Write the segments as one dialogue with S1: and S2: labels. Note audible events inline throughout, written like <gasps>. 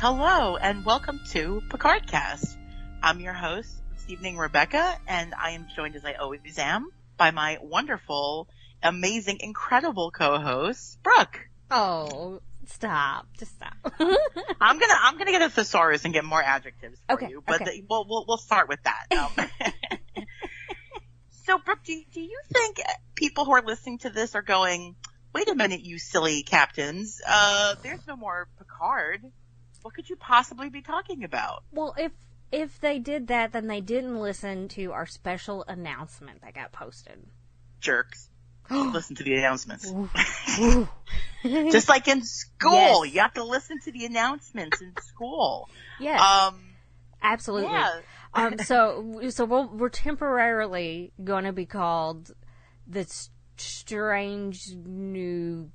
S1: Hello and welcome to Picardcast. I'm your host this evening, Rebecca, and I am joined as I always am by my wonderful, amazing, incredible co-host, Brooke.
S2: Oh, stop! Just stop. <laughs>
S1: I'm gonna I'm gonna get a thesaurus and get more adjectives for
S2: Okay,
S1: you, but
S2: okay.
S1: the, we'll, we'll we'll start with that. <laughs> Um, <laughs> so, Brooke, do do you think people who are listening to this are going, "Wait a minute, you silly captains! Uh, there's no more Picard. What could you possibly be talking about?"
S2: well, if if they did that, then they didn't listen to our special announcement that got posted.
S1: Jerks. <gasps> Listen to the announcements.
S2: Ooh. <laughs>
S1: Just like in school,
S2: Yes.
S1: you have to listen to the announcements in school.
S2: yes,
S1: Um,
S2: absolutely.
S1: yeah.
S2: Um, so so we'll, we're temporarily going to be called the Strange New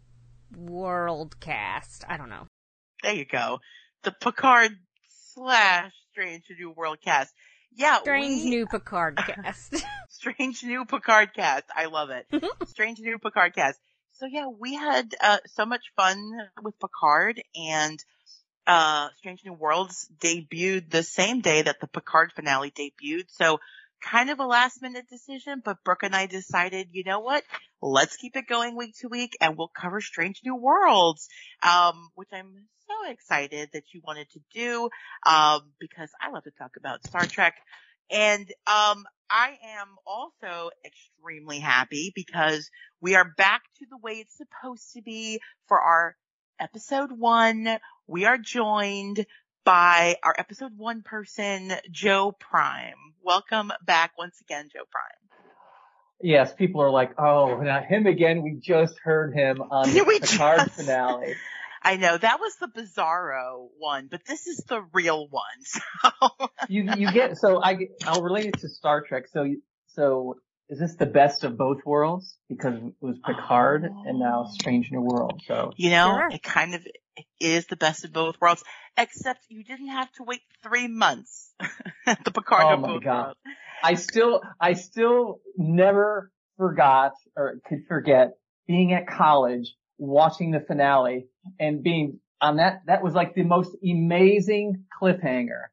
S2: World Cast. I don't know.
S1: There you go. The Picard slash Strange New World cast. Yeah,
S2: Strange
S1: we-
S2: New Picard <laughs> Cast. <laughs>
S1: Strange New Picard cast. I love it. <laughs> Strange New Picard cast. So yeah, we had uh, so much fun with Picard and uh Strange New Worlds debuted the same day that the Picard finale debuted. So kind of a last minute decision, but Brooke and I decided, you know what? Let's keep it going week to week and we'll cover Strange New Worlds. Um, which I'm so excited that you wanted to do, um, because I love to talk about Star Trek. And, um, I am also extremely happy because we are back to the way it's supposed to be for our episode one. We are joined by our episode one person, Joe Prime. Welcome back once again, Joe Prime.
S3: Yes, people are like, oh, not him again. We just heard him on <laughs> the Picard
S1: just-
S3: finale.
S1: I know that was the Bizarro one, but this is the real one. <laughs> So
S3: You you get so I I'll relate it to Star Trek. So so is this the best of both worlds because it was Picard and now oh. Strange New World? So
S1: You know,
S2: Sure.
S1: it kind of is the best of both worlds, except you didn't have to wait three months. <laughs> At the Picard
S3: Oh
S1: of
S3: my
S1: both
S3: God.
S1: worlds.
S3: I still I still never forgot or could forget being at college watching the finale and being on that that was like the most amazing cliffhanger.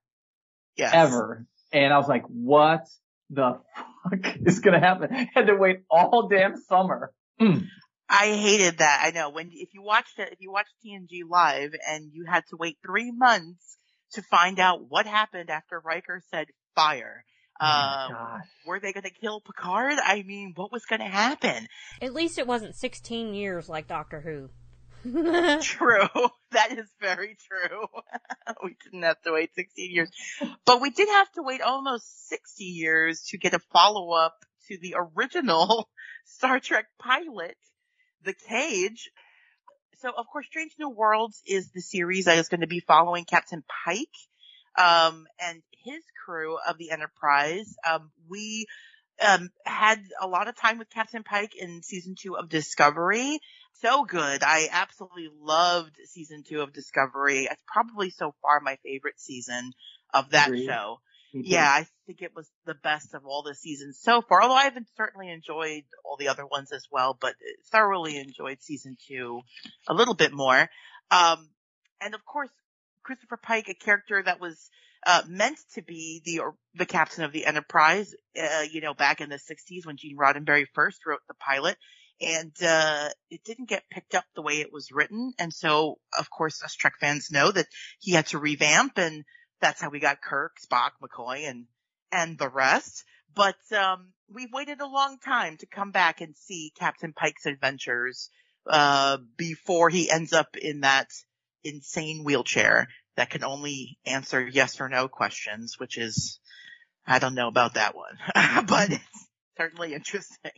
S1: Yes.
S3: ever. And I was like, what the fuck <laughs> is gonna happen? Had to wait all damn summer. Mm.
S1: I hated that. I know when if you watched it, if you watched TNG live and you had to wait three months to find out what happened after Riker said fire.
S3: Oh my
S1: Uh,
S3: gosh.
S1: were they going to kill Picard? I mean, what was going to happen?
S2: At least it wasn't 16 years like Doctor Who. <laughs> <laughs>
S1: True. That is very true. <laughs> we didn't have to wait 16 years, but we did have to wait almost 60 years to get a follow up to the original Star Trek pilot, The Cage. So of course, Strange New Worlds is the series that is going to be following Captain Pike, um, and his crew of the Enterprise. Um, we, um, had a lot of time with Captain Pike in season two of Discovery so good. I absolutely loved season two of Discovery. It's probably so far my favorite season of that
S3: Agreed.
S1: show.
S3: Too.
S1: Yeah, I think it was the best of all the seasons so far. Although I've certainly enjoyed all the other ones as well, but thoroughly enjoyed season two a little bit more. Um, and of course, Christopher Pike, a character that was uh, meant to be the the captain of the Enterprise, uh, you know, back in the '60s when Gene Roddenberry first wrote the pilot, and uh, it didn't get picked up the way it was written. And so, of course, us Trek fans know that he had to revamp, and that's how we got Kirk, Spock, McCoy, and and the rest. But um, we've waited a long time to come back and see Captain Pike's adventures uh, before he ends up in that insane wheelchair that can only answer yes or no questions, which is I don't know about that one, <laughs> but it's certainly interesting.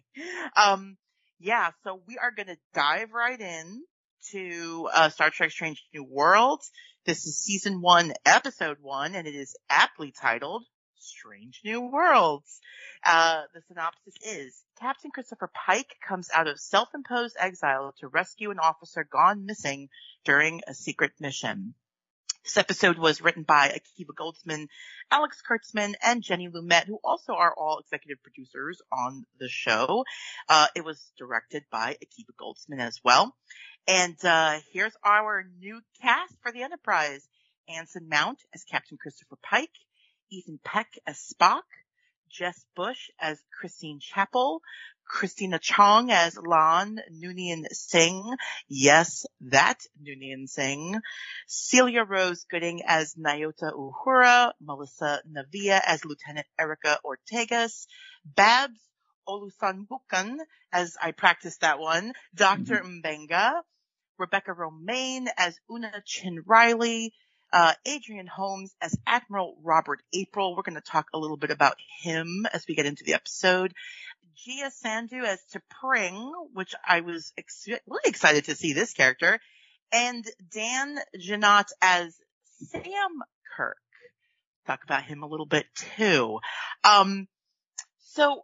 S1: Um, yeah, so we are going to dive right in to uh, Star Trek Strange New Worlds. This is season one, episode one, and it is aptly titled Strange New Worlds. Uh, the synopsis is Captain Christopher Pike comes out of self-imposed exile to rescue an officer gone missing during a secret mission. This episode was written by Akiva Goldsman, Alex Kurtzman, and Jenny Lumet, who also are all executive producers on the show. Uh, it was directed by Akiva Goldsman as well. And uh, here's our new cast for the Enterprise. Anson Mount as Captain Christopher Pike, Ethan Peck as Spock, Jess Bush as Christine Chapel, Christina Chong as La'an Noonien Singh. Yes, that Noonien Singh. Celia Rose Gooding as Nyota Uhura, Melissa Navia as Lieutenant Erica Ortegas, Babs Olusanmokun as I practiced that one, doctor mm-hmm. Mbenga, Rebecca Romijn as Una Chin Riley, uh, Adrian Holmes as Admiral Robert April. We're going to talk a little bit about him as we get into the episode. Gia Sandhu as T'Pring, which I was ex- really excited to see this character, and Dan Jeannotte as Sam Kirk. Talk about him a little bit too. Um, so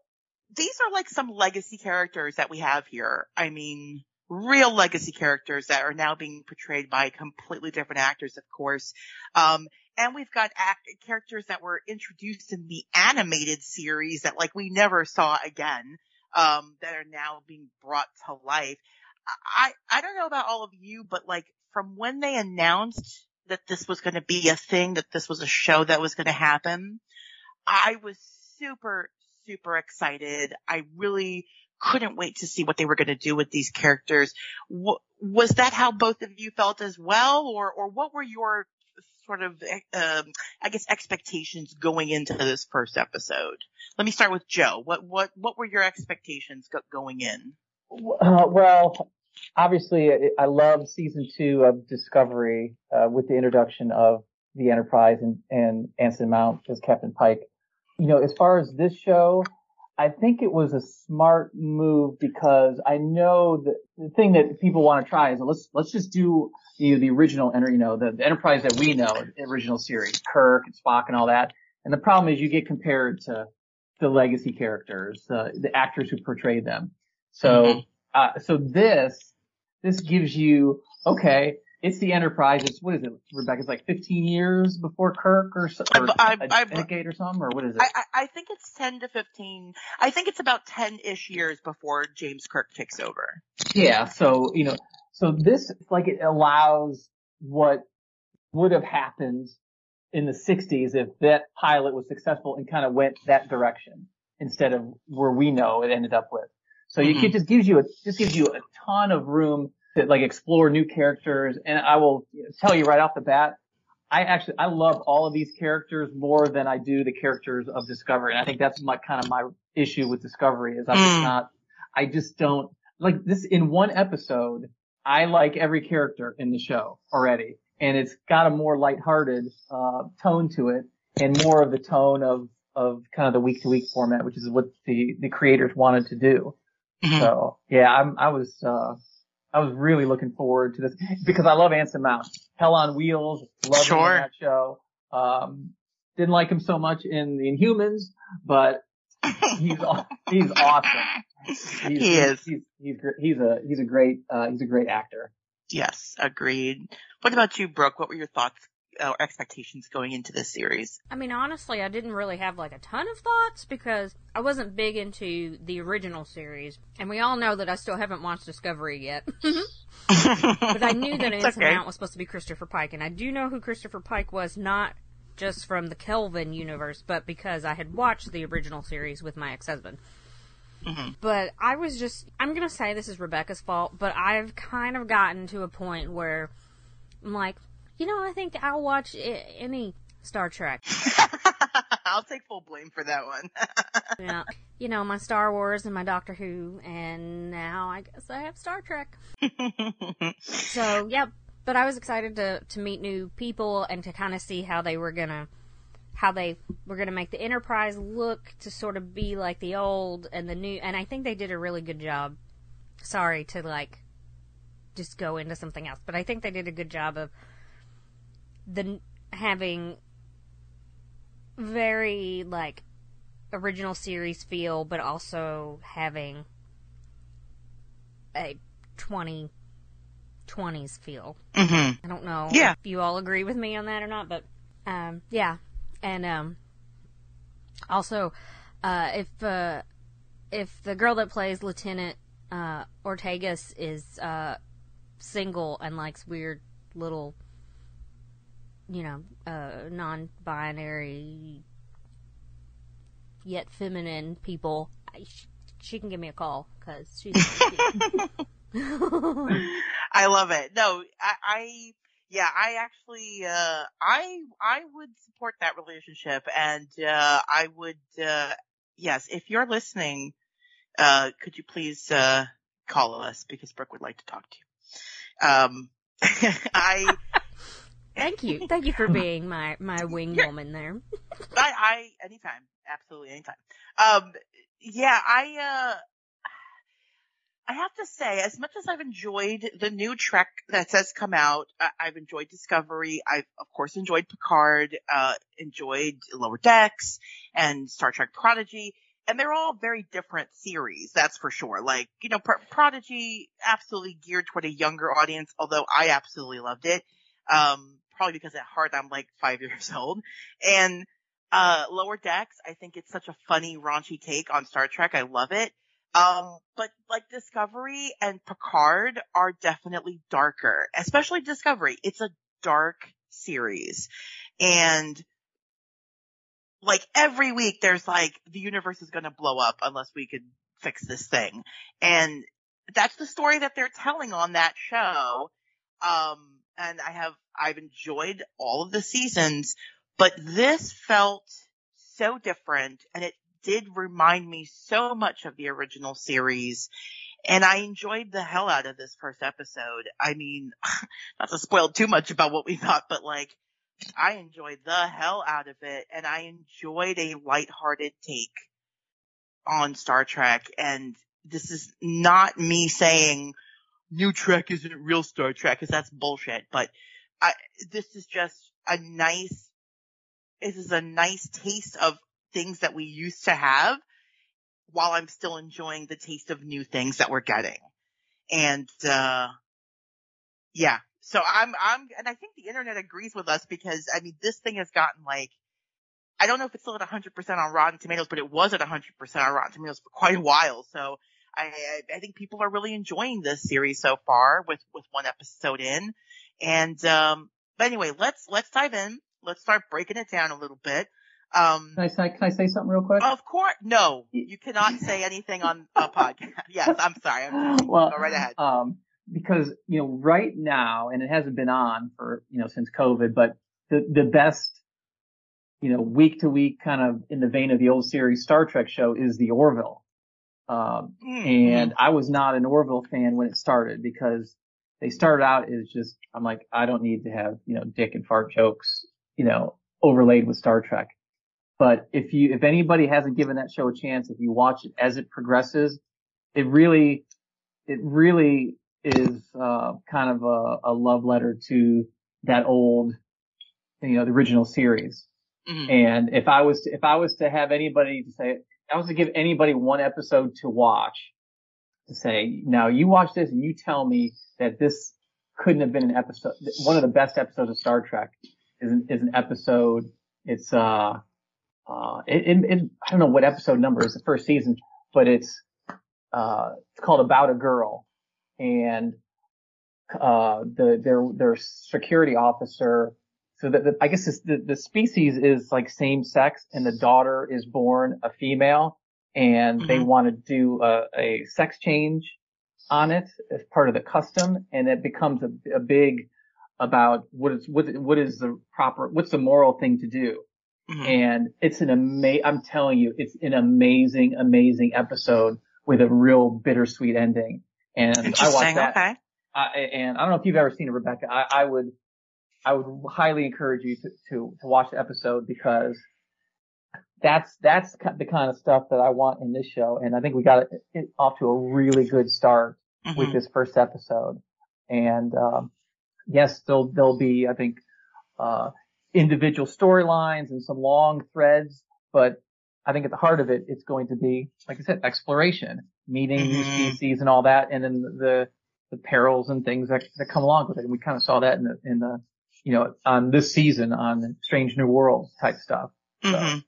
S1: these are like some legacy characters that we have here. I mean, real legacy characters that are now being portrayed by completely different actors, of course. Um, and we've got act- characters that were introduced in the animated series that like we never saw again, um, that are now being brought to life. I, I don't know about all of you, but like from when they announced that this was going to be a thing, that this was a show that was going to happen, I was super, super excited. I really couldn't wait to see what they were going to do with these characters. W- was that how both of you felt as well, or or what were your sort of, um, I guess, expectations going into this first episode? Let me start with Joe. What what what were your expectations go- going in?
S3: Uh, well, obviously, I love season two of Discovery uh, with the introduction of the Enterprise and, and Anson Mount as Captain Pike. You know, as far as this show, I think it was a smart move because I know that the thing that people want to try is let's let's just do you know, the original enter you know the, the Enterprise that we know, the original series, Kirk and Spock and all that. And the problem is you get compared to the legacy characters, uh, the actors who portray them. So mm-hmm. uh, so this this gives you okay it's the Enterprise. It's what is it, Rebecca? It's like 15 years before Kirk, or, or I, I, a decade or something, or what is it?
S1: I, I think it's 10 to 15. I think it's about 10-ish years before James Kirk takes over.
S3: Yeah. So you know, so this like it allows what would have happened in the 60s if that pilot was successful and kind of went that direction instead of where we know it ended up with. So mm-hmm. it just gives you a just gives you a ton of room to like explore new characters. And I will tell you right off the bat, I actually, I love all of these characters more than I do the characters of Discovery. And I think that's my kind of my issue with Discovery is I'm mm. just not, I just don't like this in one episode. I like every character in the show already and it's got a more lighthearted, uh, tone to it and more of the tone of, of kind of the week to week format, which is what the, the creators wanted to do. Mm-hmm. So yeah, I'm, I was, uh, I was really looking forward to this because I love Anson Mount. Hell on Wheels, love sure. that show. Um, didn't like him so much in the Inhumans, but he's he's awesome. <laughs> He's,
S1: he is.
S3: He's, he's he's a he's a great uh, he's a great actor.
S1: Yes, agreed. What about you, Brooke? What were your thoughts uh, expectations going into this series?
S2: I mean, honestly, I didn't really have like a ton of thoughts because I wasn't big into the original series, and we all know that I still haven't watched Discovery yet. <laughs> but I knew that <laughs> Anson okay. Mount was supposed to be Christopher Pike, and I do know who Christopher Pike was, not just from the Kelvin universe, but because I had watched the original series with my ex-husband. Mm-hmm. But I was just, I'm going to say this is Rebecca's fault, but I've kind of gotten to a point where I'm like, you know, I think I'll watch any Star Trek. <laughs>
S1: I'll take full blame for that one. <laughs>
S2: yeah. You know, my Star Wars and my Doctor Who, and now I guess I have Star Trek. <laughs> so, yep. but I was excited to, to meet new people and to kind of see how they were gonna, how they were gonna make the Enterprise look to sort of be like the old and the new, and I think they did a really good job. Sorry to like, just go into something else, but I think they did a good job of the having very like original series feel, but also having a 20 20s feel.
S1: Mm-hmm.
S2: I don't know
S1: yeah.
S2: if you all agree with me on that or not, but um, yeah. And um, also, uh, if uh, if the girl that plays Lieutenant uh, Ortegas is uh, single and likes weird little you know, uh, non-binary yet feminine people, I, she can give me a call because she's. <laughs> <laughs>
S1: I love it. No, I, I yeah, I actually, uh, I, I would support that relationship and, uh, I would, uh, yes, if you're listening, uh, could you please, uh, call us because Brooke would like to talk to you. Um, <laughs> I,
S2: Thank you. <laughs> Thank you for being my, my wing woman there. <laughs>
S1: I, I, anytime. Absolutely anytime. Um, yeah, I, uh, I have to say, as much as I've enjoyed the new Trek that has come out, I've enjoyed Discovery. I've of course enjoyed Picard, uh, enjoyed Lower Decks and Star Trek Prodigy. And they're all very different series, that's for sure. Like, you know, Prodigy absolutely geared toward a younger audience, although I absolutely loved it. Um, probably because at heart I'm like five <laughs> years old. And, uh, Lower Decks, I think it's such a funny, raunchy take on Star Trek. I love it. Um, but like Discovery and Picard are definitely darker, especially Discovery. It's a dark series. And like every week there's like the universe is going to blow up unless we could fix this thing. And that's the story that they're telling on that show. Um, and I have, I've enjoyed all of the seasons, but this felt so different and it did remind me so much of the original series. And I enjoyed the hell out of this first episode. I mean, <laughs> not to spoil too much about what we thought, but like, I enjoyed the hell out of it and I enjoyed a lighthearted take on Star Trek. And this is not me saying new Trek isn't real Star Trek because that's bullshit, but I, this is just a nice, this is a nice taste of things that we used to have while I'm still enjoying the taste of new things that we're getting. And, uh, yeah. So I'm, I'm, and I think the internet agrees with us because, I mean, this thing has gotten like, I don't know if it's still at 100% on Rotten Tomatoes, but it was at 100% on Rotten Tomatoes for quite a while. So I, I think people are really enjoying this series so far with, with one episode in. And, um, but anyway, let's, let's dive in. Let's start breaking it down a little bit. Um,
S3: can I say, can I say something real quick?
S1: Of course. No, you cannot say anything on a podcast. <laughs> yes, I'm sorry. I'm well, go right ahead.
S3: Um, because, you know, right now, and it hasn't been on for, you know, since COVID, but the, the best, you know, week to week kind of in the vein of the old series Star Trek show is the Orville. Um, mm-hmm. and I was not an Orville fan when it started because they started out as just, I'm like, I don't need to have, you know, dick and fart jokes, you know, overlaid with Star Trek. But if you, if anybody hasn't given that show a chance, if you watch it as it progresses, it really, it really is, uh, kind of a, a love letter to that old, you know, the original series. Mm-hmm. And if I was to, if I was to have anybody to say, I was to give anybody one episode to watch, to say, now you watch this and you tell me that this couldn't have been an episode, one of the best episodes of Star Trek is an, is an episode. It's, uh, uh, it, it, it, I don't know what episode number is the first season, but it's, uh, it's called About a Girl. And, uh, the, their, their security officer, so that, I guess this, the, the species is like same sex and the daughter is born a female and mm-hmm. they want to do a, a sex change on it as part of the custom and it becomes a, a big about what is what, what is the proper what's the moral thing to do Mm-hmm. And it's an amazing, I'm telling you, it's an amazing, amazing episode with a real bittersweet ending. And I watched that. Okay. and I don't know if you've ever seen it, Rebecca. I, I would, I would highly encourage you to, to, to watch the episode because that's, that's the kind of stuff that I want in this show. And I think we got it, it off to a really good start mm-hmm. with this first episode. And, um, yes, there'll, there'll be, I think, uh, individual storylines and some long threads, but I think at the heart of it, it's going to be, like I said, exploration, meeting mm-hmm. new species and all that, and then the, the perils and things that, that come along with it. And we kind of saw that in the, in the, you know, on this season on Strange New Worlds type stuff. So. Mm-hmm.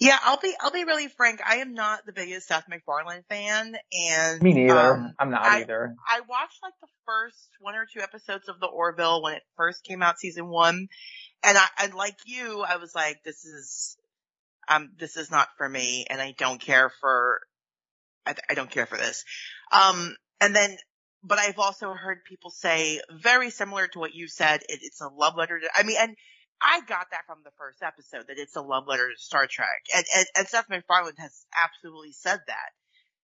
S1: Yeah, I'll be I'll be really frank. I am not the biggest Seth MacFarlane fan, and
S3: Me neither.
S1: um,
S3: I'm not
S1: I-
S3: either.
S1: I watched like the first one or two episodes of the Orville when it first came out, season one, and I and like you, I was like, this is um this is not for me, and I don't care for I, I don't care for this. Um, and then. But I've also heard people say very similar to what you said. It, it's a love letter to, I mean, and I got that from the first episode that it's a love letter to Star Trek. And, and, and Seth MacFarlane has absolutely said that.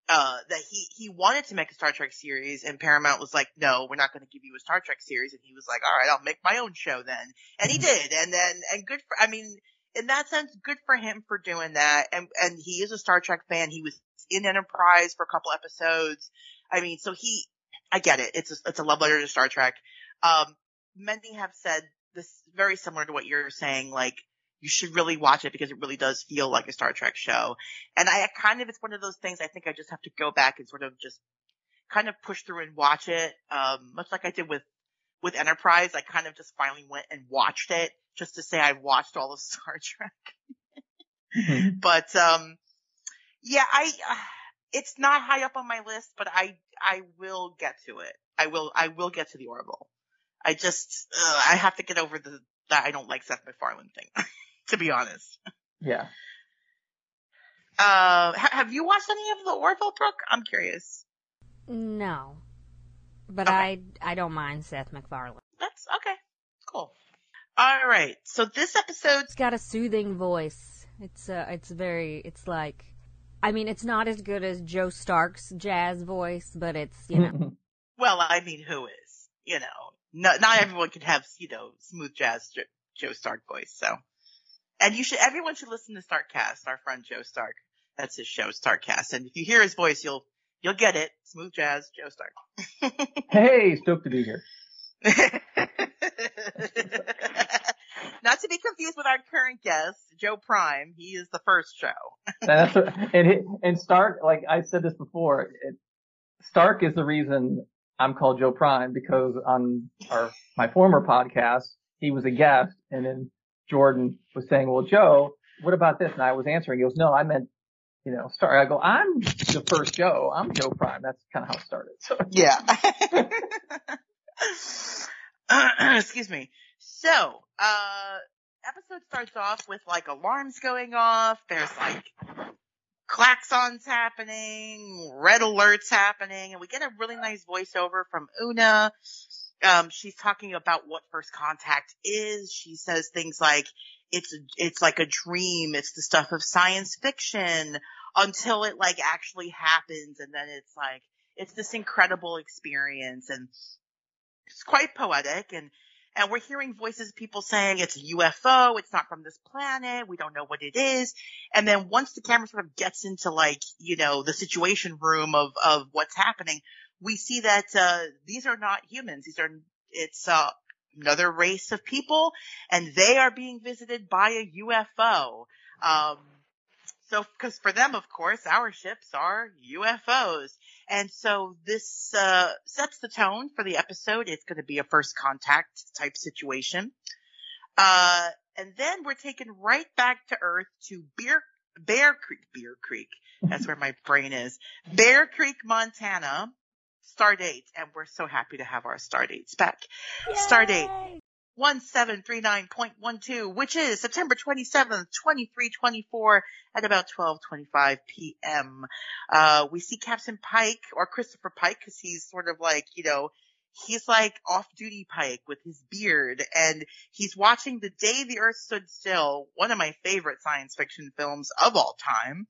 S1: Uh, that he, he wanted to make a Star Trek series and Paramount was like, no, we're not going to give you a Star Trek series. And he was like, all right, I'll make my own show then. And he did. And then, and good for, I mean, in that sense, good for him for doing that. And, and he is a Star Trek fan. He was in Enterprise for a couple episodes. I mean, so he, I get it. It's a, it's a love letter to Star Trek. Um, many have said this very similar to what you're saying, like, you should really watch it because it really does feel like a Star Trek show. And I kind of, it's one of those things I think I just have to go back and sort of just kind of push through and watch it. Um, much like I did with, with Enterprise, I kind of just finally went and watched it just to say I watched all of <laughs> Star Trek.
S3: Mhm.
S1: But, um, yeah, I, uh, it's not high up on my list, but I, I will get to it. I will, I will get to the Orville. I just, uh, I have to get over the, that I don't like Seth MacFarlane thing, <laughs> to be honest.
S3: Yeah.
S1: Uh, ha- have you watched any of the Orville, Brooke? I'm curious.
S2: No. But
S1: Okay.
S2: I I don't mind Seth MacFarlane.
S1: That's okay. Cool. All right. So this episode's
S2: It's got a soothing voice. It's uh it's very it's like I mean it's not as good as Joe Stark's jazz voice, but it's you know <laughs>
S1: well, I mean, who is? You know, not not everyone can have you know smooth jazz jo- Joe Stark voice. So, and you should everyone should listen to Starkcast. Our friend Joe Stark. That's his show, Starkcast. And if you hear his voice, you'll you'll get it. Smooth jazz, Joe Stark.
S3: hey, stoked to be here. <laughs>
S1: Not to be confused with our current guest, Joe Prime. He is the first show. <laughs>
S3: That's what, and and Stark, like I said this before, it, Stark is the reason I'm called Joe Prime because on our my former podcast he was a guest, and then Jordan was saying, "Well, Joe, what about this?" And I was answering. He goes, "No, I meant." You know, Stark. I go, I'm the first Joe. I'm Joe Prime. That's kind of how it started. So,
S1: Yeah. <laughs> <laughs> Excuse me. So, uh, episode starts off with like alarms going off. There's like klaxons happening, red alerts happening, and we get a really nice voiceover from Una. Um, she's talking about what first contact is. She says things like, it's, it's like a dream. It's the stuff of science fiction until it like actually happens. And then it's like, it's this incredible experience and it's quite poetic and and we're hearing voices of people saying it's a UFO, it's not from this planet, we don't know what it is. And then once the camera sort of gets into like, you know, the situation room of of what's happening, we see that uh these are not humans. These are it's uh another race of people and they are being visited by a UFO. Um so, cause for them, of course, our ships are UFOs. And so this, uh, sets the tone for the episode. It's going to be a first contact type situation. Uh, and then we're taken right back to Earth to Bear, Bear Creek, Bear Creek. That's where my brain is. Bear Creek, Montana. Stardate. And we're so happy to have our Stardates back. Stardate.
S2: Yay!
S1: 1739.12, which is September 27th, 2324 at about 12:25 p.m. Uh, we see Captain Pike or Christopher Pike because he's sort of like, you know, he's like off-duty Pike with his beard and he's watching The Day the Earth Stood Still, one of my favorite science fiction films of all time,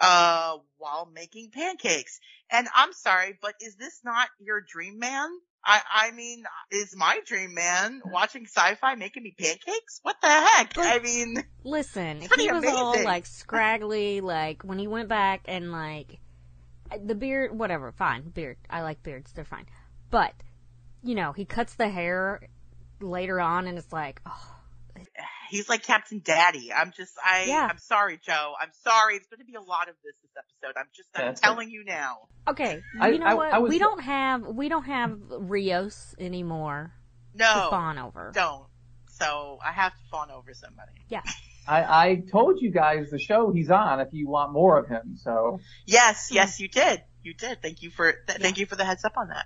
S1: uh, while making pancakes. And I'm sorry, but is this not your dream man? I, I mean, is my dream man watching sci-fi making me pancakes? What the heck? I mean,
S2: Listen, if he was all like scraggly, like when he went back and like the beard, whatever, fine, beard. I like beards; they're fine. But you know, he cuts the hair later on, and it's like, oh,
S1: he's like Captain Daddy. I'm just, I,
S2: Yeah.
S1: I'm sorry, Joe. I'm sorry. It's going to be a lot of this this episode. I'm just, I'm
S3: That's
S1: telling you now.
S2: okay.
S3: I-
S2: you know
S3: I-
S2: what?
S3: I was-
S2: we don't have we don't have Rios anymore to
S1: No,
S2: fawn over.
S1: don't. So I have to fawn over somebody. Yeah. <laughs>
S3: I, I told you guys the show he's on if you want more of him. So
S1: yes, hmm. yes, you did. You did. Thank you for th- thank you for the heads up on that.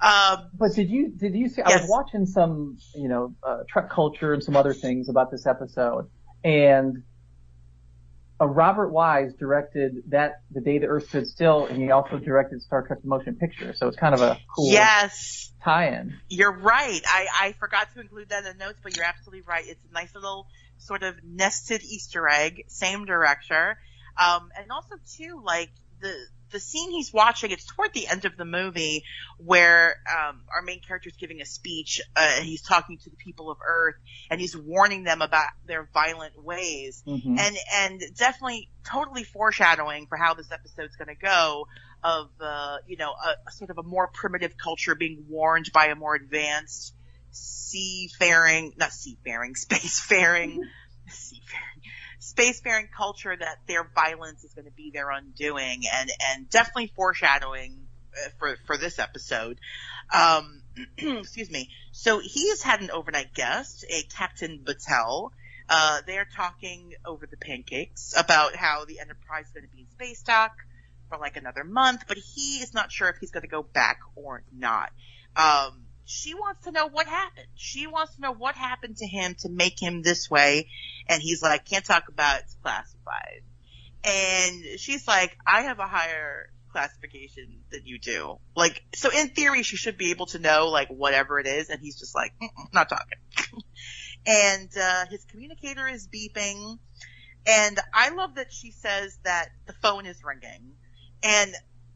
S1: Um,
S3: but did you did you see? I yes. was watching some you know uh, Trek culture and some other things about this episode, and uh, Robert Wise directed that the day the Earth stood still, and he also directed Star Trek: The Motion Picture. So it's kind of a cool
S1: yes
S3: tie-in.
S1: You're right. I I forgot to include that in the notes, but you're absolutely right. It's a nice little sort of nested Easter egg. Same director, um, and also too like the the scene he's watching, it's toward the end of the movie where um, our main character is giving a speech. Uh, he's talking to the people of Earth, and he's warning them about their violent ways, mm-hmm. and and definitely totally foreshadowing for how this episode's going to go. Of uh, you know a, a sort of a more primitive culture being warned by a more advanced seafaring, not seafaring, <laughs> spacefaring, <laughs> seafaring spacefaring culture that their violence is going to be their undoing and, and definitely foreshadowing uh, for, for this episode. Um, <clears throat> excuse me. So he has had an overnight guest, a Captain Batel. Uh, they're talking over the pancakes about how the Enterprise is going to be in space dock for like another month, but he is not sure if he's going to go back or not. Um, she wants to know what happened. She wants to know what happened to him to make him this way. And he's like, can't talk about it. It's classified. And she's like, I have a higher classification than you do. Like, so in theory, she should be able to know, like, whatever it is. And he's just like, not talking. <laughs> and, uh, his communicator is beeping. And I love that she says that the phone is ringing. And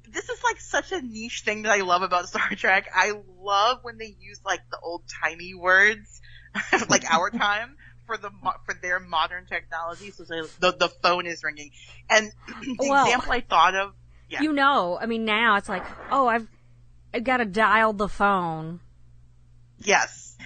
S1: this is like such a niche thing that I love about Star <laughs> Trek. I love when they use like the old timey words, <laughs> like our time for the for their modern technology. So the the phone is ringing, and <clears throat> the well, example I thought of, yeah.
S2: you know, I mean now it's like, oh, I've I've got to dial the phone.
S1: Yes,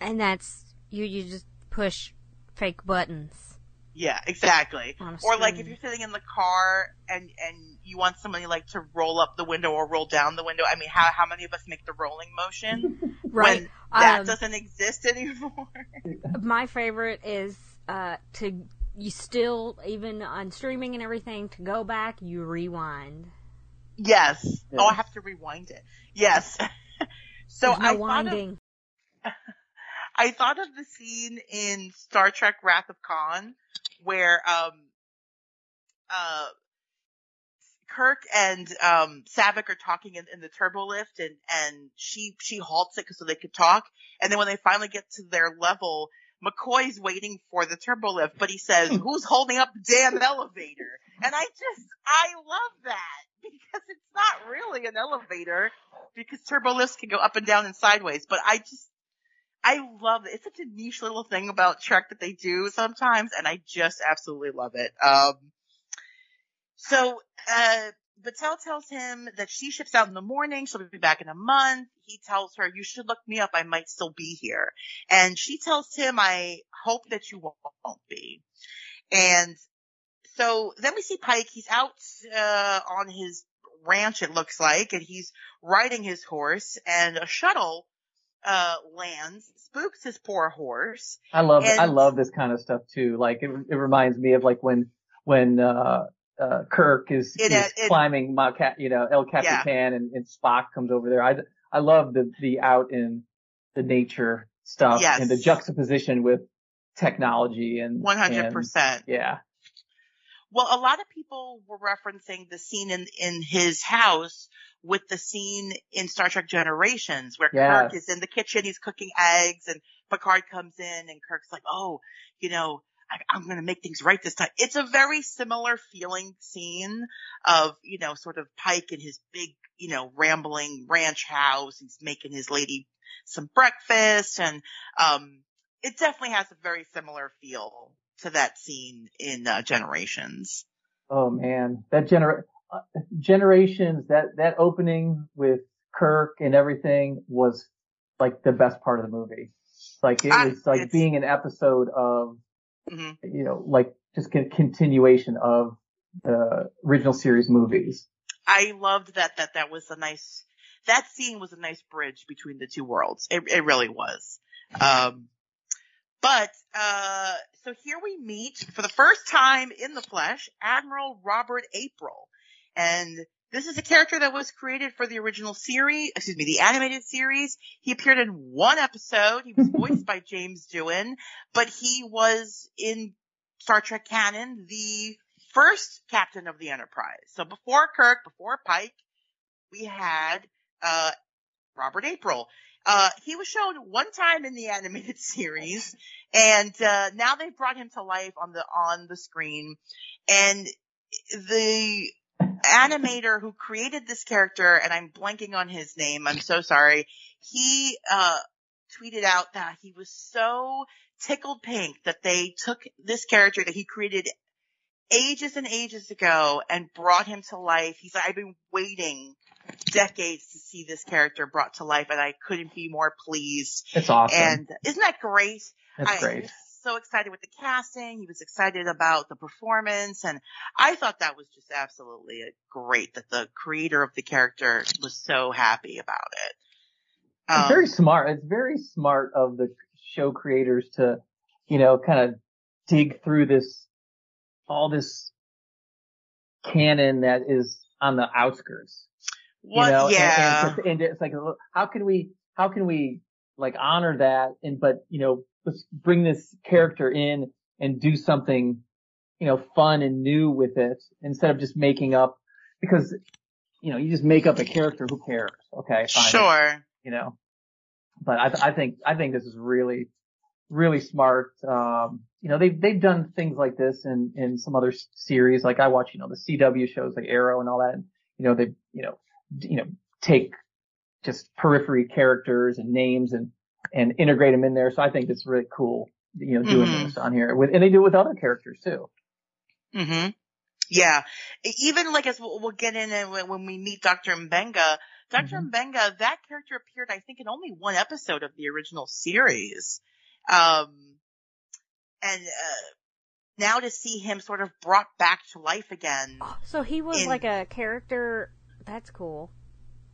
S2: and that's you. You just push fake buttons.
S1: Yeah, exactly. Or like if you're sitting in the car and and you want somebody like to roll up the window or roll down the window. I mean, how how many of us make the rolling motion <laughs> right. when that um, doesn't exist anymore? <laughs>
S2: my favorite is uh to you still even on streaming and everything to go back you rewind.
S1: Yes. Yeah. Oh, I have to rewind it. Yes. <laughs> so
S2: no
S1: I
S2: winding.
S1: Thought of, I thought of the scene in Star Trek Wrath of Khan where um uh Kirk and um Saavik are talking in, in the turbo lift and and she she halts it so they could talk and then when they finally get to their level McCoy's waiting for the turbo lift but he says hmm. who's holding up the damn elevator and I just I love that <laughs> because it's not really an elevator because turbo lifts can go up and down and sideways but I just I love it. It's such a niche little thing about Trek that they do sometimes, and I just absolutely love it. Um, so, uh, Batel tells him that she ships out in the morning. She'll be back in a month. He tells her, you should look me up. I might still be here. And she tells him, I hope that you won't be. And so then we see Pike. He's out, uh, on his ranch, it looks like, and he's riding his horse and a shuttle uh, lands, spooks his poor horse.
S3: I love and, I love this kind of stuff too. Like it, it reminds me of like when when uh, uh, Kirk is, it, is it, climbing Mount, you know, El Capitan, yeah. and, and Spock comes over there. I I love the the out in the nature stuff yes. and the juxtaposition with technology and
S1: 100%.
S3: yeah.
S1: Well, a lot of people were referencing the scene in in his house with the scene in Star Trek Generations where yes. Kirk is in the kitchen, he's cooking eggs and Picard comes in and Kirk's like, oh, you know, I, am going to make things right this time. It's a very similar feeling scene of, you know, sort of Pike in his big, you know, rambling ranch house. He's making his lady some breakfast and, um, it definitely has a very similar feel to that scene in uh, Generations.
S3: Oh man, that gener uh, Generations that that opening with Kirk and everything was like the best part of the movie. Like it was like being an episode of mm-hmm. you know like just a continuation of the original series movies.
S1: I loved that that that was a nice that scene was a nice bridge between the two worlds. It it really was. Um But uh, so here we meet for the first time in the flesh Admiral Robert April, and this is a character that was created for the original series, excuse me, the animated series. He appeared in one episode. He was <laughs> voiced by James Doohan, but he was in Star Trek canon the first captain of the Enterprise. So before Kirk, before Pike, we had uh, Robert April. Uh, he was shown one time in the <laughs> animated series, and uh, now they've brought him to life on the on the screen. And the animator who created this character, and I'm blanking on his name. I'm so sorry. He uh, tweeted out that he was so tickled pink that they took this character that he created ages and ages ago and brought him to life. He's like, I've been waiting decades to see this character brought to life and I couldn't be more pleased.
S3: It's awesome.
S1: And isn't that great?
S3: That's
S1: I
S3: great.
S1: So excited with the casting. He was excited about the performance and I thought that was just absolutely great that the creator of the character was so happy about it.
S3: It's
S1: Um,
S3: very smart. It's very smart of the show creators to, you know, kind of dig through this, all this canon that is on the outskirts.
S1: what,
S3: you know, and-
S1: yeah.
S3: And, and it's like, how can we, how can we like honor that and, but, you know, let's bring this character in and do something, you know, fun and new with it instead of just making up because, you know, you just make up a character, who cares? Okay, fine
S1: sure.
S3: you know. But I, I think I think this is really, really smart. Um, you know, they've they've done things like this in in some other s- series. Like I watch, you know, the CW shows like Arrow and all that. And, you know, they you know d- you know take just periphery characters and names and and integrate them in there. So I think it's really cool. You know, doing
S1: Mhm.
S3: this on here with and they do it with other characters too.
S1: hmm Yeah. Even like as we'll, we'll get in it when when we meet Dr. Mbenga, doctor
S3: Mhm.
S1: Mbenga, that character appeared, I think, in only one episode of the original series. Um, and, uh, now to see him sort of brought back to life again.
S2: So he was
S1: In-
S2: like a character. That's cool.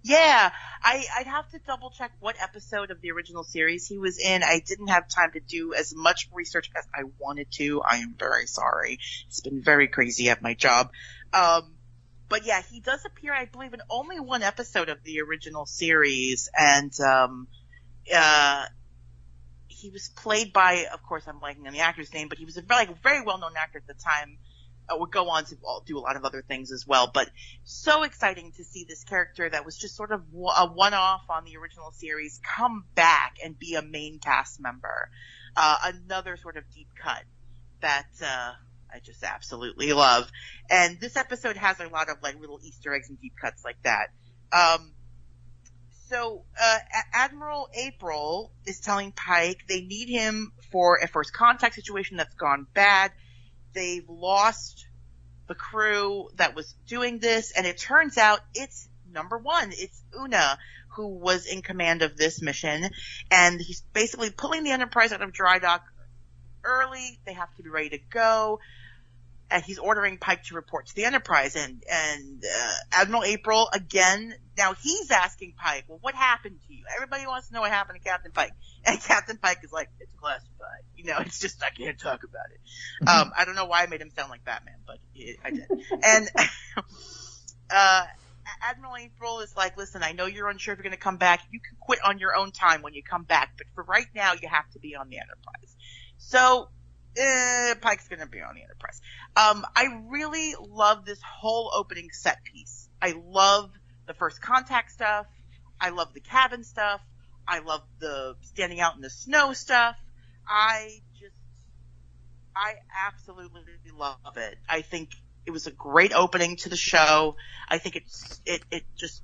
S1: Yeah, I, I'd have to double check what episode of the original series he was in. I didn't have time to do as much research as I wanted to. I am very sorry. It's been very crazy at my job. Um, but yeah, he does appear, I believe, in only one episode of the original series, and um, uh, he was played by, of course, I'm blanking on the actor's name, but he was a very, very well-known actor at the time. Would go on to do a lot of other things as well, but so exciting to see this character that was just sort of a one-off on the original series come back and be a main cast member. Uh, another sort of deep cut that, uh, I just absolutely love. And this episode has a lot of like little Easter eggs and deep cuts like that. Um, so, uh, Admiral April is telling Pike they need him for a first contact situation that's gone bad. They've lost the crew that was doing this, and it turns out it's number one. It's Una who was in command of this mission, and he's basically pulling the Enterprise out of dry dock early. They have to be ready to go. And he's ordering Pike to report to the Enterprise, and and uh, Admiral April again. Now he's asking Pike, "Well, what happened to you?" Everybody wants to know what happened to Captain Pike, <laughs> and Captain Pike is like, "It's classified." You know, it's just I can't talk about it. Um, I don't know why I made him sound like Batman, but it, I did. And <laughs> uh, Admiral April is like, "Listen, I know you're unsure if you're going to come back. You can quit on your own time when you come back, but for right now, you have to be on the Enterprise." So. Uh, Pike's gonna be on the Enterprise. Um, I really love this whole opening set piece. I love the first contact stuff. I love the cabin stuff. I love the standing out in the snow stuff. I just, I absolutely love it. I think it was a great opening to the show. I think it's, it, it just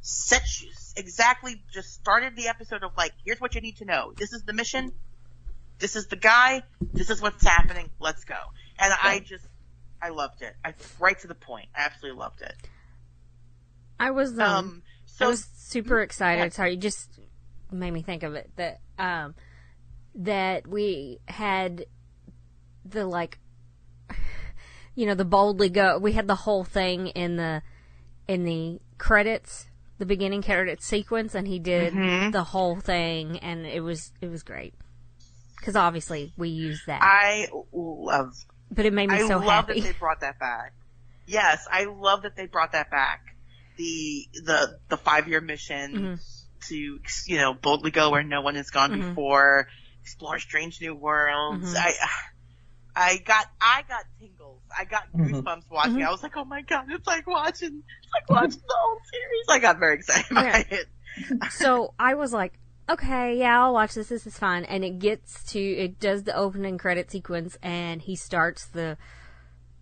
S1: sets you exactly, just started the episode of like, here's what you need to know. This is the mission. This is the guy. This is what's happening. Let's go. And I just, I loved it. I, right to the point. I absolutely loved it.
S2: I was um,
S1: Um, so
S2: I was super excited.
S1: yeah.
S2: Sorry, you just made me think of it that um that we had the like <sighs> you know the boldly go. We had the whole thing in the in the credits, the beginning credits sequence, and he did
S1: Mhm.
S2: the whole thing, and it was it was great. Because obviously we use that.
S1: I love.
S2: But it made me
S1: I
S2: so happy.
S1: I love that they brought that back. Yes, I love that they brought that back. The the the five year mission
S2: Mhm.
S1: to you know boldly go where no one has gone
S2: Mhm.
S1: before, explore strange new worlds.
S2: Mhm.
S1: I I got I got tingles. I got
S3: Mhm.
S1: goosebumps watching.
S2: Mhm.
S1: I was like, oh my god, it's like watching it's like watching the whole series. I got very excited about
S2: Yeah.
S1: it.
S2: so I was like, okay, yeah, I'll watch this. This is fun. And it gets to, it does the opening credit sequence and he starts the,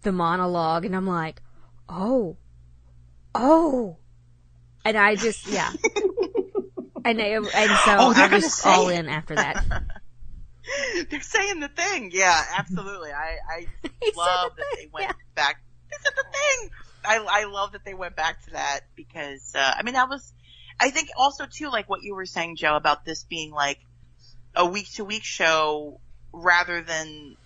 S2: the monologue and I'm like, oh, oh. And I just, yeah. <laughs> and, I, and so
S1: Oh, they're
S2: I was
S1: say
S2: all in after that. <laughs>
S1: They're saying the thing. Yeah, absolutely. I, I <laughs> love
S2: the
S1: that
S2: thing,
S1: they went
S2: yeah.
S1: back. They said the thing. I, I love that they went back to that because, uh, I mean, that was, I think also too, like what you were saying, Joe, about this being like a week to week show rather than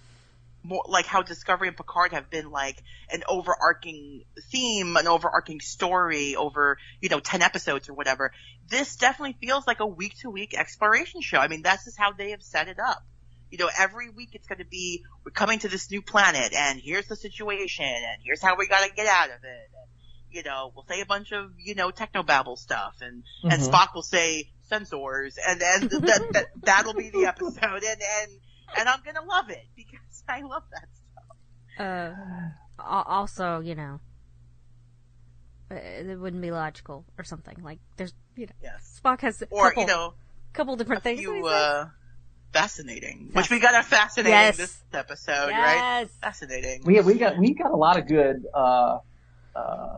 S1: more like how Discovery and Picard have been like an overarching theme, an overarching story over, you know, 10 episodes or whatever. This definitely feels like a week to week exploration show. I mean, that's just how they have set it up. You know, every week it's going to be, we're coming to this new planet and here's the situation and here's how we got to get out of it. And, you know, we'll say a bunch of, you know, technobabble stuff and, and
S3: Mhm.
S1: Spock will say sensors and then <laughs> that, that, that'll be the episode and, and, and I'm going to love it because <laughs> I love that stuff.
S2: Uh, also, you know, uh, it wouldn't be logical or something. Like, there's, you know,
S1: Yes.
S2: Spock has a
S1: Or,
S2: couple,
S1: you know,
S2: couple different
S1: a
S2: things. that
S1: few, uh, fascinating, which we got a fascinating
S2: Yes.
S1: this episode, right? Fascinating.
S3: we we got we got a lot of good uh, uh,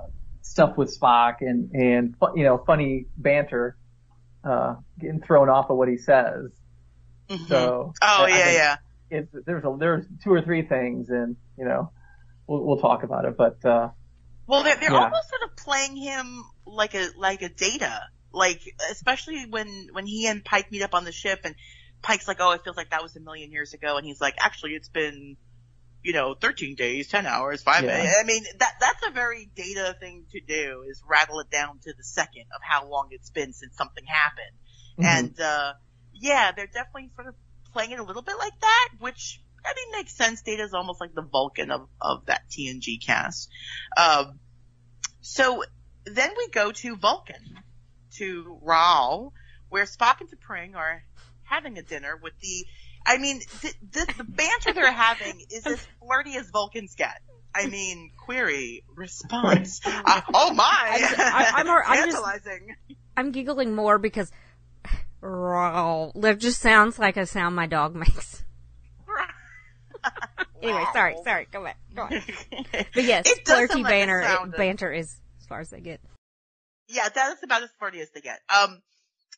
S3: stuff with Spock and and you know funny banter uh, getting thrown off of what he says.
S1: Mhm.
S3: So
S1: oh
S3: I-
S1: yeah, yeah.
S3: There's a, there's two or three things, and you know we'll we'll talk about it. But uh,
S1: Well, they're, they're
S3: Yeah.
S1: almost sort of playing him like a like a data, like especially when when he and Pike meet up on the ship, and Pike's like, "Oh, it feels like that was a million years ago," and he's like, "Actually, it's been." You know, 13 days, 10 hours, 5
S3: Yeah.
S1: I mean, that, that's a very data thing to do, is rattle it down to the second of how long it's been since something happened.
S3: mhm.
S1: And, uh, yeah, they're definitely sort of playing it a little bit like that, which, I mean, makes sense. Data is almost like the Vulcan of, of that TNG cast. Um, so then we go to Vulcan, to Raal, where Spock and T'Pring are having a dinner with the, I mean, the, the, the banter they're having is as flirty as Vulcans get. I mean, query, response. Uh, oh my!
S2: I'm- I- I'm I'm just- I'm giggling more because Raw. That just sounds like a sound my dog makes. <laughs> Anyway, sorry, sorry. Go back. Go on. <laughs> But yes,
S1: It
S2: flirty
S1: like
S2: banter.
S1: sound
S2: banter is as far as they get.
S1: Yeah, that's about as flirty as they get. Um,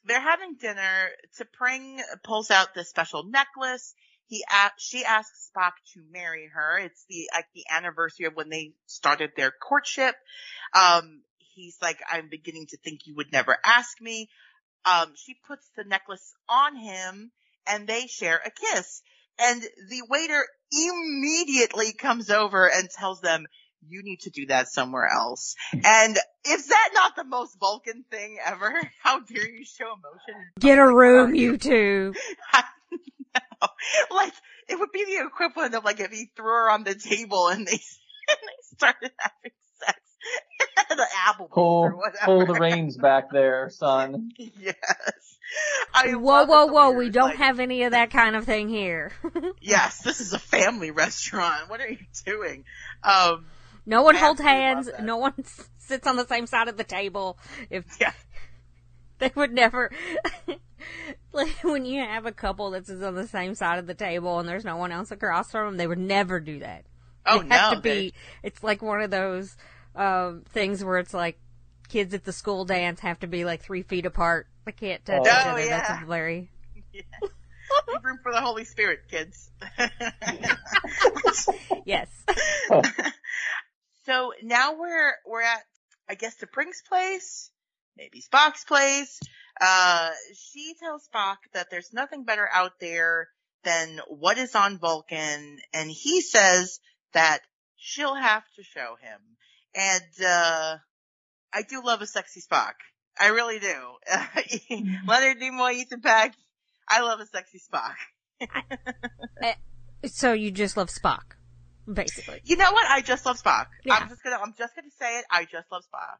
S1: they're having dinner. T'Pring pulls out this special necklace. He she asks Spock to marry her. It's the like the anniversary of when they started their courtship. Um, he's like, I'm beginning to think you would never ask me. Um, she puts the necklace on him, and they share a kiss. And the waiter immediately comes over and tells them, you need to do that somewhere else. And is that not the most Vulcan thing ever? <laughs> How dare you show emotion?
S2: Get a room, you two. <laughs>
S1: know. Like, it would be the equivalent of like if he threw her on the table and they, <laughs> and they started having sex the Applebee's
S3: pull
S1: or whatever.
S3: pull the reins back there, son.
S1: yes. I
S2: Whoa, whoa, whoa!
S1: waiter
S2: We don't
S1: like,
S2: have any of that kind of thing here.
S1: Yes, this is a family restaurant. What are you doing? Um,
S2: no one holds hands. No one s- <laughs> sits on the same side of the table. If
S1: Yeah. <laughs>
S2: they would never. <laughs> like when you have a couple that sits on the same side of the table and there's no one else across from them, they would never do that.
S1: oh
S2: It has
S1: no,
S2: to be. It's like one of those um, things where it's like kids at the school dance have to be like three feet apart. They can't touch
S3: Oh.
S2: each
S1: Oh,
S2: other.
S1: yeah.
S2: That's very.
S1: Yeah. Room for the Holy Spirit, kids.
S2: Yes.
S1: So now we're we're at I guess T'Pring's place, maybe Spock's place. Uh, she tells Spock that there's nothing better out there than what is on Vulcan, and he says that she'll have to show him. And uh, I do love a sexy Spock. I really do. <laughs> Leonard Nimoy, Ethan Peck. I love a sexy Spock. <laughs>
S2: I, so you just love Spock, basically.
S1: You know what? I just love Spock. Yeah. I'm just gonna, I'm just gonna say it. I just love Spock.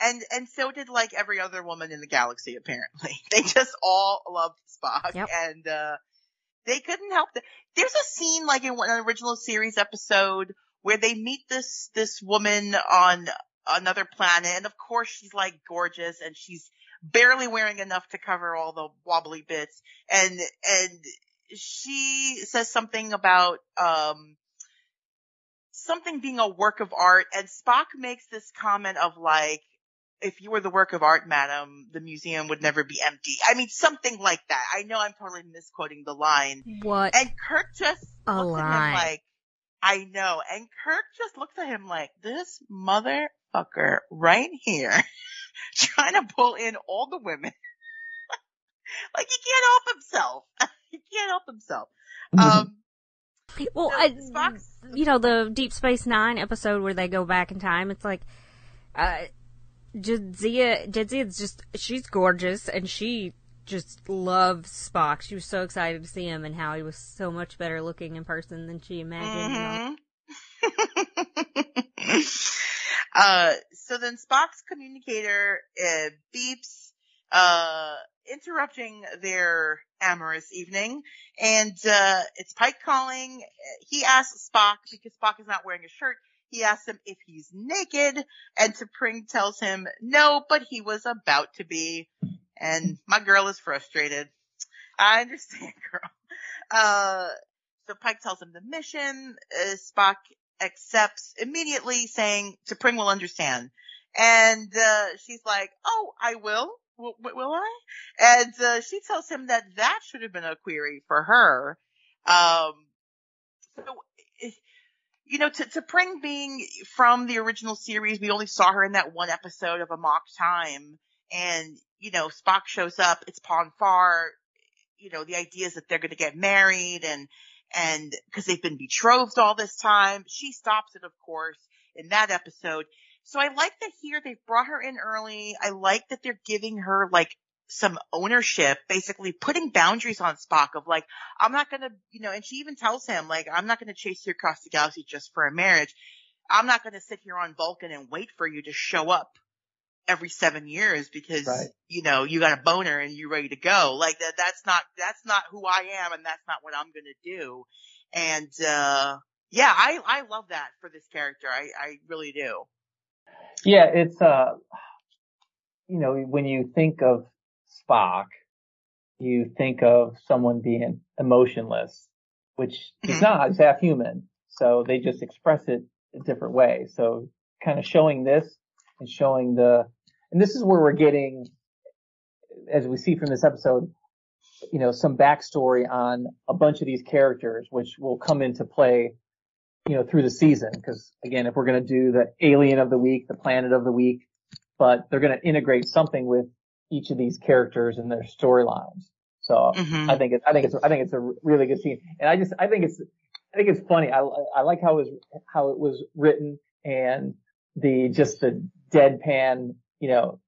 S1: And, and so did like every other woman in the galaxy, apparently. <laughs> They just all loved Spock. Yep. And, uh, they couldn't help it. There's a scene like in an original series episode where they meet this, this woman on another planet. And of course she's like gorgeous and she's barely wearing enough to cover all the wobbly bits. And, and she says something about, um, something being a work of art and Spock makes this comment of like, if you were the work of art, madam, the museum would never be empty. I mean, something like that. I know I'm totally misquoting the line.
S2: What?
S1: And Kirk just a looks line. at him like, I know. And Kirk just looks at him like, this motherfucker right here, <laughs> trying to pull in all the women. <laughs> like he can't help himself. <laughs> he can't help himself. Mm-hmm. Um, <laughs>
S2: well, I, you know, the Deep Space Nine episode where they go back in time, it's like, uh, Jadzia, Jadzia's just, she's gorgeous and she just loves Spock. She was so excited to see him and how he was so much better looking in person than she imagined.
S1: Mm-hmm. <laughs> uh, so then Spock's communicator uh, beeps, uh, interrupting their amorous evening, and uh, it's Pike calling. He asks Spock because Spock is not wearing a shirt he asks him if he's naked, and T'Pring tells him no, but he was about to be. And my girl is frustrated. I understand, <laughs> girl. Uh, so Pike tells him the mission. Uh, Spock accepts immediately, saying T'Pring will understand. And uh, she's like, "Oh, I will. Will, will I?" And uh, she tells him that that should have been a query for her. Um, so you know, to, to Pring being from the original series, we only saw her in that one episode of Amok Time. And, you know, Spock shows up, it's Pon farr, you know, the idea is that they're gonna get married and, and, cause they've been betrothed all this time. She stops it, of course, in that episode. So I like that here they've brought her in early. I like that they're giving her like some ownership, basically putting boundaries on Spock of like, I'm not gonna, you know, and she even tells him like, I'm not gonna chase you across the galaxy just for a marriage. I'm not gonna sit here on Vulcan and wait for you to show up every seven years because, right. you know, you got a boner and you're ready to go. Like that, that's not, that's not who I am and that's not what I'm gonna do. And, uh, yeah, I, I love that for this character. I, I really do.
S3: Yeah, it's, uh, you know, when you think of Spock, you think of someone being emotionless, which mm-hmm. is not, it's half human. So they just express it a different way. So kind of showing this and showing the, and this is where we're getting, as we see from this episode, you know, some backstory on a bunch of these characters, which will come into play, you know, through the season. Cause again, if we're going to do the alien of the week, the planet of the week, but they're going to integrate something with each of these characters and their storylines. So mm-hmm. I think it's, I think it's, I think it's a really good scene. And I just, I think it's, I think it's funny. I, I like how it was, how it was written and the, just the deadpan, you know,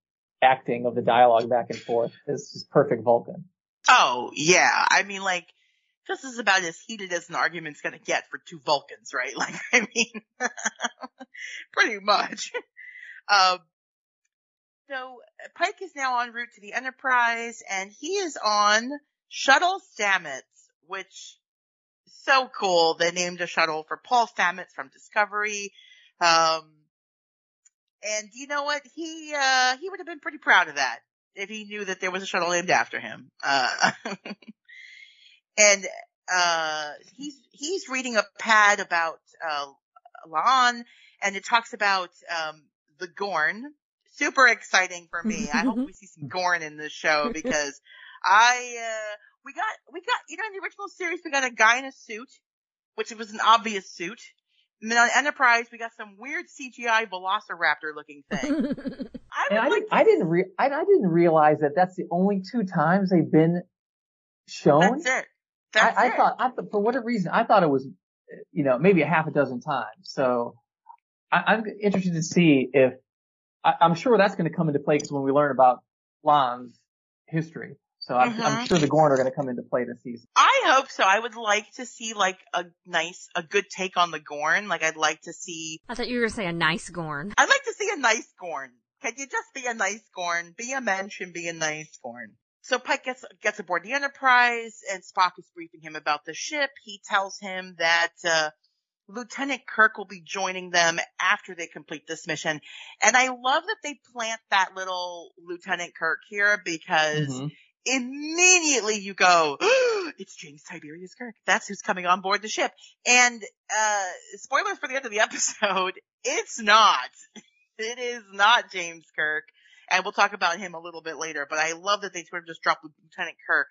S3: acting of the dialogue back and forth is just perfect Vulcan.
S1: Oh, yeah. I mean, like, this is about as heated as an argument's gonna get for two Vulcans, right? <laughs> Like, I mean, <laughs> pretty much. <laughs> Um, so Pike is now en route to the Enterprise and he is on Shuttle Stamets, which so cool. They named a shuttle for Paul Stamets from Discovery. Um, and you know what? He, uh, he would have been pretty proud of that if he knew that there was a shuttle named after him. Uh, and, uh, he's, he's reading a pad about, uh, La'an and it talks about, um, the Gorn, super exciting for me. I hope we see some Gorn in this show <laughs> because I, uh, we got, we got, you know, in the original series, we got a guy in a suit, which was an obvious suit. And then on Enterprise, we got some weird CGI Velociraptor looking <laughs> thing.
S3: I, I, like didn't, I didn't, re- I, I, didn't realize that that's the only two times they've been shown.
S1: That's it. That's
S3: I,
S1: it.
S3: I thought, I, for whatever reason, I thought it was, you know, maybe a half a dozen times. So I, am interested to see if I, am sure that's going to come into play because when we learn about La'an's history. So I'm, mm-hmm. I'm sure the Gorn are going to come into play this season.
S1: I hope so. I would like to see like a nice, a good take on the Gorn. Like I'd like to see.
S2: I thought you were going to say a nice Gorn.
S1: I'd like to see a nice Gorn. Can you just be a nice Gorn? Be a mensch and be a nice Gorn. So Pike gets gets aboard the Enterprise, and Spock is briefing him about the ship. He tells him that uh, Lieutenant Kirk will be joining them after they complete this mission. And I love that they plant that little Lieutenant Kirk here because mm-hmm. immediately you go, oh, <gasps> it's James Tiberius Kirk. That's who's coming on board the ship. And, uh, spoilers for the end of the <laughs> episode, it's not. It is not James Kirk. And we'll talk about him a little bit later, but I love that they sort of just drop Lieutenant Kirk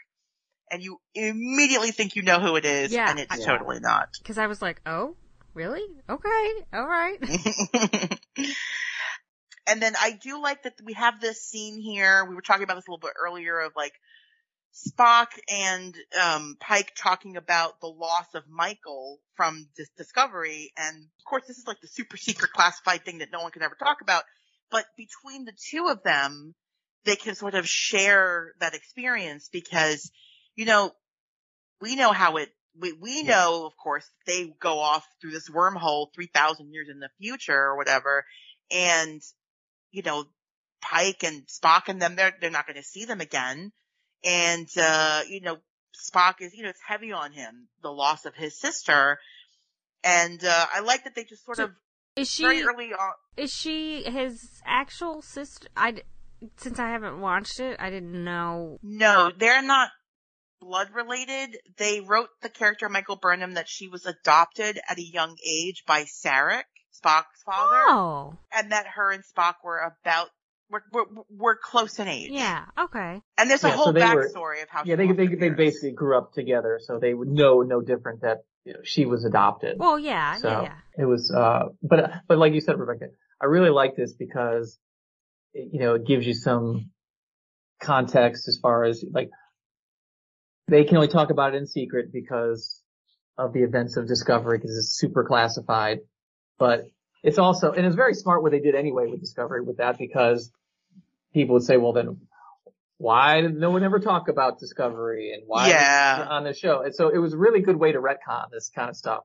S1: and you immediately think you know who it is, yeah, and it's yeah. totally not.
S2: Because I was like, oh, Really? Okay. All right. <laughs>
S1: and then I do like that we have this scene here. We were talking about this a little bit earlier of like Spock and um, Pike talking about the loss of Michael from this Discovery, and of course this is like the super secret classified thing that no one can ever talk about. But between the two of them, they can sort of share that experience because, you know, we know how it we, we know, of course, they go off through this wormhole 3,000 years in the future or whatever. And, you know, Pike and Spock and them, they're, they're not going to see them again. And, uh, you know, Spock is, you know, it's heavy on him, the loss of his sister. And, uh, I like that they just sort so of, is she, very early on.
S2: Is she his actual sister? I, since I haven't watched it, I didn't know.
S1: No, they're not blood related. They wrote the character Michael Burnham that she was adopted at a young age by Sarek, Spock's father.
S2: Oh.
S1: And that her and Spock were about we're, we're, we're close in age.
S2: Yeah. Okay.
S1: And there's a yeah, whole so backstory were, of how.
S3: Yeah, they they they basically grew up together, so they would know no different that you know, she was adopted.
S2: Well, yeah, so yeah, yeah.
S3: It was, uh, but but like you said, Rebecca, I really like this because you know it gives you some context as far as like they can only talk about it in secret because of the events of Discovery because it's super classified. But it's also, and it's very smart what they did anyway with Discovery with that because people would say, well then why did no one ever talk about Discovery and why
S1: yeah.
S3: on the show? And so it was a really good way to retcon this kind of stuff.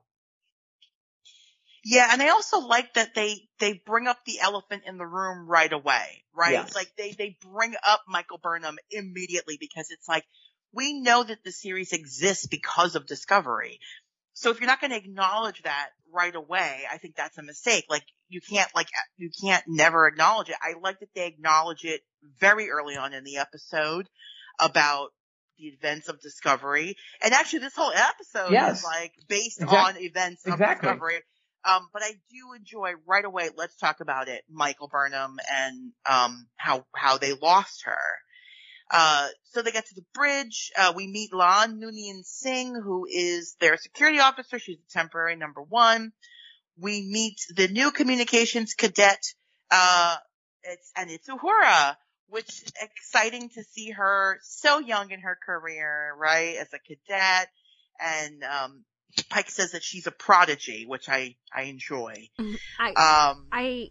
S1: Yeah, and I also like that they they bring up the elephant in the room right away, right? Yes. Like they they bring up Michael Burnham immediately because it's like we know that the series exists because of Discovery. So if you're not going to acknowledge that right away, I think that's a mistake. Like you can't like you can't never acknowledge it. I like that they acknowledge it very early on in the episode about the events of Discovery. And actually this whole episode yes. is like based exactly. on events of exactly. Discovery. Um, but I do enjoy right away. Let's talk about it. Michael Burnham and, um, how, how they lost her. Uh, so they get to the bridge. Uh, we meet La'an Noonien Singh, who is their security officer. She's a temporary number one. We meet the new communications cadet, uh, it's, and it's Uhura, which exciting to see her so young in her career, right? As a cadet. And, um, Pike says that she's a prodigy, which I, I enjoy.
S2: Mm-hmm. I, um, I,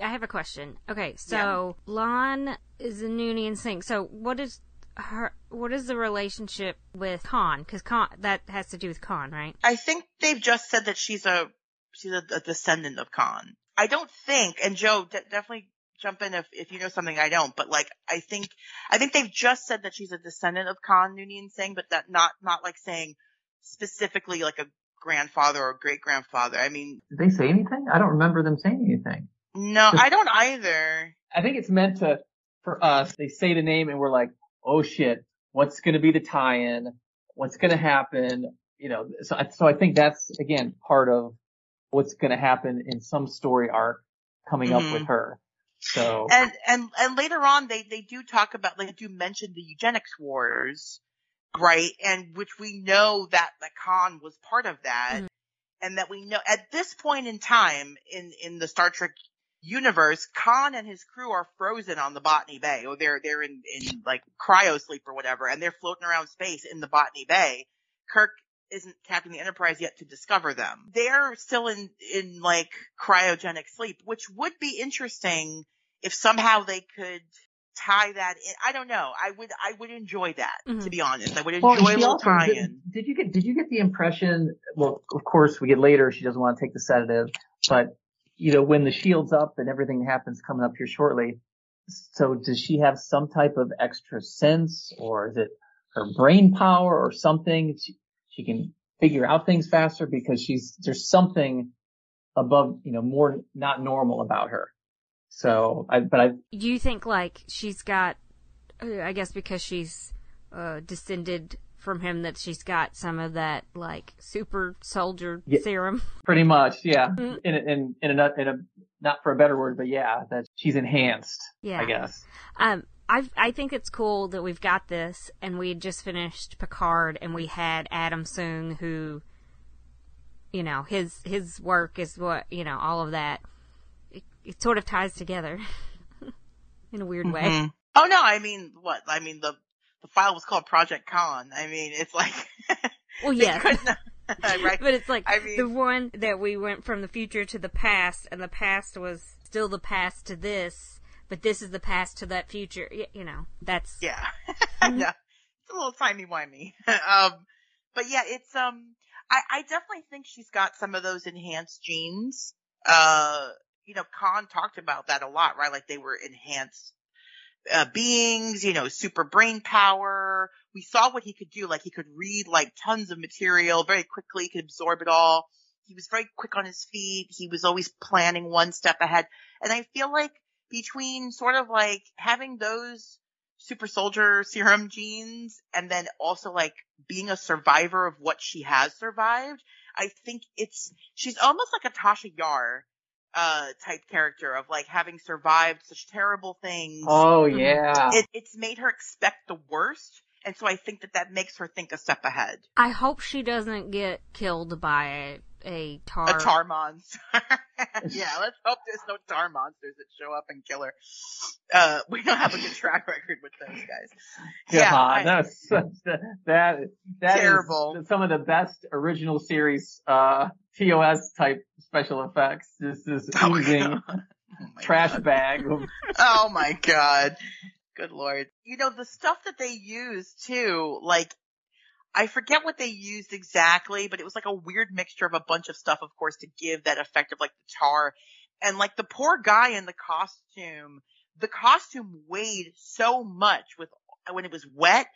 S2: I have a question. Okay, so yeah. La'an is a Noonien Singh. So what is her? What is the relationship with Khan? Because Khan that has to do with Khan, right?
S1: I think they've just said that she's a she's a, a descendant of Khan. I don't think, and Joe de- definitely jump in if if you know something I don't. But like I think I think they've just said that she's a descendant of Khan Noonien Singh, but that not not like saying specifically like a grandfather or great grandfather. I mean,
S3: did they say anything? I don't remember them saying anything.
S1: No, I don't either.
S3: I think it's meant to, for us, they say the name and we're like, oh shit, what's gonna be the tie-in? What's gonna happen? You know, so, so I think that's, again, part of what's gonna happen in some story arc coming mm-hmm. up with mm-hmm. her. So.
S1: And, and, and later on they, they do talk about, they do mention the eugenics wars, right? And which we know that the Khan was part of that. Mm-hmm. And that we know at this point in time in, in the Star Trek universe, Khan and his crew are frozen on the Botany Bay, or they're they're in in like cryo sleep or whatever, and they're floating around space in the Botany Bay. Kirk isn't captaining the Enterprise yet to discover them. They're still in in like cryogenic sleep, which would be interesting if somehow they could tie that in. I don't know. I would, I would enjoy that, mm-hmm. to be honest. I would enjoy
S3: well,
S1: a little tie-in.
S3: Did, did, you get, did you get the impression, well, of course we get later, she doesn't want to take the sedative, but, you know, when the shield's up and everything happens coming up here shortly, so does she have some type of extra sense or is it her brain power or something? She, she can figure out things faster because she's, there's something above, you know, more not normal about her. So, I, but I.
S2: You think like she's got, I guess because she's, uh, descended from him that she's got some of that like super soldier yeah, serum. <laughs>
S3: Pretty much, yeah. Mm-hmm. In, in, in a, in a, not for a better word, but yeah, that she's enhanced. Yeah. I guess.
S2: Um, I I think it's cool that we've got this, and we just finished Picard, and we had Adam Soong, who, you know, his his work is what you know, all of that it sort of ties together <laughs> in a weird way. Mm-hmm. <laughs>
S1: Oh no, I mean what? I mean the the file was called Project Khan. I mean it's like <laughs>
S2: Well yes. <laughs> right. But it's like I mean, the one that we went from the future to the past and the past was still the past to this, but this is the past to that future. You know, that's
S1: Yeah. <laughs> yeah. It's a little timey wimey. um but yeah, it's um I, I definitely think she's got some of those enhanced genes. Uh you know, Khan talked about that a lot, right? Like they were enhanced uh, beings, you know, super brain power. We saw what he could do. Like he could read like tons of material very quickly, could absorb it all. He was very quick on his feet. He was always planning one step ahead. And I feel like between sort of like having those super soldier serum genes and then also like being a survivor of what she has survived, I think it's, she's almost like a Tasha Yar uh type character of like having survived such terrible things.
S3: Oh mm-hmm. yeah.
S1: It, it's made her expect the worst. And so I think that that makes her think a step ahead.
S2: I hope she doesn't get killed by a tar.
S1: A tar monster. <laughs> yeah, let's hope there's no tar monsters that show up and kill her. Uh, we don't have a good track record with those guys.
S3: Yeah, I, that's that that terrible. Is some of the best original series uh TOS type special effects. This is oh oozing oh trash god. bag. Of-
S1: oh my god. Good lord. You know, the stuff that they use too, like I forget what they used exactly, but it was like a weird mixture of a bunch of stuff, of course, to give that effect of like the tar. And like the poor guy in the costume, the costume weighed so much with, when it was wet.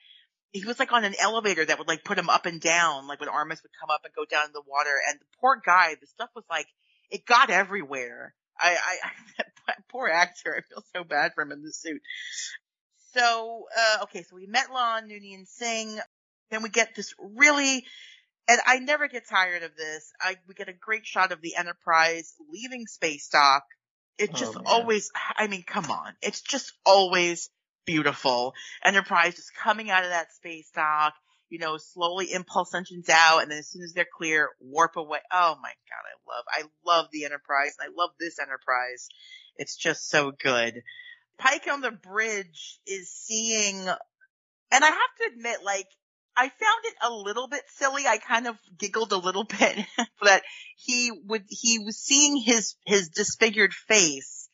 S1: He was like on an elevator that would like put him up and down, like when Armus would come up and go down in the water. And the poor guy, the stuff was like, it got everywhere. I, I, <laughs> I poor actor, I feel so bad for him in the suit. So, uh, okay, so we met La'an, Noonien Singh. Then we get this really, and I never get tired of this. I, we get a great shot of the Enterprise leaving space dock. It oh, just oh, always, I mean, come on. It's just always beautiful. Enterprise just coming out of that space dock, you know, slowly impulse engines out, and then as soon as they're clear, warp away. Oh my god, I love, I love the Enterprise, and I love this Enterprise. It's just so good. Pike on the bridge is seeing, and I have to admit, like, I found it a little bit silly. I kind of giggled a little <laughs> bit that he would, he was seeing his, his disfigured face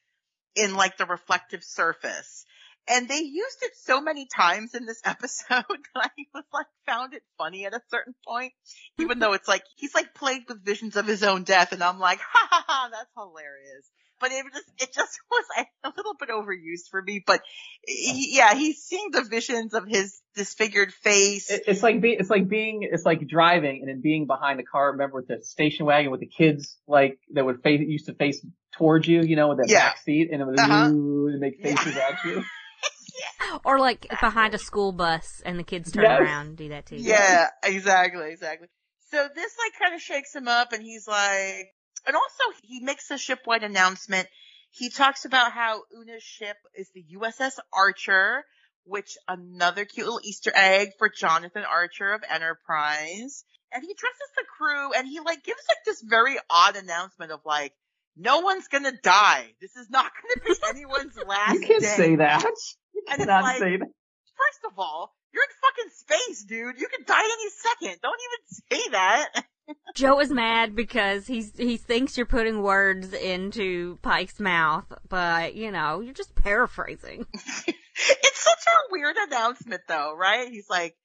S1: in like the reflective surface. And they used it so many times in this <laughs> episode that I was like, found it funny at a certain point, even though it's like, he's like plagued with visions of his own death and I'm like, <laughs> ha ha ha, that's hilarious but it just it just <laughs> was a little bit overused for me. But he, yeah, he's seeing the visions of his disfigured face.
S3: it's like being it's like being it's like driving and then being behind the car. Remember with the station wagon with the kids like that would face used to face towards you, you know, with that yeah. back seat, and it would uh-huh. and make faces yeah. at you. <laughs> <laughs>
S2: Or like behind a school bus and the kids turn yes. around and do that too.
S1: Yeah, exactly, exactly. So this like kind of shakes him up and he's like, and also he makes a shipwide announcement. He talks about how Una's ship is the USS Archer, which another cute little Easter egg for Jonathan Archer of Enterprise. And he addresses the crew and he like gives like this very odd announcement of like, no one's gonna die. This is not <laughs> gonna be anyone's last
S3: You can't
S1: day.
S3: say that. You and cannot like, say that.
S1: First of all, you're in fucking space, dude. You could die any second. Don't even say that. <laughs>
S2: Joe is mad because he's he thinks you're putting words into Pike's mouth, but you know you're just paraphrasing. <laughs>
S1: it's such a weird announcement though, right? He's like,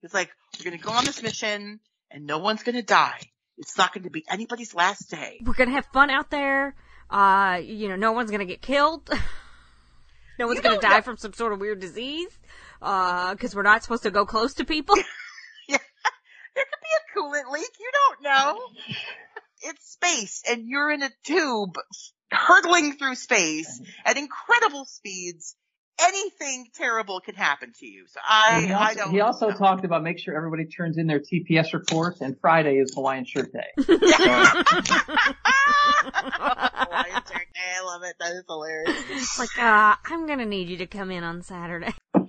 S1: he's like, we're gonna go on this mission and no one's gonna die. It's not gonna be anybody's last day.
S2: We're gonna have fun out there. Uh, you know, no one's gonna get killed. <laughs> no one's
S1: You
S2: gonna die
S1: know.
S2: from some sort of weird disease. Uh, cause we're not supposed to go close to people. <laughs>
S1: There could be a coolant leak. You don't know. It's space and you're in a tube hurtling through space at incredible speeds. Anything terrible can happen to you. So I,
S3: he
S1: I
S3: also,
S1: don't.
S3: he also
S1: know.
S3: talked about make sure everybody turns in their TPS reports, and Friday is Hawaiian Shirt Day. <laughs>
S1: Hawaiian shirt. Day, I love it. That is hilarious.
S2: It's like, uh, I'm gonna need you to come in on Saturday. <laughs>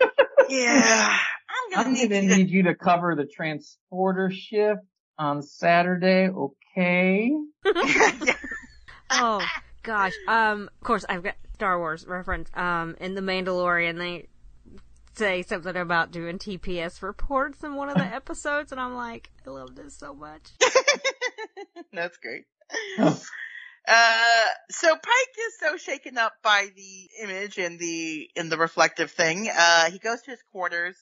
S1: Yeah. I'm gonna
S3: I'm
S1: need
S3: gonna
S1: you to
S3: need you to cover the transporter shift on Saturday, okay? <laughs>
S2: Oh gosh. Um, of course I've got Star Wars reference. Um, in the Mandalorian they say something about doing TPS reports in one of the <laughs> episodes, and I'm like, I love this so much. <laughs>
S1: That's great. Uh, so Pike is so shaken up by the image in the, in the reflective thing. Uh, he goes to his quarters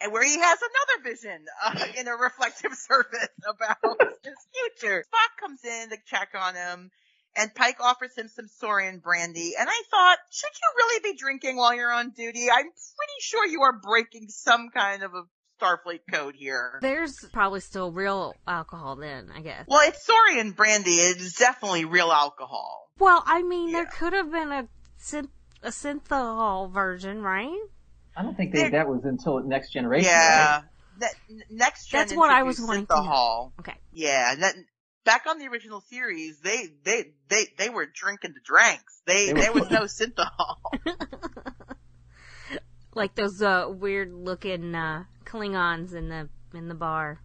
S1: and where he has another vision, uh, in a reflective <laughs> surface about his future. Spock comes in to check on him and Pike offers him some Saurian brandy. And I thought, should you really be drinking while you're on duty? I'm pretty sure you are breaking some kind of a Starfleet code here.
S2: There's probably still real alcohol then, I guess.
S1: Well, it's Saurian brandy. It's definitely real alcohol.
S2: Well, I mean, there could have been a synth a synthol version, right?
S3: I don't think they, that was until next generation.
S1: Yeah. Ne- n- next gen
S2: That's what I was
S1: introduced
S2: wanting to know.
S1: Synthahol.
S2: Okay.
S1: Yeah. That, back on the original series, they, they, they, they were drinking the drinks. They,
S3: They
S1: there was no synthahol. <laughs> <laughs>
S2: Like those uh, weird looking uh, Klingons in the in the bar.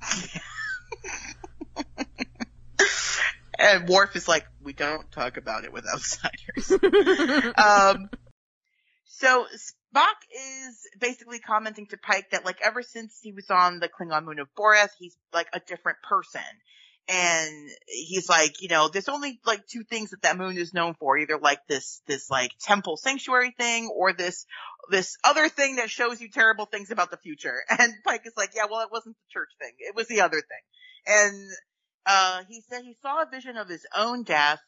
S2: <laughs>
S1: and Worf is like, we don't talk about it with outsiders. um, so Spock is basically commenting to Pike that like ever since he was on the Klingon moon of Boreth, he's like a different person. And he's like, you know, there's only like two things that that moon is known for, either like this, this like temple sanctuary thing or this, this other thing that shows you terrible things about the future. <laughs> And Pike is like, yeah, well, it wasn't the church thing. It was the other thing. And, uh, he said he saw a vision of his own death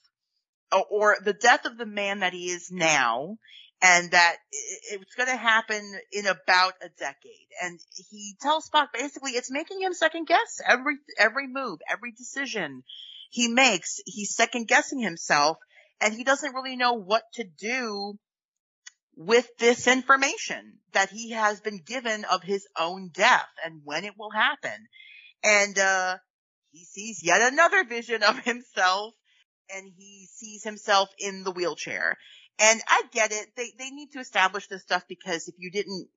S1: or, or the death of the man that he is now and that it, it's going to happen in about a decade. And he tells Spock basically it's making him second guess every, every move, every decision he makes. He's second guessing himself and he doesn't really know what to do with this information that he has been given of his own death and when it will happen. And, uh, he sees yet another vision of himself and he sees himself in the wheelchair. And I get it. They, they need to establish this stuff because if you didn't,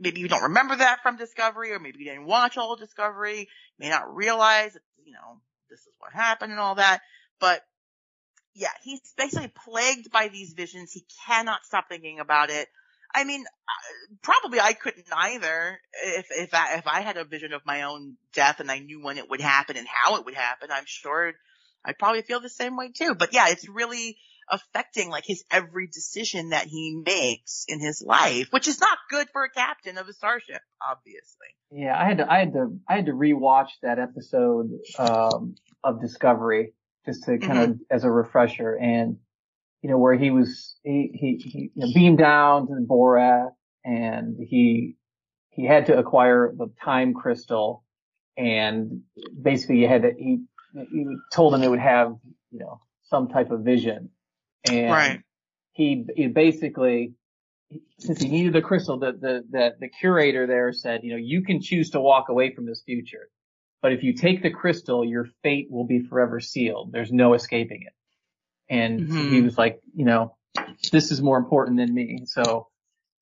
S1: maybe you don't remember that from Discovery or maybe you didn't watch all of Discovery, you may not realize, you know, this is what happened and all that. But yeah, he's basically plagued by these visions. He cannot stop thinking about it. I mean, uh, probably I couldn't either if, if I, if I had a vision of my own death and I knew when it would happen and how it would happen. I'm sure I'd probably feel the same way too. But yeah, it's really affecting like his every decision that he makes in his life, which is not good for a captain of a starship, obviously.
S3: Yeah, I had to, I had to, I had to rewatch that episode, um, of Discovery just to kind of, as a refresher. And, you know, where he was, he, he, he you know, beamed down to the Boreth and he, he had to acquire the time crystal and basically you had to, he, he told him it would have, you know, some type of vision and
S1: Right.
S3: he, he basically, since he needed the crystal, the, the, the, the curator there said, you know, you can choose to walk away from this future. But if you take the crystal, your fate will be forever sealed. There's no escaping it. And
S1: Mhm.
S3: he was like, you know, this is more important than me. So,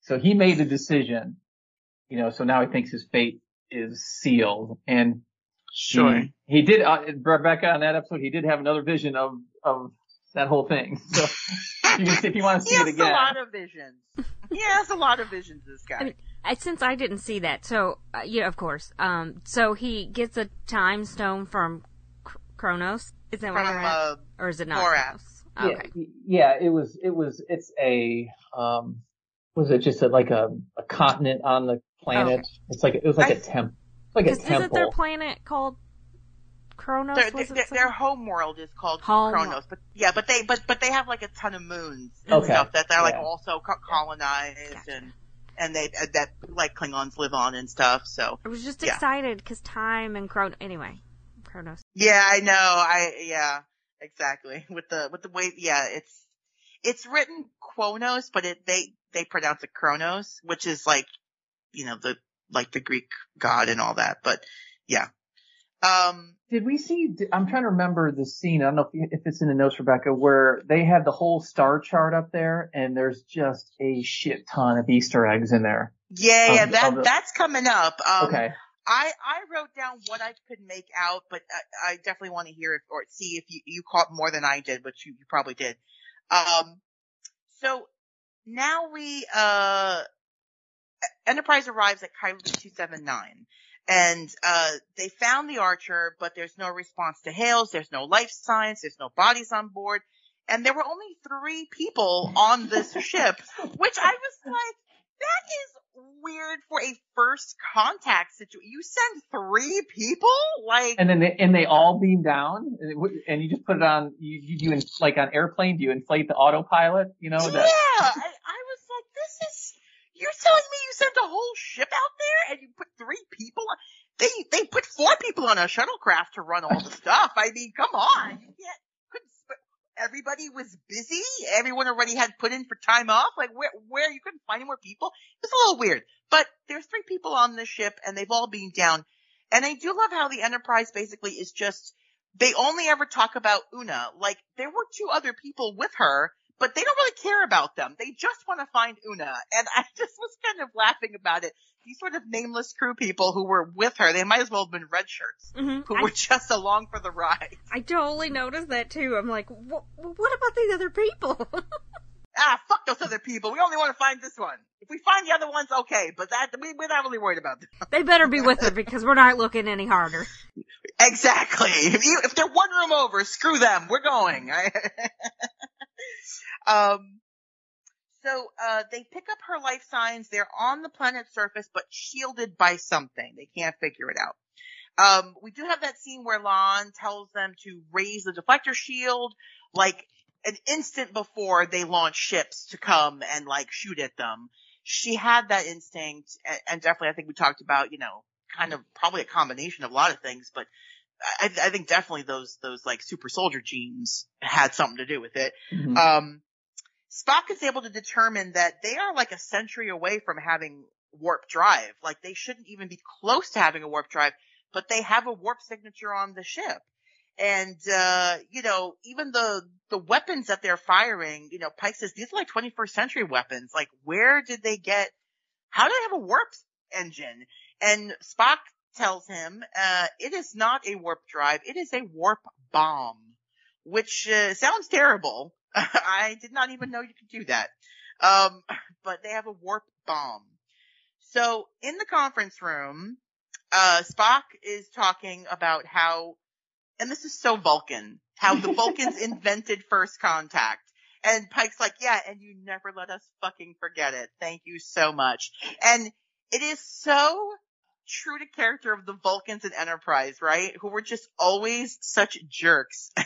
S3: so he made a decision, you know, so now he thinks his fate is sealed. And he, he did, uh, Rebecca on that episode, he did have another vision of, of that whole thing. <laughs> So you can see if you want to see it again.
S1: a lot of visions. he has a lot of visions, this guy.
S2: I mean, I, since I didn't see that, so uh, yeah, of course. Um, so he gets a time stone from Cr- Kronos. Is that what
S1: From,
S2: we're
S1: uh,
S2: or is it not
S1: Borat.
S2: Kronos?
S3: Yeah,
S2: Okay.
S3: y- yeah, it was, it was, it's a, um, was it just a, like a, a continent on the planet? Oh. It's like it was like I, a temp, like a temple.
S2: Isn't their planet called Kronos?
S1: Their, their, their, home world is called home Kronos, but yeah, but they but but they have like a ton of moons and okay. stuff that they're like yeah. also colonized gotcha. and and they uh, that like Klingons live on and stuff. So
S2: I was just yeah. excited because time and Kronos. Anyway, Kronos.
S1: Yeah, I know. I yeah, exactly. <laughs> With the with the way, yeah, it's it's written Quonos, but it they they pronounce it Kronos, which is like you know the like the Greek god and all that. But yeah. Um,
S3: did we see? I'm trying to remember the scene. I don't know if, if it's in the notes, Rebecca, where they have the whole star chart up there, and there's just a shit ton of Easter eggs in there.
S1: Yeah, yeah, that the, that's coming up. Um, okay. I I wrote down what I could make out, but I, I definitely want to hear if or see if you you caught more than I did, which you, you probably did. Um, so now we uh, Enterprise arrives at Kiley 279 and uh, they found the archer, but there's no response to hails. There's no life signs. There's no bodies on board, and there were only three people on this <laughs> ship, which I was like, that is weird for a first contact situation. You send three people, like,
S3: and then they, and they all beam down, and you just put it on. You, you do like on airplane. Do you inflate the autopilot? You know.
S1: Yeah, that, I, I was like, this is you're telling me you sent a whole ship out there and you put three people on? They, they put four people on a shuttlecraft to run all the <laughs> stuff. I mean, come on. Yeah, couldn't, everybody was busy. Everyone already had put in for time off. Like where, where you couldn't find any more people. It's a little weird, but there's three people on the ship and they've all been down. And I do love how the Enterprise basically is just, they only ever talk about Una. Like there were two other people with her but they don't really care about them. They just want to find Una. And I <laughs> just was kind of laughing about it. These sort of nameless crew people who were with her, they might as well have been red shirts, mm-hmm. who I, were <laughs> just along for the ride.
S2: I totally noticed that too. I'm like, what, what about these other people? <laughs>
S1: ah, fuck those other people. We only want to find this one. If we find the other ones, okay, but that we, we're not really worried about them.
S2: They better be with her because we're not looking any harder.
S1: Exactly. If, you, if they're one room over, screw them. We're going. <laughs> Um, so uh, they pick up her life signs. They're on the planet's surface, but shielded by something. They can't figure it out. Um, we do have that scene where La'an tells them to raise the deflector shield, like an instant before they launch ships to come and like shoot at them. She had that instinct, and, and definitely, I think we talked about, you know, kind of probably a combination of a lot of things, but I, I think definitely those those like super soldier genes had something to do with it. Mm-hmm. Um, Spock is able to determine that they are like a century away from having warp drive. Like they shouldn't even be close to having a warp drive, but they have a warp signature on the ship. And, uh, you know, even the, the weapons that they're firing, you know, Pike says these are like 21st century weapons. Like where did they get, how do they have a warp engine? And Spock tells him, uh, it is not a warp drive. It is a warp bomb, which, uh, sounds terrible. <laughs> I did not even know you could do that. Um, <laughs> but they have a warp bomb. So in the conference room, uh, Spock is talking about how, and this is so Vulcan, how the Vulcans <laughs> invented first contact. And Pike's like, yeah, and you never let us fucking forget it. Thank you so much. And it is so true to character of the Vulcans in Enterprise, right? Who were just always such jerks. <laughs> and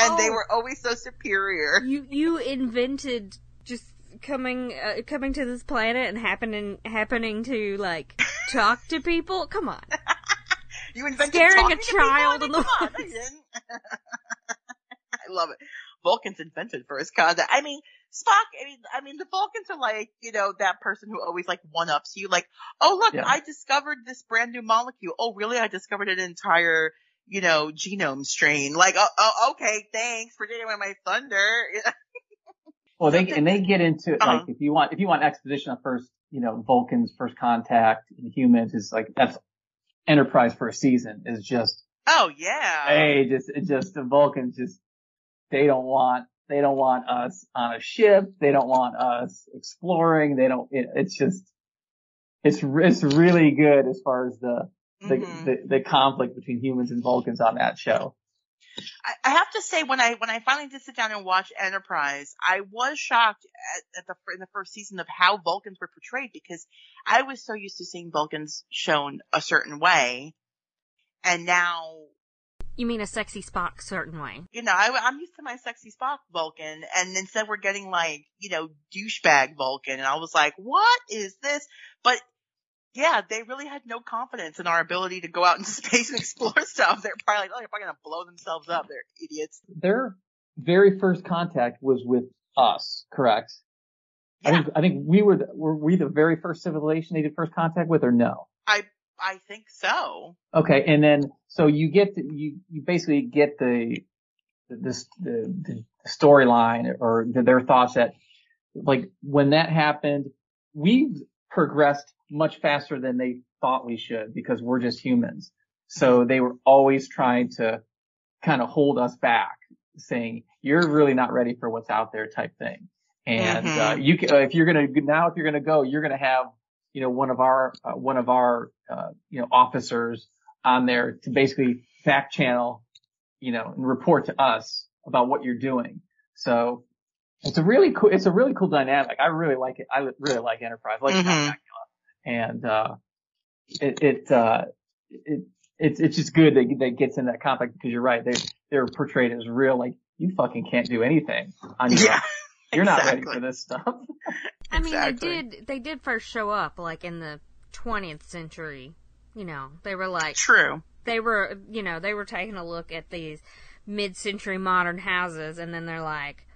S1: oh, they were always so superior.
S2: You you invented just coming uh, coming to this planet and happening happening to like <laughs> talk to people. Come on. <laughs>
S1: you invented
S2: scaring a child in the
S1: on, I love it. Vulcans invented first contact. I mean, Spock, I mean, I mean, the Vulcans are like, you know, that person who always like one ups you, like, oh look, yeah. I discovered this brand new molecule. Oh really? I discovered an entire you know, genome strain. Like, oh, oh okay, thanks for taking away my thunder. <laughs>
S3: well, they and they get into uh-huh. like if you want if you want exposition on first, you know, Vulcan's first contact in humans is like that's Enterprise for a season is just.
S1: Oh yeah.
S3: Hey, just it just the Vulcans just they don't want they don't want us on a ship. They don't want us exploring. They don't. It, it's just it's it's really good as far as the the, mm-hmm. the, the conflict between humans and Vulcans on that show.
S1: I, have to say when I when I finally did sit down and watch Enterprise, I was shocked at, at the in the first season of how Vulcans were portrayed because I was so used to seeing Vulcans shown a certain way, and now
S2: you mean a sexy Spock certain way?
S1: You know, I, am used to my sexy Spock Vulcan, and instead we're getting like, you know, douchebag Vulcan, and I was like, what is this? But yeah, they really had no confidence in our ability to go out into <laughs> space and explore stuff. They're probably like, oh, they're probably gonna blow themselves up. They're idiots.
S3: Their very first contact was with us, correct? Yeah. I think I think we were the, were we the very first civilization they did first contact with, or no?
S1: I I think so.
S3: Okay, and then so you get to, you you basically get the this the, the storyline or the, their thoughts that like when that happened, we've progressed much faster than they thought we should because we're just humans. So they were always trying to kind of hold us back, saying you're really not ready for what's out there type thing. And uh, mm-hmm. uh, you can, uh, if you're gonna now if you're gonna go, you're gonna have you know one of our uh, one of our uh, you know officers on there to basically back channel, you know, and report to us about what you're doing. So it's a really cool, it's a really cool dynamic. I really like it. I really like Enterprise. I like mm-hmm and uh, it it uh, it it's it's just good that that gets in that conflict because you're right they they're portrayed as real like you fucking can't do anything on your yeah, You're exactly. not ready for this stuff. <laughs>
S2: I mean, exactly. they did they did first show up like in the 20th century. You know, they were like
S1: true.
S2: They were you know they were taking a look at these mid-century modern houses, and then they're like,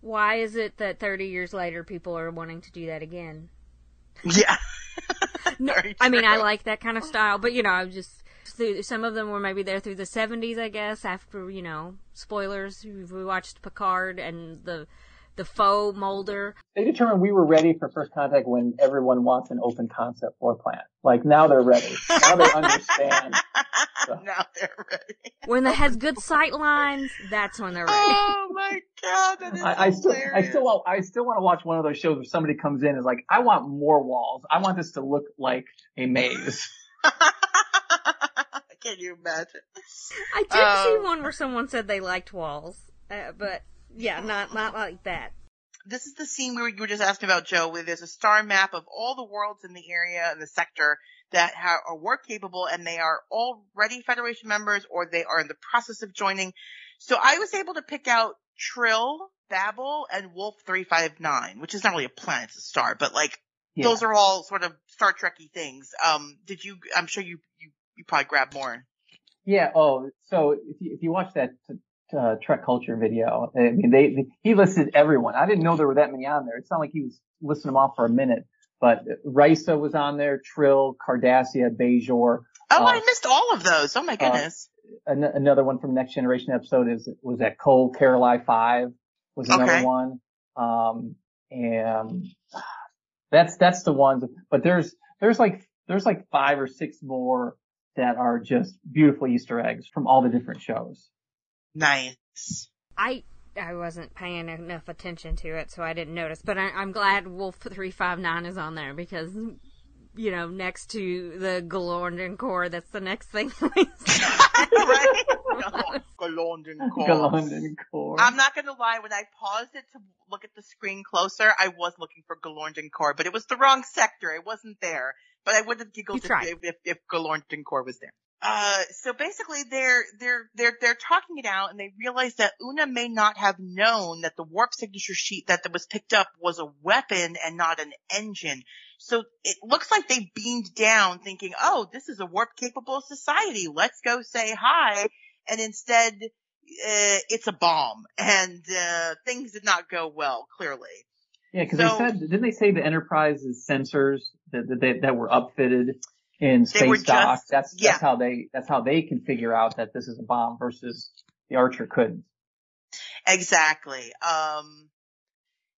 S2: why is it that 30 years later people are wanting to do that again? <laughs>
S1: Yeah. <laughs>
S2: no, I mean, I like that kind of style, but you know, I was just some of them were maybe there through the 70s, I guess, after, you know, spoilers. We watched Picard and the the faux molder.
S3: They determined we were ready for first contact when everyone wants an open concept floor plan. Like now they're ready. now they understand.
S1: So. <laughs> Now they're ready.
S2: When it has good sight lines, that's when they're ready.
S1: Oh my god, that is I,
S3: I still, I still, want, I still want to watch one of those shows where somebody comes in and is like, I want more walls. I want this to look like a maze. <laughs>
S1: Can you imagine?
S2: I did um, see one where someone said they liked walls, uh, but yeah, not not like that.
S1: This is the scene where you were just asking about, Joe, where there's a star map of all the worlds in the area and the sector that are warp capable and they are already Federation members or they are in the process of joining. So I was able to pick out Trill, Babel, and Wolf 359, which is not really a planet, it's a star, but like, yeah. those are all sort of Star Trekky things. Um, did you, I'm sure you, you, you probably grabbed more.
S3: Yeah. Oh, so if you, if you watch that uh, Trek Culture video. I mean, they, they, he listed everyone. I didn't know there were that many on there. It's not like he was listing them off for a minute, but Risa was on there, Trill, Cardassia, Bajor.
S1: Oh, uh, I missed all of those. Oh my uh, goodness.
S3: Uh, an- another one from Next Generation episode is, was that Cole Caroline 5 was another okay. one. Um, and that's, that's the ones, but there's, there's like, there's like five or six more that are just beautiful Easter eggs from all the different shows.
S1: Nice.
S2: I I wasn't paying enough attention to it, so I didn't notice. But I, am glad Wolf three five nine is on there because you know next to the Galorndon core, that's the next thing.
S1: right? Galorndon core.
S3: Galorndon core.
S1: I'm not gonna lie. When I paused it to look at the screen closer, I was looking for Galorndon core, but it was the wrong sector. It wasn't there. But I would have giggled if, if, if, if Galorndon core was there. Uh, so basically they're, they're, they're, they're talking it out and they realize that Una may not have known that the warp signature sheet that was picked up was a weapon and not an engine. So it looks like they beamed down thinking, oh, this is a warp capable society. Let's go say hi. And instead, uh, it's a bomb and, uh, things did not go well, clearly.
S3: Yeah, cause so, they said, didn't they say the Enterprise's sensors that, that, that were upfitted in space dock. That's yeah. that's how they that's how they can figure out that this is a bomb versus the Archer couldn't.
S1: Exactly. Um,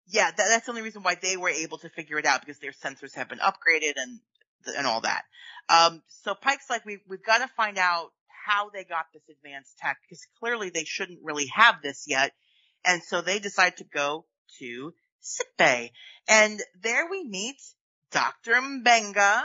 S1: yeah, that, that's the only reason why they were able to figure it out because their sensors have been upgraded and and all that. Um, so Pike's like, we we've got to find out how they got this advanced tech because clearly they shouldn't really have this yet. And so they decide to go to sickbay. And there we meet Dr. Mbenga,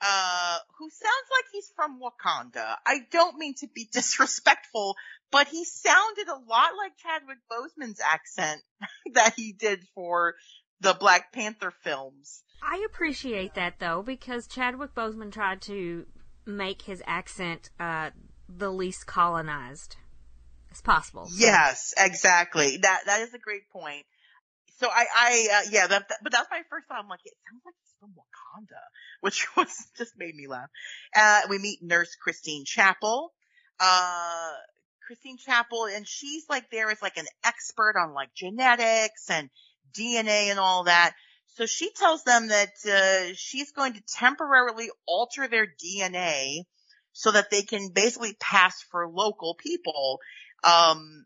S1: uh, who sounds like he's from Wakanda. I don't mean to be <laughs> disrespectful, but he sounded a lot like Chadwick Boseman's accent <laughs> that he did for the Black Panther films.
S2: I appreciate that though, because Chadwick Boseman tried to make his accent, uh, the least colonized as possible.
S1: Yes, exactly. That, that is a great point. So I, I, uh, yeah, that, that, but that's my first thought. I'm like, it sounds like it's from Wakanda, <laughs> which was, just made me laugh. Uh, we meet nurse Christine Chapel. Uh, Christine Chapel, and she's like there as like an expert on like genetics and DNA and all that. So she tells them that uh, she's going to temporarily alter their DNA so that they can basically pass for local people. Um,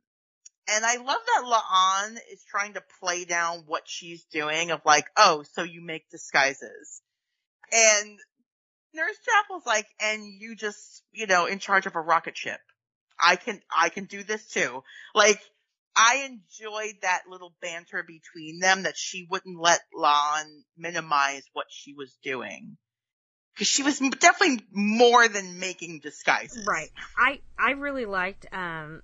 S1: and I love that La'an is trying to play down what she's doing of like, oh, so you make disguises. And Nurse Chapel's like, and you just, you know, in charge of a rocket ship. I can, I can do this too. Like, I enjoyed that little banter between them that she wouldn't let La'an minimize what she was doing. Cause she was definitely more than making disguises.
S2: Right. I, I really liked, um,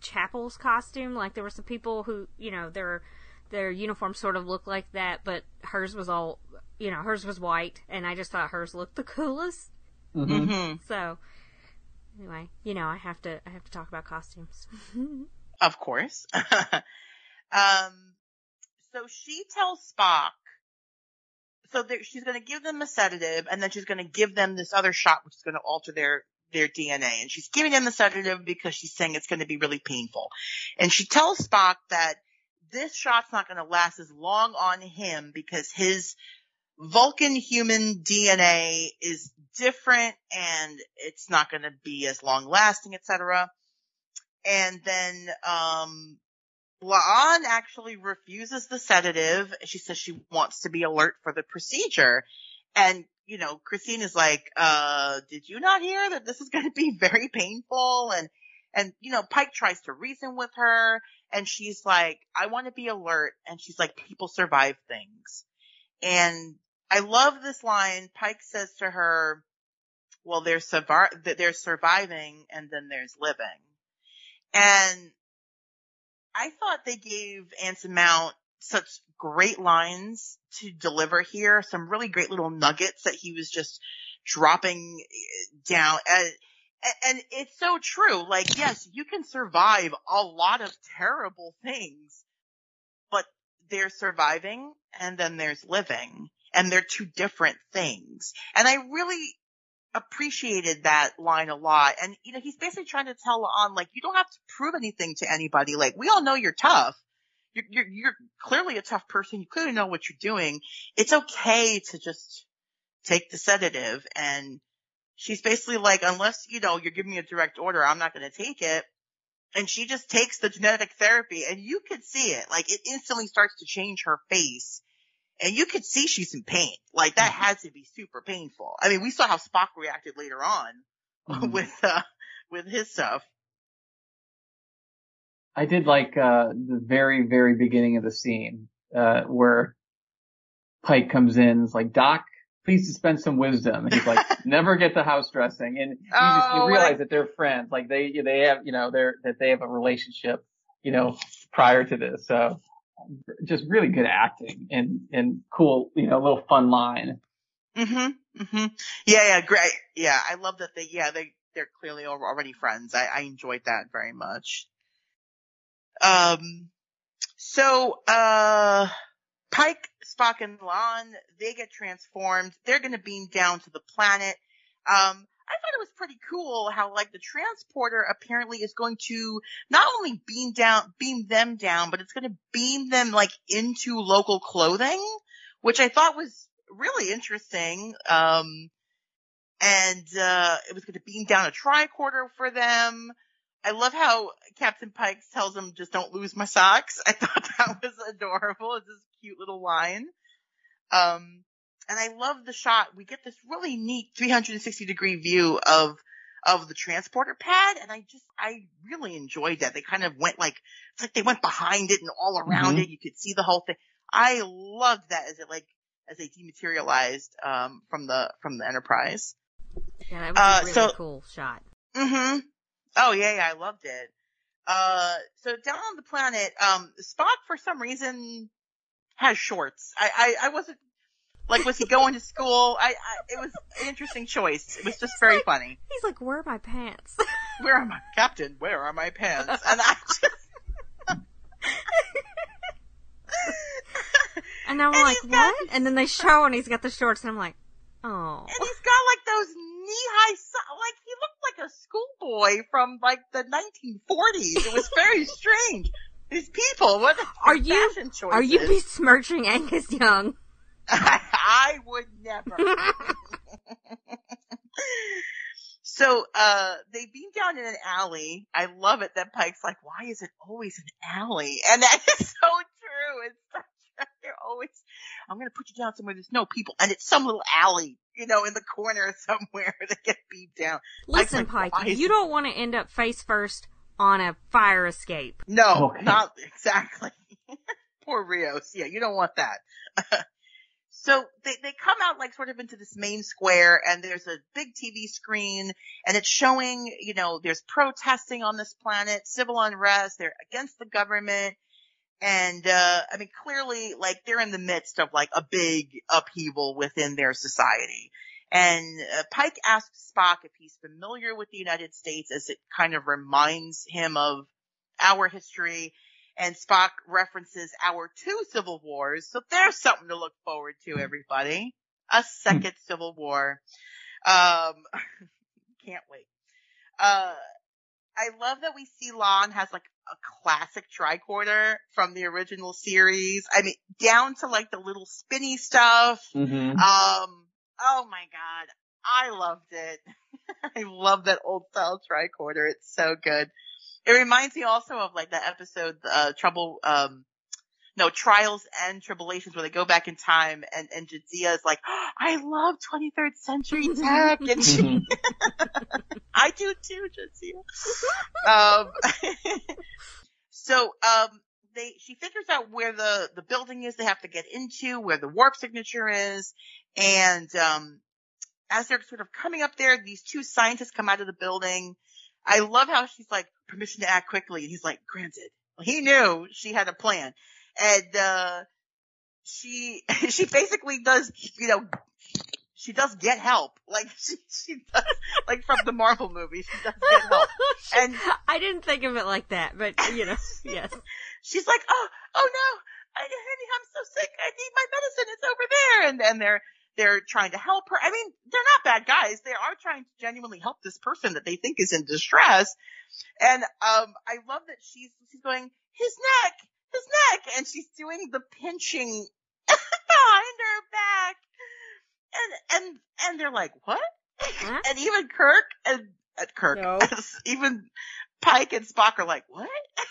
S2: Chapel's costume. Like there were some people who, you know, their, their uniforms sort of looked like that, but hers was all, you know, hers was white and I just thought hers looked the coolest.
S1: Mm-hmm. mm-hmm.
S2: So, anyway, you know, I have to, I have to talk about costumes. <laughs>
S1: Of course. <laughs> um, so she tells Spock, so she's going to give them a sedative and then she's going to give them this other shot which is going to alter their their DNA. And she's giving him the sedative because she's saying it's going to be really painful. And she tells Spock that this shot's not going to last as long on him because his Vulcan human DNA is different and it's not going to be as long lasting, etc. And then, um, La'an actually refuses the sedative. She says she wants to be alert for the procedure. And, you know, Christine is like, uh, did you not hear that this is going to be <laughs> very painful? And, and, you know, Pike tries to reason with her and she's like, I want to be alert. And she's like, people survive things. And I love this line. Pike says to her, well, there's, survi- there's surviving and then there's living. And I thought they gave Anson Mount such great lines to deliver here, some really great little nuggets that he was just dropping eh, down. And, and it's so true. Like, yes, you can survive a lot of terrible things, but there's surviving and then there's living and they're two different things. And I really appreciated that line a lot. And, you know, he's basically trying to tell on, like, you don't have to prove anything to anybody. Like, we all know you're tough. You're, you're, you're clearly a tough person. You clearly know what you're doing. It's okay to just take the sedative. And she's basically like, unless, you know, you're giving me a direct order, I'm not going to take it. And she just takes the genetic therapy and you could see it. Like, it instantly starts to change her face and you could see she's in pain. Like that mm-hmm. had to be super painful. I mean, we saw how Spock reacted later on mm-hmm. <laughs> with, uh, with his stuff.
S3: I did like, uh, the very, very beginning of the scene, uh, where Pike comes in, it's like, Doc, please dispense some wisdom. And he's like, <laughs> never get the house dressing. And you, oh, just, you oh, realize that they're friends. Like they, they have, you know, they're, that they have a relationship, you know, prior to this. So just really good acting and and cool, you know, little fun line.
S1: Mhm. Mhm. Yeah, yeah, great. Yeah, I love that they yeah, they they're clearly already friends. I I enjoyed that very much. Um so uh Pike, Spock and La'an, they get transformed. They're to beam down to the planet. Um I thought it was pretty cool how like the transporter apparently is going to not only beam down, beam them down, but it's going to beam them like into local clothing, which I thought was really interesting. Um, and, uh, it was going to beam down a tricorder for them. I love how Captain Pike tells them just don't lose my socks. <laughs> I thought that was adorable. It's this cute little line. Um, and I love the shot. We get this really neat 360 degree view of of the transporter pad, and I just I really enjoyed that. They kind of went like it's like they went behind it and all around mm-hmm. it. You could see the whole thing. I loved that as it like as they dematerialized um, from the from the Enterprise.
S2: Yeah, that was uh, a really so, cool shot.
S1: Mm-hmm. Oh yeah, yeah, I loved it. Uh, so down on the planet, um, Spock for some reason has shorts. I, I, I wasn't like, was he going to school? I, I, it was an interesting choice. It was just
S2: he's
S1: very
S2: like,
S1: funny.
S2: He's like, where are my pants?
S1: where are my, Captain, where are my pants? And I just,
S2: and I'm and like, what? Got, and then they show and he's got the shorts and I'm like, oh.
S1: And he's got like those knee-high, so- like he looked like a schoolboy from like the 1940s. It was very <laughs> strange. These people, what
S2: are you? Are you besmirching Angus Young? <laughs>
S1: I would never. <laughs> so, uh, they beam down in an alley. I love it that Pike's like, why is it always an alley? And that is so true. It's such they're always, I'm going to put you down somewhere there's no people. And it's some little alley, you know, in the corner <laughs> somewhere to get beat down.
S2: Listen, like, Pike, you don't want to end up face first on a fire escape.
S1: No, okay. not <laughs> exactly. <laughs> Poor Rios. Yeah, you don't want that. so they, they come out like sort of into this main square and there's a big TV screen and it's showing, you know, there's protesting on this planet, civil unrest, they're against the government. And, uh, I mean, clearly, like, they're in the midst of, like, a big upheaval within their society. And uh, Pike asks Spock if he's familiar with the United States as it kind of reminds him of our history. And Spock references our two civil wars. So there's something to look forward to, everybody. A second civil war. Um, <laughs> can't wait. Uh, I love that we see La'an has like a classic tricorder from the original series. I mean, down to like the little spinny stuff.
S3: Mm-hmm.
S1: Um, oh my god, I loved it. <laughs> I love that old style tricorder. It's so good. It reminds me also of like that episode, uh, Trouble, um, no, Trials and Tribble-ations where they go back in time and, and Jadzia is like, oh, <gasps> I love 23rd century tech. And she, mm-hmm. <laughs> I do too, Jadzia. um, <laughs> so, um, they, she figures out where the, the building is they have to get into, where the warp signature is. And, um, as they're sort of coming up there, these two scientists come out of the building. I love how she's like, permission to act quickly. And he's like, granted. He knew she had a plan and uh she <laughs> she basically does you know she does get help. <laughs> Like she she does like from the Marvel movies she does get help. <laughs> And
S2: I didn't think of it like that but you know <laughs> yes.
S1: She's like oh oh no. I, honey I'm so sick. I need my medicine. It's over there. And and they're they're trying to help her. I mean they're not bad guys. They are trying to genuinely help this person that they think is in distress. And um I love that she's she's going his neck his neck. And she's doing the pinching behind her back. And, and, and they're like, what? Huh? And even Kirk and, uh, Kirk, no. <laughs> even Pike and Spock are like, what? <laughs>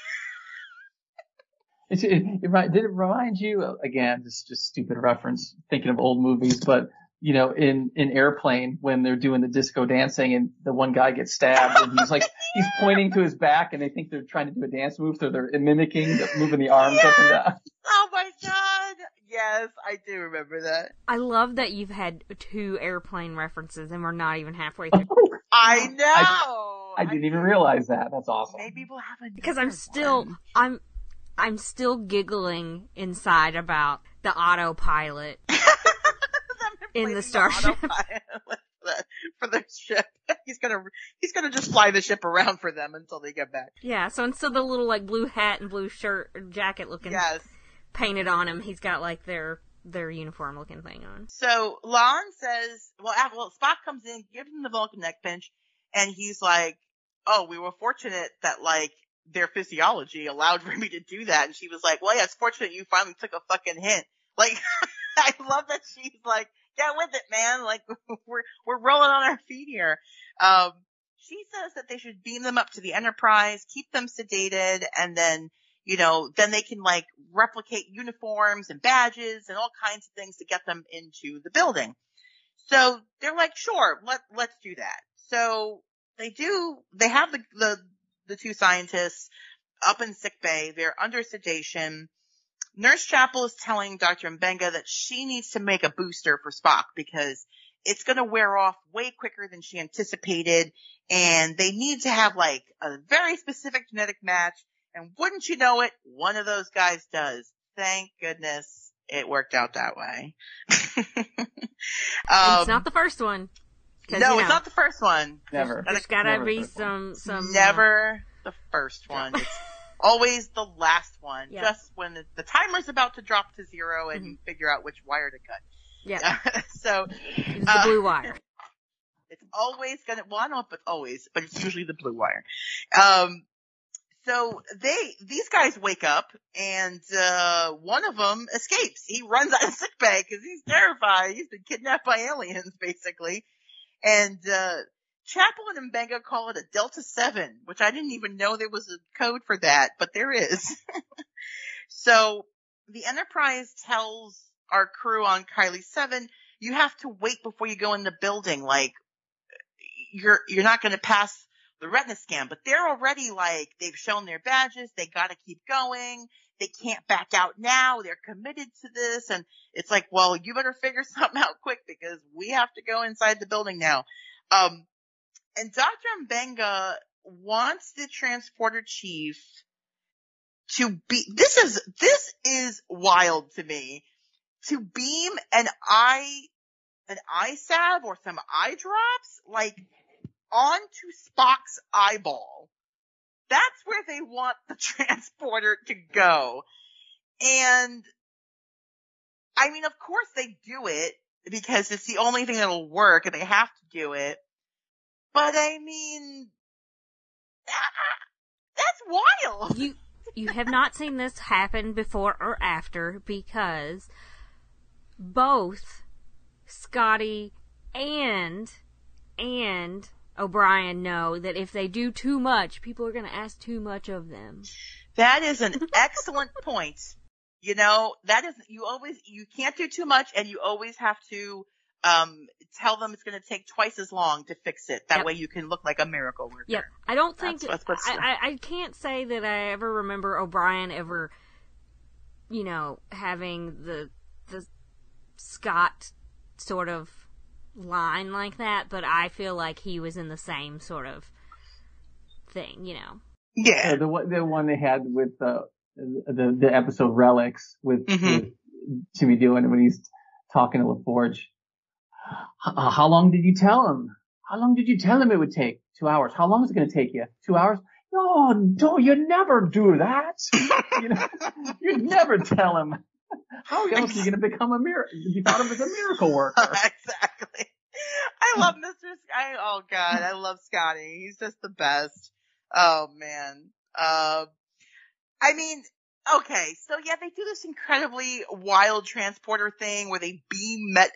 S3: It, it, it, did it remind you again? This is just stupid reference, thinking of old movies, but you know, in, in airplane when they're doing the disco dancing and the one guy gets stabbed and he's like, <laughs> he's pointing to his back and they think they're trying to do a dance move. So they're mimicking, moving the arms
S1: yes!
S3: up and down.
S1: Oh my God. Yes, I do remember that.
S2: I love that you've had two airplane references and we're not even halfway through.
S1: Oh, I know.
S3: I, I didn't even realize that. That's awesome.
S1: Maybe we'll have a
S2: because I'm still one. I'm I'm still giggling inside about the autopilot <laughs> in the starship.
S1: for the ship. <laughs> He's gonna he's gonna just fly the ship around for them until they get back.
S2: Yeah. So instead of the little like blue hat and blue shirt jacket looking
S1: yes.
S2: Painted on him, he's got like their their uniform looking thing on.
S1: So La'an says, well, well, Spock comes in, gives him the Vulcan neck pinch, and he's like, "Oh, we were fortunate that like their physiology allowed for me to do that." And she was like, "Well, yeah, it's fortunate you finally took a fucking hint." Like, <laughs> I love that she's like, get with it, man. Like <laughs> we're we're rolling on our feet here. Um, she says that they should beam them up to the Enterprise, keep them sedated, and then you know then they can like replicate uniforms and badges and all kinds of things to get them into the building. So they're like, sure, let let's do that. So they do. They have the the the two scientists up in sick bay. They're under sedation. Nurse Chapel is telling Dr. Mbenga that she needs to make a booster for Spock because it's going to wear off way quicker than she anticipated and they need to have like a very specific genetic match. And wouldn't you know it, one of those guys does. Thank goodness it worked out that way. <laughs>
S2: um, it's not the first one.
S1: No, you know, it's not the first one.
S3: Never.
S2: There's gotta be some, some.
S1: Never uh, the first one. It's always the last one. Yeah. Just when the, the, timer's about to drop to zero and mm-hmm. you figure out which wire to cut.
S2: Yeah. <laughs>
S1: so.
S2: It's uh, the blue wire.
S1: It's always gonna, well, I don't know if it's always, but it's usually the blue wire. Um, so they, these guys wake up and, uh, one of them escapes. He runs out of sick bay because he's terrified. He's been kidnapped by aliens, basically. And, uh, Chapel and Mbenga call it a Delta 7, which I didn't even know there was a code for that, but there is. <laughs> so the Enterprise tells our crew on Kiley 7, you have to wait before you go in the building. Like, you're, you're not going to pass the retina scan, but they're already like, they've shown their badges. They got to keep going. They can't back out now. They're committed to this. And it's like, well, you better figure <laughs> something out quick because we have to go inside the building now. Um, and Dr. Mbenga wants the transporter chief to be, this is, this is wild to me, to beam an eye, an eye salve or some eye drops, like, onto Spock's eyeball. That's where they want the <laughs> transporter to go. And, I mean, of course they do it because it's the only thing that'll work and they have to do it. But I mean, <laughs> that's wild.
S2: You, you have not seen this happen before or after because both Scotty and, and O'Brien know that if they do too much, people are going to ask too much of them.
S1: That is an excellent <laughs> point. You know, that is, you always, you can't do too much and you always have to um, tell them it's going to take twice as long to fix it. That yep. way you can look like a miracle worker.
S2: Yep. I don't think, that's, that's I, I, I can't say that I ever remember O'Brien ever, you know, having the, the Scott sort of line like that, but I feel like he was in the same sort of thing, you know.
S1: Yeah.
S3: yeah the one, the one they had with the, the, the episode Relics with, mm-hmm. with Jimmy Doohan when he's talking to LaForge uh, how long did you tell him? How long did you tell him it would take? Two hours. How long is it going to take you? Two hours? No, no, you never do that. <laughs> you know, you never tell him. How else are you going to become a miracle? You thought him as a miracle worker. <laughs>
S1: exactly. I love Mr. Scotty. Oh God, I love Scotty. He's just the best. Oh man. Uh, I mean, okay, so yeah, they do this incredibly wild transporter thing where they beam met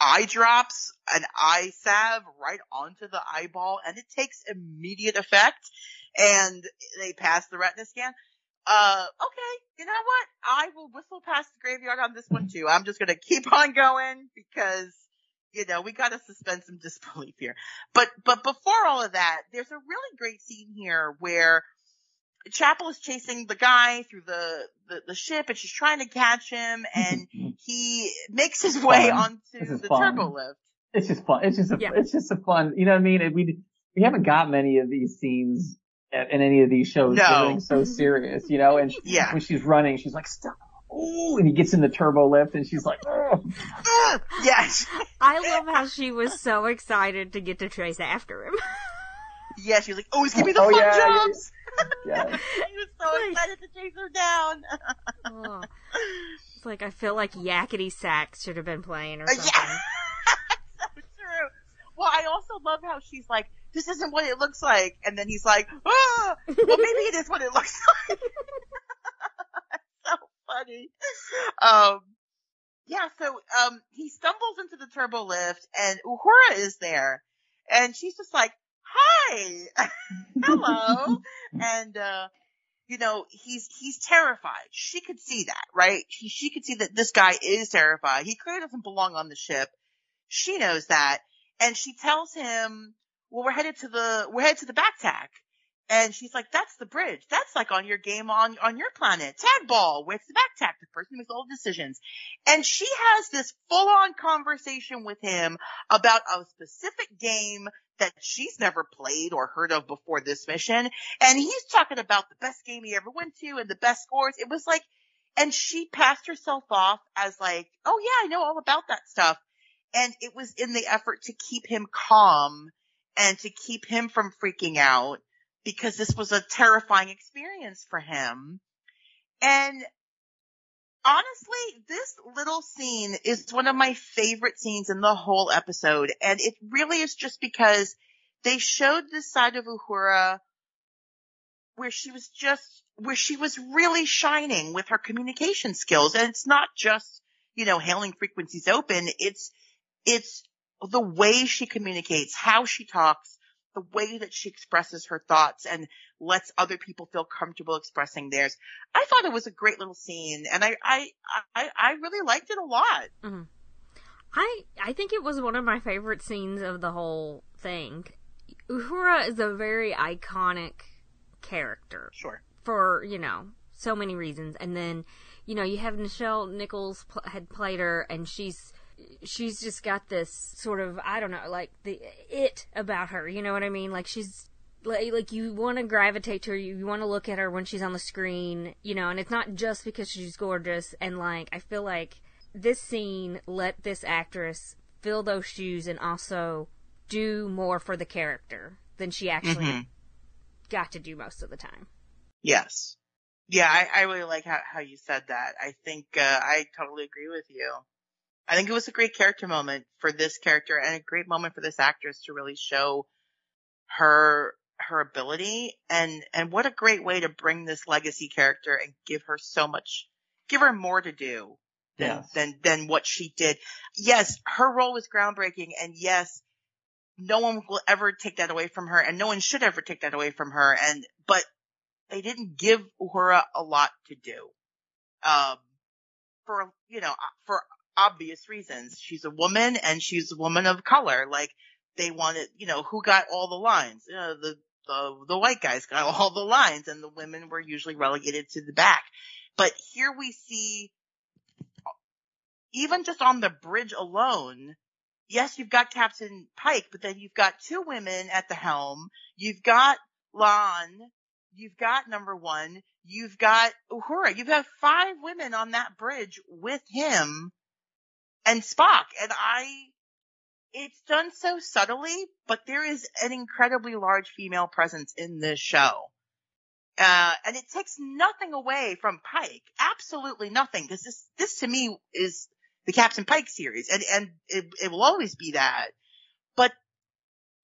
S1: eye drops an eye salve right onto the eyeball and it takes immediate effect and they pass the retina scan. Uh, okay, you know what? I will whistle past the graveyard on this one too. I'm just gonna keep on going because, you know, we gotta suspend some <laughs> disbelief here. But, but before all of that, there's a really great scene here where Chapel is chasing the guy through the, the, the, ship and she's trying to catch him <laughs> and he makes his way fun. onto the fun. turbo lift.
S3: It's just fun. It's just a, yeah. it's just a fun, you know what I mean? We, we haven't got many of these scenes in any of these shows. No. so serious, you know, and yeah. when she's running, she's like, stop. Ooh, and he gets in the turbo lift and she's like, oh.
S1: yes. <laughs>
S2: I love how she was so excited to get to chase after him. <laughs>
S1: yeah, she was like, oh, he's giving me the oh, fun yeah, jumps. Yeah. Yes. <laughs> he was so excited to chase her down.
S2: oh. It's like I feel like Yakety Sax should have been playing or uh, something. Yeah.
S1: so true. Well, I also love how she's like, this isn't what it looks like. And then he's like, ah, well, maybe it is what it looks <laughs> like. <laughs> so funny. Um, yeah, so, um, he stumbles into the turbo lift and Uhura is there. And she's just like, hi, <laughs> hello. and, uh, you know, he's, he's terrified. She could see that, right? She, she could see that this guy is terrified. He clearly doesn't belong on the ship. She knows that. And she tells him, well, we're headed to the, we're headed to the back tack. And she's like, that's the bridge. That's like on your game on, on your planet. Tag ball. Where's the back tag? The person makes all the decisions. And she has this full on conversation with him about a specific game that she's never played or heard of before this mission. And he's talking about the best game he ever went to and the best scores. It was like, and she passed herself off as like, oh yeah, I know all about that stuff. And it was in the effort to keep him calm and to keep him from freaking out because this was a terrifying experience for him. And honestly, this little scene is one of my favorite scenes in the whole episode. And it really is just because they showed this side of Uhura where she was just, where she was really shining with her communication skills. And it's not just, you know, hailing frequencies open. It's, it's the way she communicates, how she talks, the way that she expresses her thoughts and lets other people feel comfortable expressing theirs. I thought it was a great little scene and I, I, I, I really liked it a lot.
S2: Mm-hmm. I, I think it was one of my favorite scenes of the whole thing. Uhura is a very iconic character.
S1: Sure.
S2: For, you know, so many reasons. And then, you know, you have Nichelle Nichols pl- had played her and she's, she's just got this sort of I don't know, like the it about her. You know what I mean? Like she's like, like you want to gravitate to her. You, you want to look at her when she's on the screen. You know, and it's not just because she's gorgeous. And like I feel like this scene let this actress fill those shoes and also do more for the character than she actually mm-hmm. got to do most of the time.
S1: Yes. Yeah, I, I really like how, how you said that. I think uh, I totally agree with you. I think it was a great character moment for this character and a great moment for this actress to really show her her ability and and what a great way to bring this legacy character and give her so much give her more to do than yes. than than what she did. Yes, her role was groundbreaking and yes, no one will ever take that away from her and no one should ever take that away from her and but they didn't give Uhura a lot to do. Um for you know for obvious reasons. She's a woman and she's a woman of color. Like they wanted, you know, who got all the lines? You know, the, the, the white guys got <laughs> all the lines and the women were usually relegated to the back. But here we see, even just on the bridge alone, yes, you've got Captain Pike, but then you've got two women at the helm. You've got La'an. You've got number one. You've got Uhura. You've got five women on that bridge with him and Spock. And I, it's done so subtly, but there is an incredibly large female presence in this show. Uh, and it takes nothing away from Pike. Absolutely nothing. Cause this, this to me is the Captain Pike series and, and it, it will always be that. But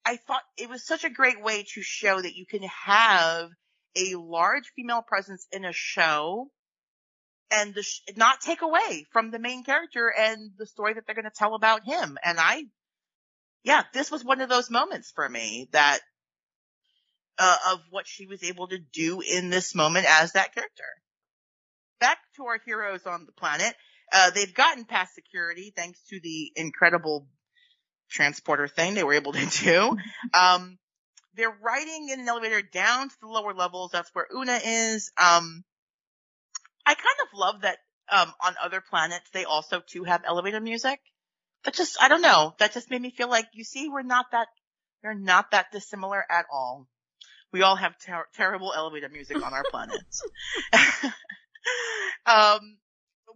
S1: I thought it was such a great way to show that you can have a large female presence in a show and sh- not take away from the main character and the story that they're going to tell about him. And I, yeah, this was one of those moments for me that, uh, of what she was able to do in this moment as that character. Back to our heroes on the planet. Uh, they've gotten past security thanks to the incredible transporter thing they were able to do. <laughs> Um, they're riding in an elevator down to the lower levels. That's where Una is. Um, I kind of love that um, on other planets they also too have elevator music. That just I don't know. That just made me feel like you see we're not that we're not that dissimilar at all. We all have ter- terrible elevator music on our <laughs> planets. <laughs> um,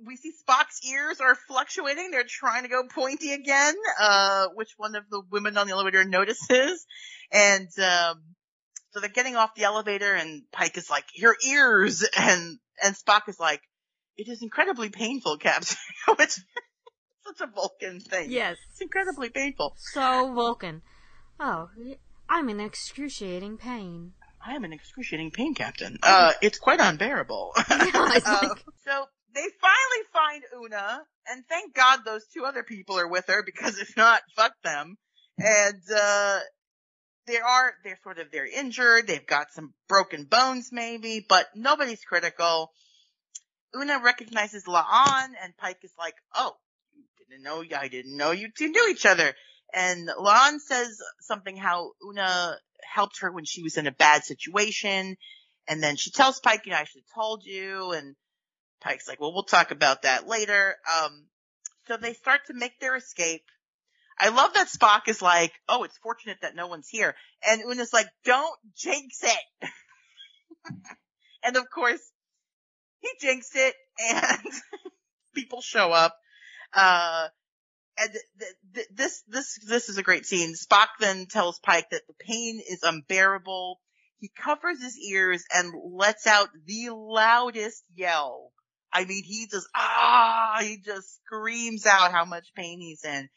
S1: we see Spock's ears are fluctuating. They're trying to go pointy again, uh, which one of the women on the elevator notices. And, um, so they're getting off the elevator and Pike is like, your ears. <laughs> And, and Spock is like, it is incredibly painful, Captain. <laughs> Which such a Vulcan thing.
S2: Yes.
S1: It's incredibly painful.
S2: So Vulcan. Oh, I'm in excruciating pain.
S1: I am in excruciating pain, Captain. Uh, it's quite unbearable. <laughs> yeah, uh, <laughs> so they finally find Una, and thank God those two other people are with her, because if not, fuck them. And, uh, they are, they're sort of, they're injured, they've got some broken bones maybe, but nobody's critical. Una recognizes La'an and Pike is like, oh, you didn't know, I didn't know you two knew each other. And La'an says something how Una helped her when she was in a bad situation. And then she tells Pike, you know, I should have told you. And Pike's like, well, we'll talk about that later. Um, so they start to make their escape. I love that Spock is like, oh, it's fortunate that no one's here. And Una's like, don't jinx it. <laughs> and of course, he jinxed it and <laughs> people show up. Uh, and th- th- this, this, this is a great scene. Spock then tells Pike that the pain is unbearable. He covers his ears and lets out the loudest yell. I mean, he just, ah, he just screams out how much pain he's in.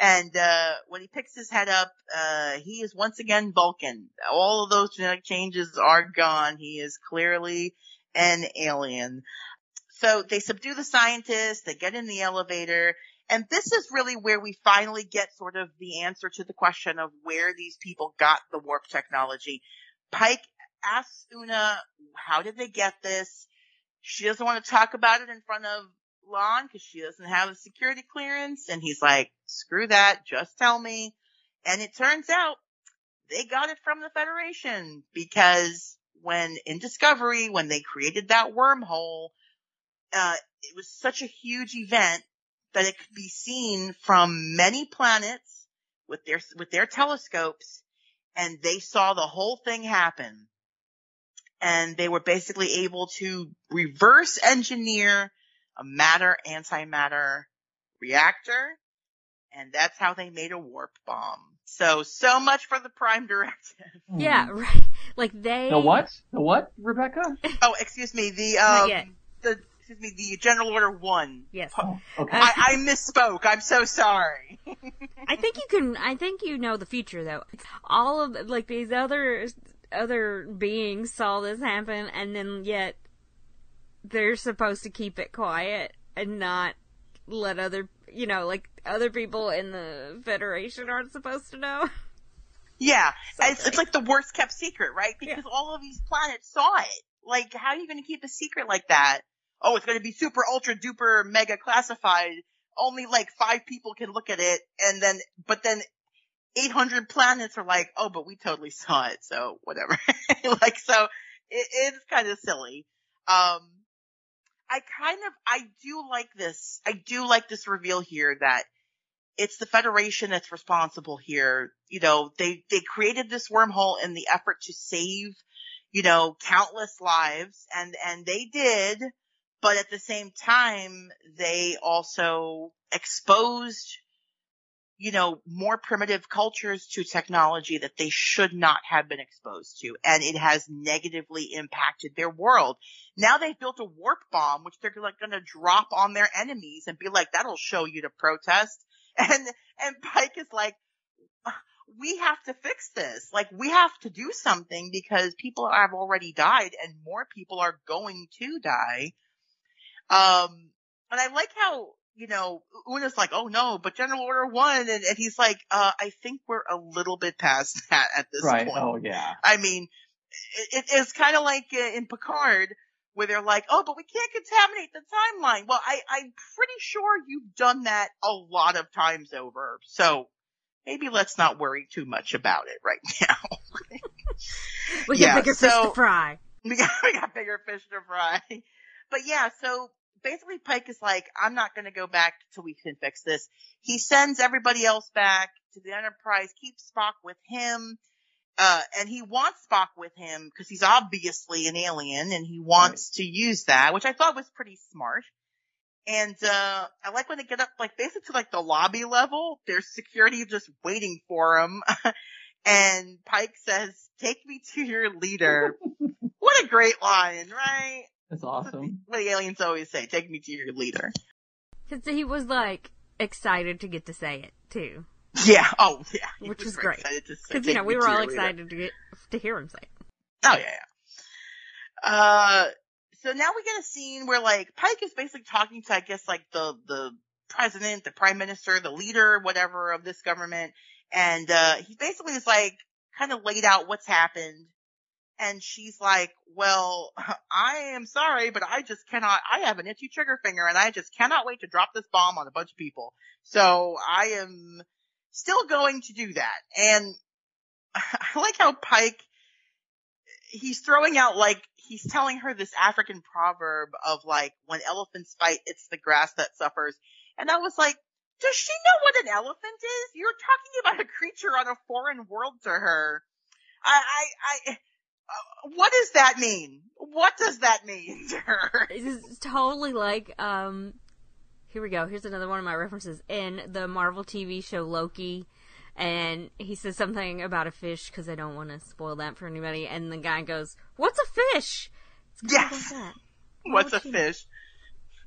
S1: And, uh, when he picks his head up, uh, he is once again Vulcan. All of those genetic changes are gone. He is clearly an alien. So they subdue the scientists, they get in the elevator, and this is really where we finally get sort of the answer to the question of where these people got the warp technology. Pike asks Una, how did they get this? She doesn't want to talk about it in front of La'an because she doesn't have a security clearance. And he's like, screw that, just tell me. And it turns out they got it from the Federation because when in Discovery, when they created that wormhole, uh, it was such a huge event that it could be seen from many planets with their, with their telescopes and they saw the whole thing happen. And they were basically able to reverse engineer a matter antimatter reactor. And that's how they made a warp bomb. So, so much for the prime directive. <laughs>
S2: Yeah, right. Like they.
S3: The what? The what, Rebecca?
S1: oh, excuse me. The, um, the, excuse me, the General Order 1.
S2: Yes.
S3: Oh, okay.
S1: I, I misspoke. I'm so sorry. <laughs>
S2: I think you can, I think you know the future though. All of, like, these other, other beings saw this happen and then yet they're supposed to keep it quiet and not let other, you know, like, other people in the Federation aren't supposed to know. <laughs>
S1: Yeah. It's, it's, like the worst kept secret, right? Because
S2: Yeah.
S1: all of these planets saw it. Like, how are you going to keep a secret like that? Oh, it's going to be super ultra duper mega classified. Only like five people can look at it. And then, but then 800 planets are like, oh, but we totally saw it. So whatever. <laughs> like, so it, it's kind of silly. Um, I kind of, I do like this. I do like this reveal here that it's the Federation that's responsible here. You know, they, they created this wormhole in the effort to save, you know, countless lives and, and they did, but at the same time, they also exposed, you know, more primitive cultures to technology that they should not have been exposed to. And it has negatively impacted their world. Now they've built a warp bomb, which they're like going to drop on their enemies and be like, that'll show you to protest. <laughs> And, and Pike is like, we have to fix this. Like we have to do something because people have already died and more people are going to die. Um, and I like how, you know, Una's like, oh no, but General Order 1, and, and he's like, uh, I think we're a little bit past <laughs> that at this
S3: right.
S1: point.
S3: Oh yeah.
S1: I mean, it, it's kind of like uh, in Picard, where they're like, oh, but we can't contaminate the timeline. Well, I, I'm pretty sure you've done that a lot of times over. So maybe let's not worry too much about it right <laughs> now.
S2: We
S1: Yeah,
S2: got bigger fish to fry. <laughs>
S1: we got, we got bigger fish to fry. But yeah, so basically Pike is like, I'm not going to go back till we can fix this. He sends everybody else back to the Enterprise, keeps Spock with him. Uh, and he wants Spock with him because he's obviously an alien and he wants to use that, which I thought was pretty smart. And, uh, I like when they get up, like, basically to like the lobby level, there's security just waiting for him. <laughs> and Pike says, take me to your leader. <laughs> what a great line, right?
S3: That's awesome. <laughs>
S1: What the aliens always say, take me to your leader.
S2: Cause he was like excited to get to say it too.
S1: Yeah, oh yeah. He
S2: Which
S1: was
S2: is
S1: very
S2: great.
S1: excited to say,
S2: Cause you know, we were all
S1: your leader."
S2: excited to get, to hear him say it.
S1: Oh yeah, yeah. Uh, so now we get a scene where like Pike is basically talking to, I guess, like the, the president, the prime minister, the leader, whatever of this government. And, uh, he basically is like kind of laid out what's happened. And she's like, well, <laughs> I am sorry, but I just cannot, I have an itchy trigger finger and I just cannot wait to drop this bomb on a bunch of people. So I am still going to do that. And <laughs> I like how Pike, he's throwing out like, he's telling her this African proverb of like, when elephants fight, it's the grass that suffers. And I was like, does she know what an elephant is? You're talking about a creature on a foreign world to her. I, I, I, what does that mean? What does that mean to her?
S2: It's totally like, um, here we go. Here's another one of my references in the Marvel TV show Loki. And he says something about a fish because I don't want to spoil that for anybody. And the guy goes, "What's a fish?"
S1: yes. Like <laughs> What's a fish?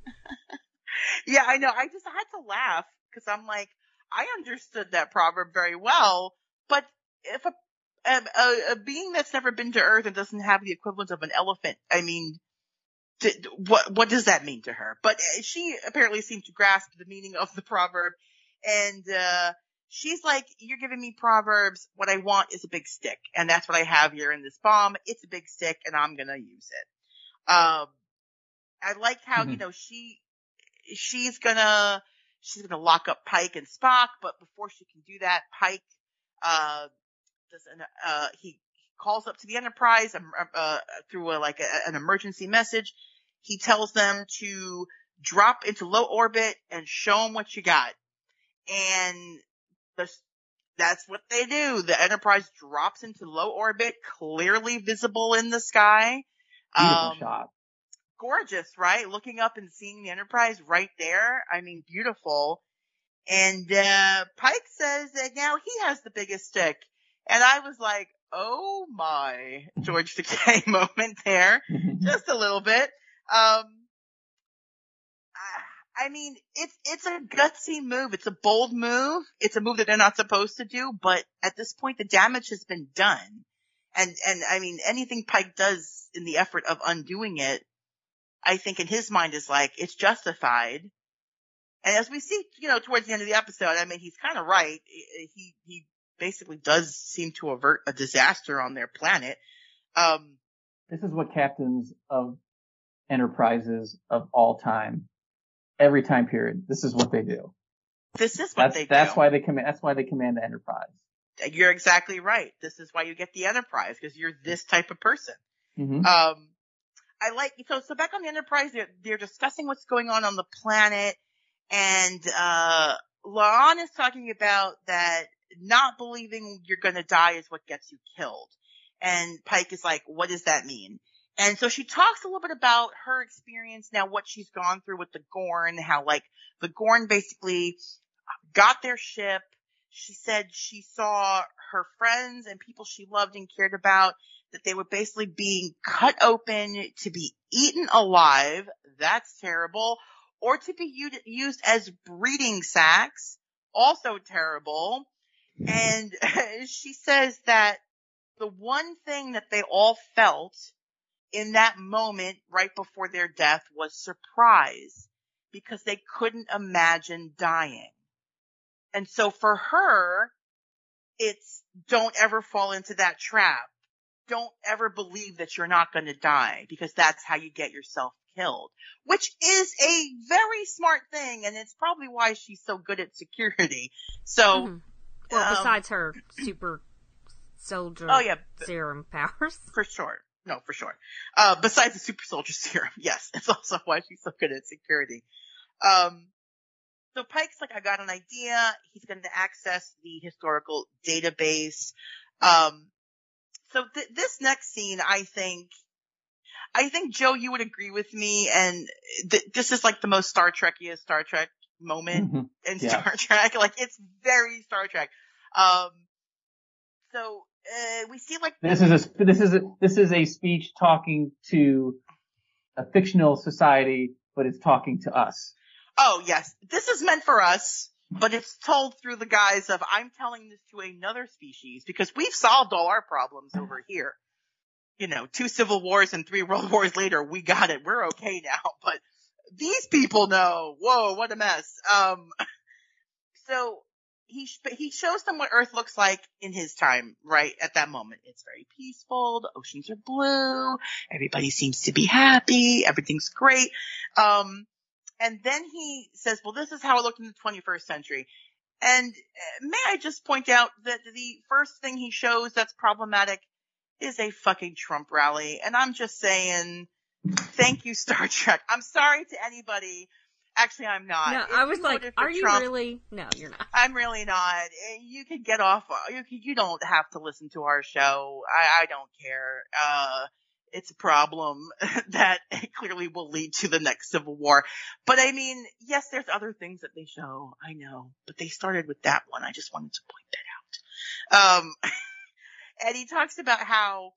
S1: <laughs> yeah, I know. I just had to laugh because I'm like, I understood that proverb very well, but if a, a, a being that's never been to Earth and doesn't have the equivalent of an elephant, I mean, did, what what does that mean to her? But uh, she apparently seemed to grasp the meaning of the proverb, and uh, she's like, "You're giving me proverbs. What I want is a big stick, and that's what I have here in this bomb. It's a big stick, and I'm gonna use it." Um, I like how mm-hmm. you know she she's gonna she's gonna lock up Pike and Spock, but before she can do that, Pike uh does an uh he calls up to the Enterprise um, uh, through a, like a, an emergency message. He tells them to drop into low orbit and show them what you got. And the, that's what they do. The Enterprise drops into low orbit, clearly visible in the sky.
S3: Beautiful um, shot.
S1: Gorgeous, right? Looking up and seeing the Enterprise right there. I mean, beautiful. And, uh, Pike says that now he has the biggest stick. And I was like, oh my George <laughs> Takei <laughs> moment there. Just a little bit. Um, I mean, it's, it's a gutsy move. It's a bold move. It's a move that they're not supposed to do, but at this point the damage has been done. And, and I mean, anything Pike does in the effort of undoing it, I think in his mind is like, it's justified. And as we see, you know, towards the end of the episode, I mean, he's kind of right. He, he basically does seem to avert a disaster on their planet. Um,
S3: this is what captains of enterprises of all time, every time period, this is what they do.
S1: This is what
S3: that's,
S1: they
S3: that's do. why they command, that's why they command the enterprise.
S1: You're exactly right. This is why you get the enterprise, because you're this type of person.
S3: Mm-hmm.
S1: Um, I like, so, so back on the enterprise, they're, they're discussing what's going on on the planet, and, uh, is talking about that not believing you're gonna die is what gets you killed. And Pike is like, what does that mean? And so she talks a little bit about her experience now, what she's gone through with the Gorn, how like the Gorn basically got their ship. She said she saw her friends and people she loved and cared about that they were basically being cut open to be eaten alive. That's terrible. Or to be used as breeding sacks. Also terrible. And <laughs> she says that the one thing that they all felt in that moment right before their death was surprise because they couldn't imagine dying. And so for her, it's don't ever fall into that trap. Don't ever believe that you're not going to die because that's how you get yourself killed, which is a very smart thing. And it's probably why she's so good at security. So mm-hmm.
S2: Well, um, besides her super soldier oh, yeah. serum powers. <laughs>
S1: For sure. No, for sure. Uh, besides the super soldier <laughs> serum, yes, it's also why she's so good at security. Um, so Pike's like, I got an idea. He's going to access the historical database. Um, so th- this next scene, I think, I think Joe, you would agree with me, and th- this is like the most Star Trekiest Star Trek moment mm-hmm. in yeah. Star <laughs> Trek. Like it's very Star Trek. Um, so uh, we see like
S3: this is a this is a this is a speech talking to a fictional society, but it's talking to us.
S1: Oh yes, this is meant for us, but it's told through the guise of I'm telling this to another species because we've solved all our problems over here. You know, two civil wars and three world <laughs> wars later, we got it. We're okay now, <laughs> but these people know. Whoa, what a mess. Um, <laughs> so he but he shows them what Earth looks like in his time, right at that moment. It's very peaceful. The oceans are blue. Everybody seems to be happy. Everything's great. Um, and then he says, "Well, this is how it looked in the 21st century." And uh, may I just point out that the first thing he shows that's problematic is a fucking Trump rally. And I'm just saying, thank you, Star Trek. I'm sorry to anybody. Actually, I'm not.
S2: No,
S1: If
S2: I was like, are you
S1: Trump,
S2: really? No, you're not.
S1: I'm really not. You can get off. You can, you don't have to listen to our show. I, I don't care. Uh, it's a problem <laughs> that clearly will lead to the next civil war. But I mean, yes, there's other things that they show. I know, but they started with that one. I just wanted to point that out. Um, <laughs> and he talks about how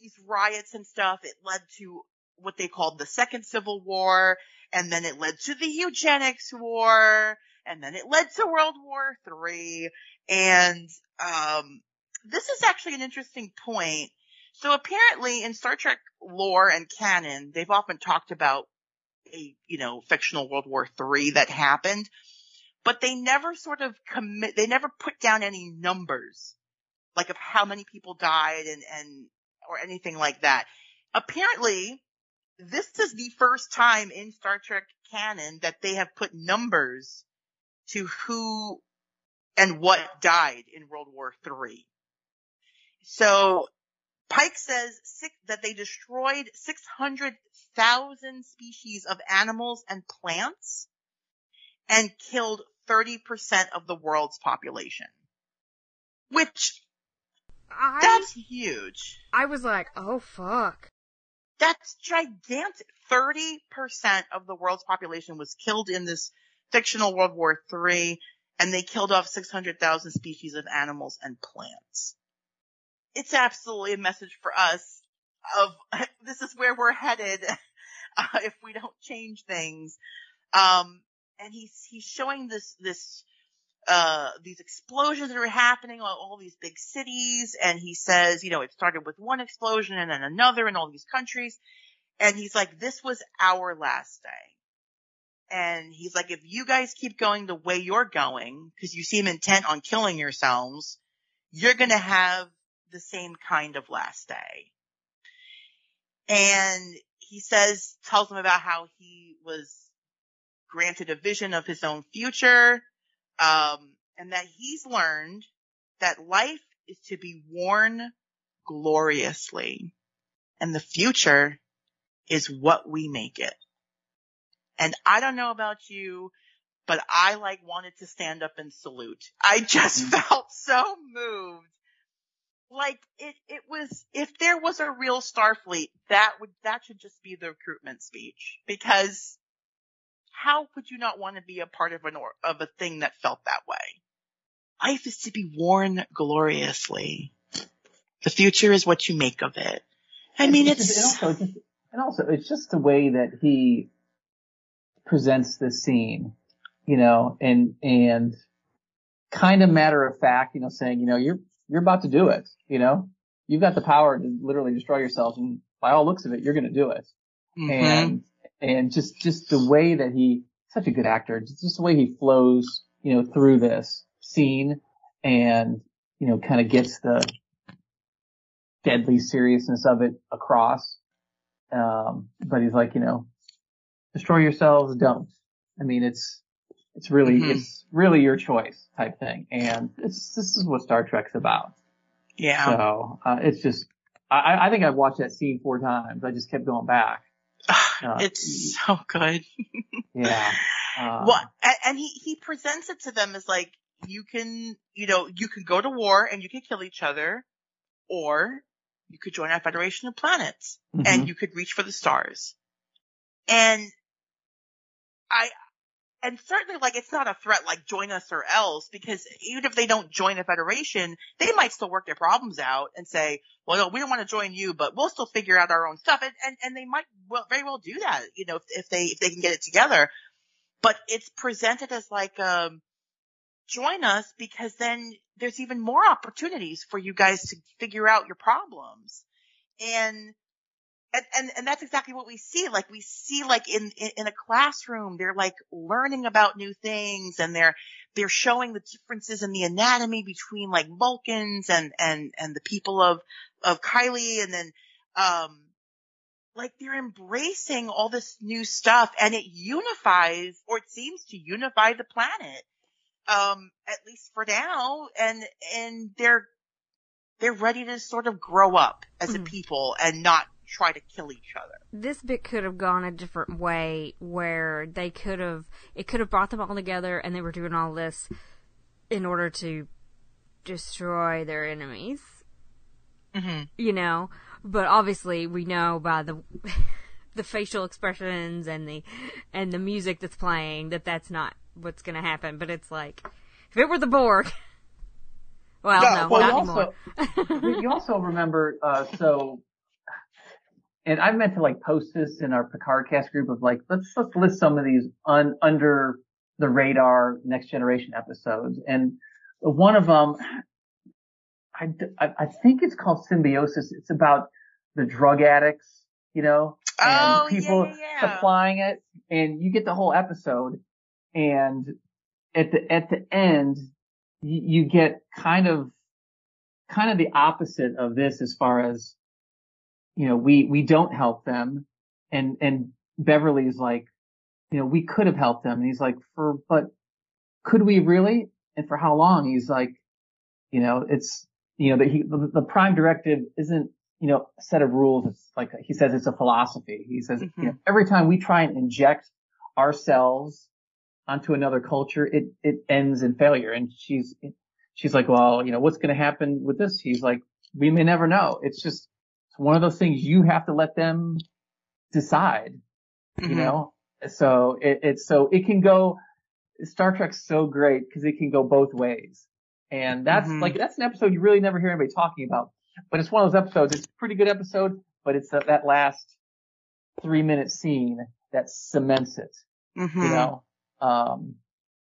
S1: these riots and stuff, it led to what they called the second civil war, and then it led to the eugenics war, and then it led to World War Three, and um, this is actually an interesting point. So apparently in Star Trek lore and canon, they've often talked about a, you know, fictional World War Three that happened, but they never sort of commit, they never put down any numbers, like of how many people died and, and, or anything like that. Apparently, this is the first time in Star Trek canon that they have put numbers to who and what died in World War Three. So Pike says six, that they destroyed 600,000 species of animals and plants and killed 30% of the world's population. Which,
S2: I
S1: that's huge.
S2: I was like, oh fuck.
S1: That's gigantic. 30% of the world's population was killed in this fictional World War III, and they killed off 600,000 species of animals and plants. It's absolutely a message for us of <laughs> this is where we're headed <laughs> uh, if we don't change things. Um, and he's he's showing this this uh these explosions that are happening all these big cities, and he says, you know, it started with one explosion and then another in all these countries, and he's like, this was our last day. And he's like, if you guys keep going the way you're going, because you seem intent on killing yourselves, you're gonna have the same kind of last day. And he says, tells them about how he was granted a vision of his own future, um, and that he's learned that life is to be worn gloriously, and the future is what we make it. And I don't know about you, but I like wanted to stand up and salute. I just felt so moved. Like it, it was, if there was a real Starfleet, that would, that should just be the recruitment speech because how could you not want to be a part of an or, of a thing that felt that way? Life is to be worn gloriously. The future is what you make of it. I mean,
S3: and
S1: it's,
S3: also just, and also it's just the way that he presents the scene, you know, and and kind of matter of fact, you know, saying, you know, you're you're about to do it, you know, you've got the power to literally destroy yourself, and by all looks of it, you're going to do it,
S1: Mhm.
S3: and and just just the way that he such a good actor, just, the way he flows, you know, through this scene, and you know, kind of gets the deadly seriousness of it across. Um, but he's like, you know, destroy yourselves, don't. I mean, it's, it's really,
S1: Mhm.
S3: it's really your choice type thing. And it's, this is what Star Trek's about.
S1: yeah.
S3: So, uh, it's just, I, I think I've watched that scene four times. I just kept going back.
S1: It's so good. <laughs>
S3: Yeah. Uh,
S1: Well, and, and he, he presents it to them as like, you can, you know, you can go to war and you can kill each other, or you could join our Federation of Planets
S3: mhm.
S1: and you could reach for the stars. And I, and certainly like it's not a threat like join us or else because even if they don't join the Federation, they might still work their problems out and say, well, no, we don't want to join you, but we'll still figure out our own stuff. And, and, and they might well, very well do that, you know, if, if they, if they can get it together. But it's presented as like, um, join us because then there's even more opportunities for you guys to figure out your problems. And, and, and, and that's exactly what we see. Like we see like in, in, in a classroom, they're like learning about new things and they're, they're showing the differences in the anatomy between like Vulcans and, and, and the people of, of Kiley and then, um, like they're embracing all this new stuff and it unifies or it seems to unify the planet. um, at least for now, and and they're they're ready to sort of grow up as mm-hmm. a people and not try to kill each other.
S2: This bit could have gone a different way where they could have it could have brought them all together and they were doing all this in order to destroy their enemies.
S1: Mm-hmm.
S2: You know, but obviously we know by the <laughs> the facial expressions and the and the music that's playing that that's not what's going to happen. But it's like if it were the Borg. <laughs> Well, no, well, not
S3: you
S2: also,
S3: you also remember, uh, so, and I meant to like post this in our Picard cast group of like, let's, let's list some of these un, under the radar next generation episodes. And one of them, I, I, think it's called Symbiosis. It's about the drug addicts, you know, and
S1: oh,
S3: people
S1: yeah, yeah.
S3: supplying it. And you get the whole episode and at the, at the end, you, you get kind of, kind of the opposite of this as far as, you know, we, we don't help them. And, and Beverly's like, you know, we could have helped them. And he's like, for, but could we really? And for how long? He's like, you know, it's, you know, the, he, the, the prime directive isn't, you know, a set of rules. It's like, he says it's a philosophy. He says, mm-hmm. you know, every time we try and inject ourselves onto another culture, it, it ends in failure. And she's, she's like, well, you know, what's going to happen with this? He's like, we may never know. It's just one of those things you have to let them decide, mm-hmm. you know? So it, it's so it can go. Star Trek's so great because it can go both ways, and that's mm-hmm. like that's an episode you really never hear anybody talking about. But it's one of those episodes. It's a pretty good episode, but it's that, that last three minute scene that cements it.
S1: Mm-hmm.
S3: You know, um,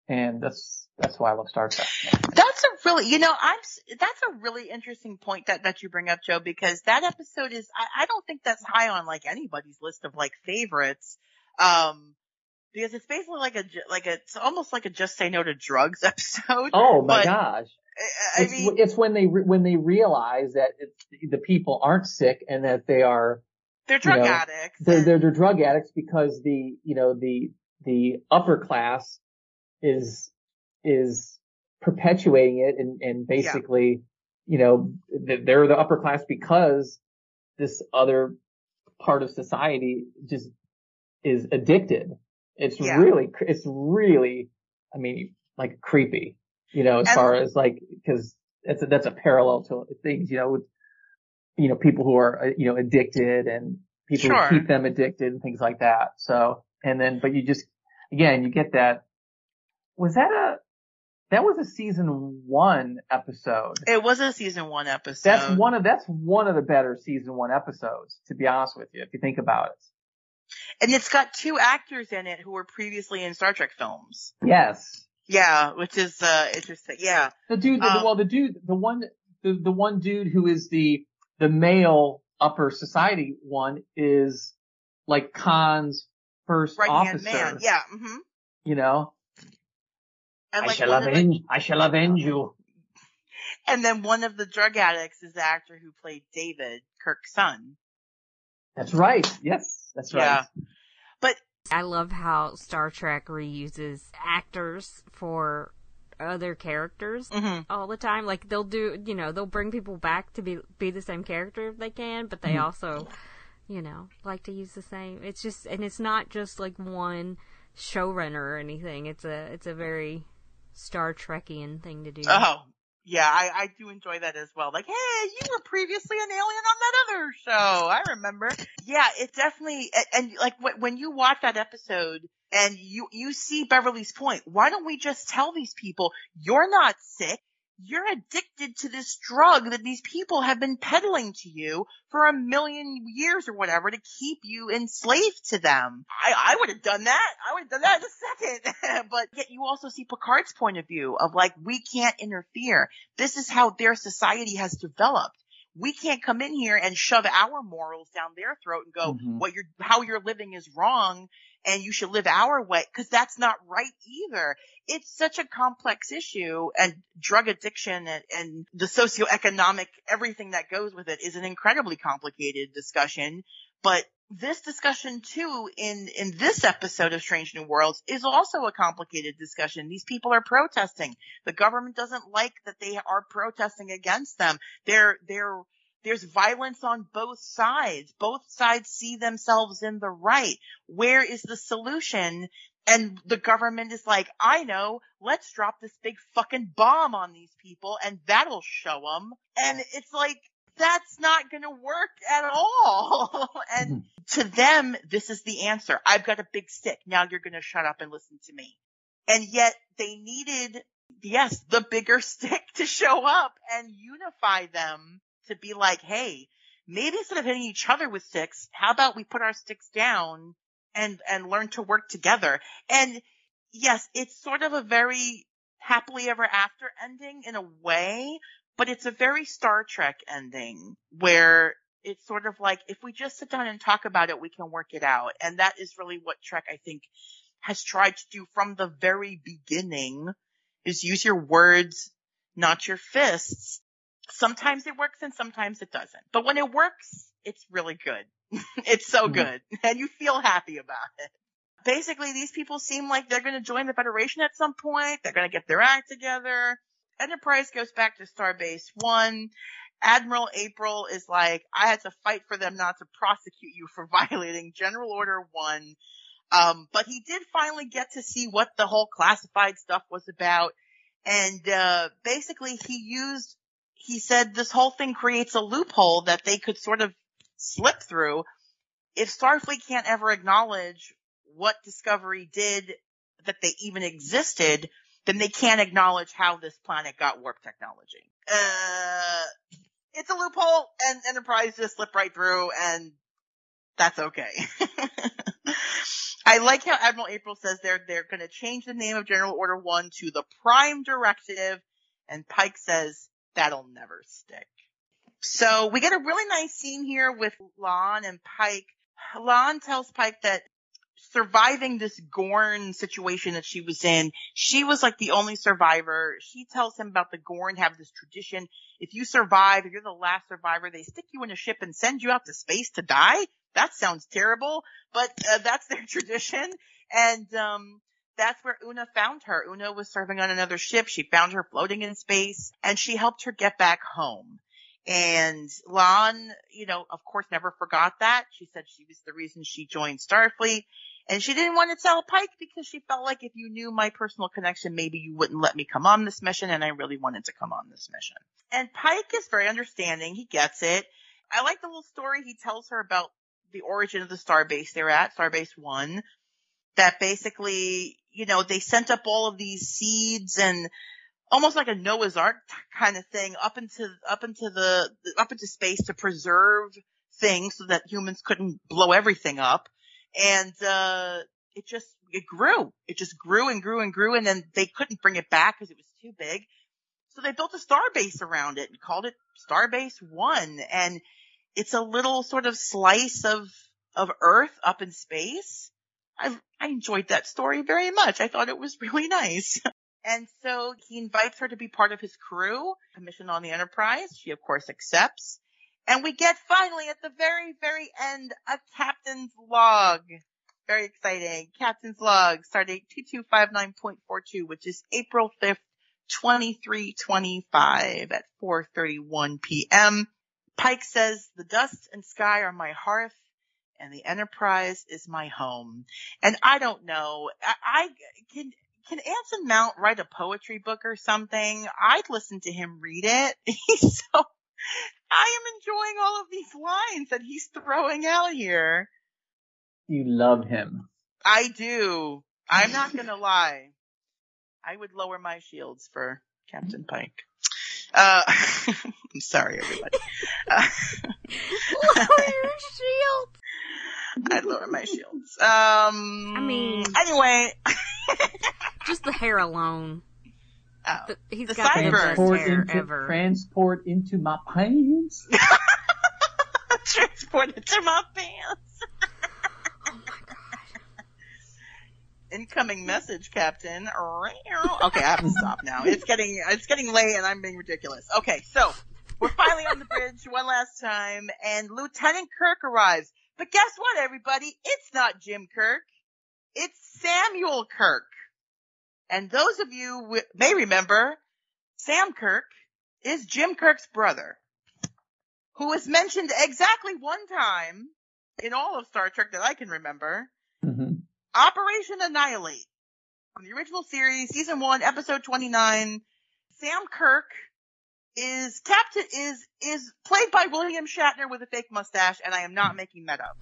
S3: and that's that's why I love Star Trek.
S1: That's a really, you know, I'm that's a really interesting point that that you bring up, Joe, because that episode is I, I don't think that's high on like anybody's list of like favorites. Um, because it's basically like a, like a, it's almost like a just say no to drugs <laughs> episode.
S3: Oh my gosh.
S1: I
S3: it's,
S1: mean,
S3: it's when they, when they realize that the people aren't sick and that they are,
S1: they're drug
S3: you know,
S1: addicts.
S3: They're, they're, they're drug addicts because the, you know, the, the upper class is, is perpetuating it and, and basically, yeah. you know, they're the upper class because this other part of society just is addicted. It's yeah. really, it's really, I mean, like creepy, you know, as and, far as like, cause that's a, that's a parallel to things, you know, with, you know, people who are, uh, you know, addicted and people
S1: sure.
S3: who keep them addicted and things like that. So, and then, but you just, again, you get that, was that a, that was a season one episode.
S1: It was a season one episode.
S3: That's one of, that's one of the better season one episodes, to be honest with you, if you think about it.
S1: And it's got two actors in it who were previously in Star Trek films.
S3: Yes.
S1: Yeah, which is, uh, interesting. Yeah.
S3: The dude, the, um, well, the dude, the one, the, the one dude who is the, the male upper society one is like Khan's first
S1: right
S3: officer.
S1: Man. Yeah. Mm-hmm.
S3: You know?
S1: And
S3: I
S1: like
S3: shall avenge,
S1: the,
S3: I shall avenge you. <laughs>
S1: And then one of the drug addicts is the actor who played David, Kirk's son.
S3: That's right. Yes, that's right. Yeah.
S1: But
S2: I love how Star Trek reuses actors for other characters
S1: mm-hmm.
S2: all the time. Like they'll do, you know, they'll bring people back to be be the same character if they can, but they mm-hmm. also, you know, like to use the same. It's just, and it's not just like one showrunner or anything. It's a it's a very Star Trekian thing to do.
S1: Oh, yeah, I, I do enjoy that as well. Like, hey, you were previously an alien on that other show. I remember. Yeah, it definitely, and, and like when you watch that episode and you, you see Beverly's point, why don't we just tell these people, you're not sick you're addicted to this drug that these people have been peddling to you for a million years or whatever to keep you enslaved to them. I, I would have done that. I would have done that in a second. <laughs> but yet you also see Picard's point of view of like, we can't interfere. This is how their society has developed. We can't come in here and shove our morals down their throat and go, mm-hmm. what you're, how you're living is wrong and you should live our way because that's not right either. It's such a complex issue and drug addiction and, and the socioeconomic, everything that goes with it is an incredibly complicated discussion. But this discussion too in in this episode of Strange New Worlds is also a complicated discussion. These people are protesting. The government doesn't like that they are protesting against them. They're they're there's violence on both sides. Both sides see themselves in the right. Where is the solution? And the government is like, I know, let's drop this big fucking bomb on these people and that'll show them. And it's like, that's not going to work at all. <laughs> and hmm. to them, this is the answer. I've got a big stick. Now you're going to shut up and listen to me. And yet they needed, yes, the bigger <laughs> stick to show up and unify them to be like, hey, maybe instead of hitting each other with sticks, how about we put our sticks down and, and learn to work together? And yes, it's sort of a very happily ever after ending in a way, but it's a very Star Trek ending where it's sort of like, if we just sit down and talk about it, we can work it out. And that is really what Trek, I think, has tried to do from the very beginning is use your words, not your fists sometimes it works and sometimes it doesn't. But when it works, it's really good. <laughs> it's so mm-hmm. good <laughs> and you feel happy about it. Basically, these people seem like they're going to join the Federation at some point. They're going to get their act together. Enterprise goes back to Starbase One. Admiral April is like, I had to fight for them not to prosecute you for <laughs> violating General Order One. Um, but he did finally get to see what the whole classified stuff was about. And, uh, basically he used he said this whole thing creates a loophole that they could sort of slip through. If Starfleet can't ever acknowledge what Discovery did, that they even existed, then they can't acknowledge how this planet got warp technology. Uh, it's a loophole and Enterprise just slipped right through and that's okay. <laughs> I like how Admiral April says they're, they're gonna change the name of General Order 1 to the Prime Directive and Pike says that'll never stick. So we get a really nice scene here with La'an and Pike. La'an tells Pike that surviving this Gorn situation that she was in, she was like the only survivor. She tells him about the Gorn have this tradition. If you survive, if you're the last survivor, they stick you in a ship and send you out to space to die. That sounds terrible, but uh, that's their <laughs> tradition. And, um, that's where Una found her. Una was serving on another ship. She found her floating in space and she helped her get back home. And La'an, you know, of course never forgot that. She said she was the reason she joined Starfleet. And she didn't want to tell Pike because she felt like if you knew my personal connection, maybe you wouldn't let me come on this mission. And I really wanted to come on this mission. And Pike is very understanding. He gets it. I like the little story he tells her about the origin of the starbase they're at, Starbase One, that basically you know, they sent up all of these seeds and almost like a Noah's Ark kind of thing up into, up into the, up into space to preserve things so that humans couldn't blow everything up. And, uh, it just, it grew. It just grew and grew and grew and then they couldn't bring it back because it was too big. So they built a star base around it and called it Starbase One. And it's a little sort of slice of, of Earth up in space. I, I enjoyed that story very much. I thought it was <laughs> really nice. And so he invites her to be part of his crew, a mission on the Enterprise. She of course accepts. And we get finally at the very, very end a captain's log. Very exciting. Captain's log, stardate 2259.42, which is April 5th, 2325 at 4.31 p.m. Pike says, the dust and sky are my hearth and the Enterprise is my home. And I don't know. I, I can can Anson Mount write a poetry book or something? I'd listen to him read it. <laughs> He's so I am enjoying all of these lines that he's throwing out here.
S3: You love him.
S1: I do. I'm not gonna <laughs> lie. I would lower my shields for Captain Pike. Uh, <laughs> I'm sorry, everybody. Uh,
S2: lower your shields. <laughs>
S1: I'd lower my shields. Um.
S2: I mean.
S1: Anyway. <laughs>
S2: just the hair alone.
S1: Oh, the,
S2: he's
S1: the
S2: got
S1: the
S2: best hair
S3: into,
S2: ever.
S3: Transport into my pants. <laughs>
S1: transport into my pants.
S2: oh my god.
S1: Incoming message, Captain. Okay, I have to stop now. It's getting it's getting late, and I'm being ridiculous. Okay, so we're finally on the bridge one last time, and Lieutenant Kirk arrives. But guess what, everybody? It's not Jim Kirk. It's Samuel Kirk. And those of you w- may remember, Sam Kirk is Jim Kirk's brother, who was mentioned exactly one time in all of Star Trek that I can remember.
S3: Mm-hmm.
S1: Operation Annihilate. From the original series, season one, episode 29, Sam Kirk is tapped is is played by William Shatner with a fake mustache, and I am not making that up. <laughs>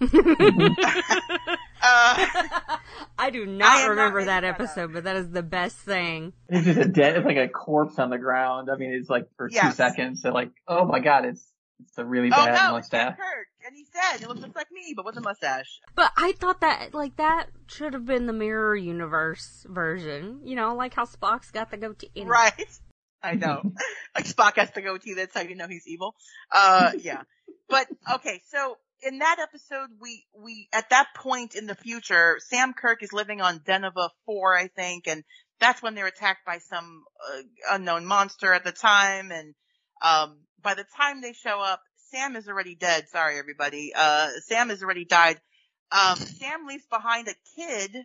S2: uh, I do not I remember not that episode, that but that is the best thing.
S3: It's just a dead, it's like a corpse on the ground. I mean, it's like for yes. two seconds. So like, oh my god, it's it's a really
S1: oh,
S3: bad
S1: no,
S3: mustache.
S1: Kirk, and he said he looks just like me, but with a mustache.
S2: But I thought that like that should have been the mirror universe version. You know, like how Spock's got the goatee.
S1: Right. I know. <laughs> like Spock has the goatee, that's how you know he's evil. Uh, <laughs> yeah. But, okay, so in that episode, we, we, at that point in the future, Sam Kirk is living on Deneva 4, I think, and that's when they're attacked by some uh, unknown monster at the time, and, um, by the time they show up, Sam is already dead. Sorry, everybody. Uh, Sam has already died. Um, Sam leaves behind a kid,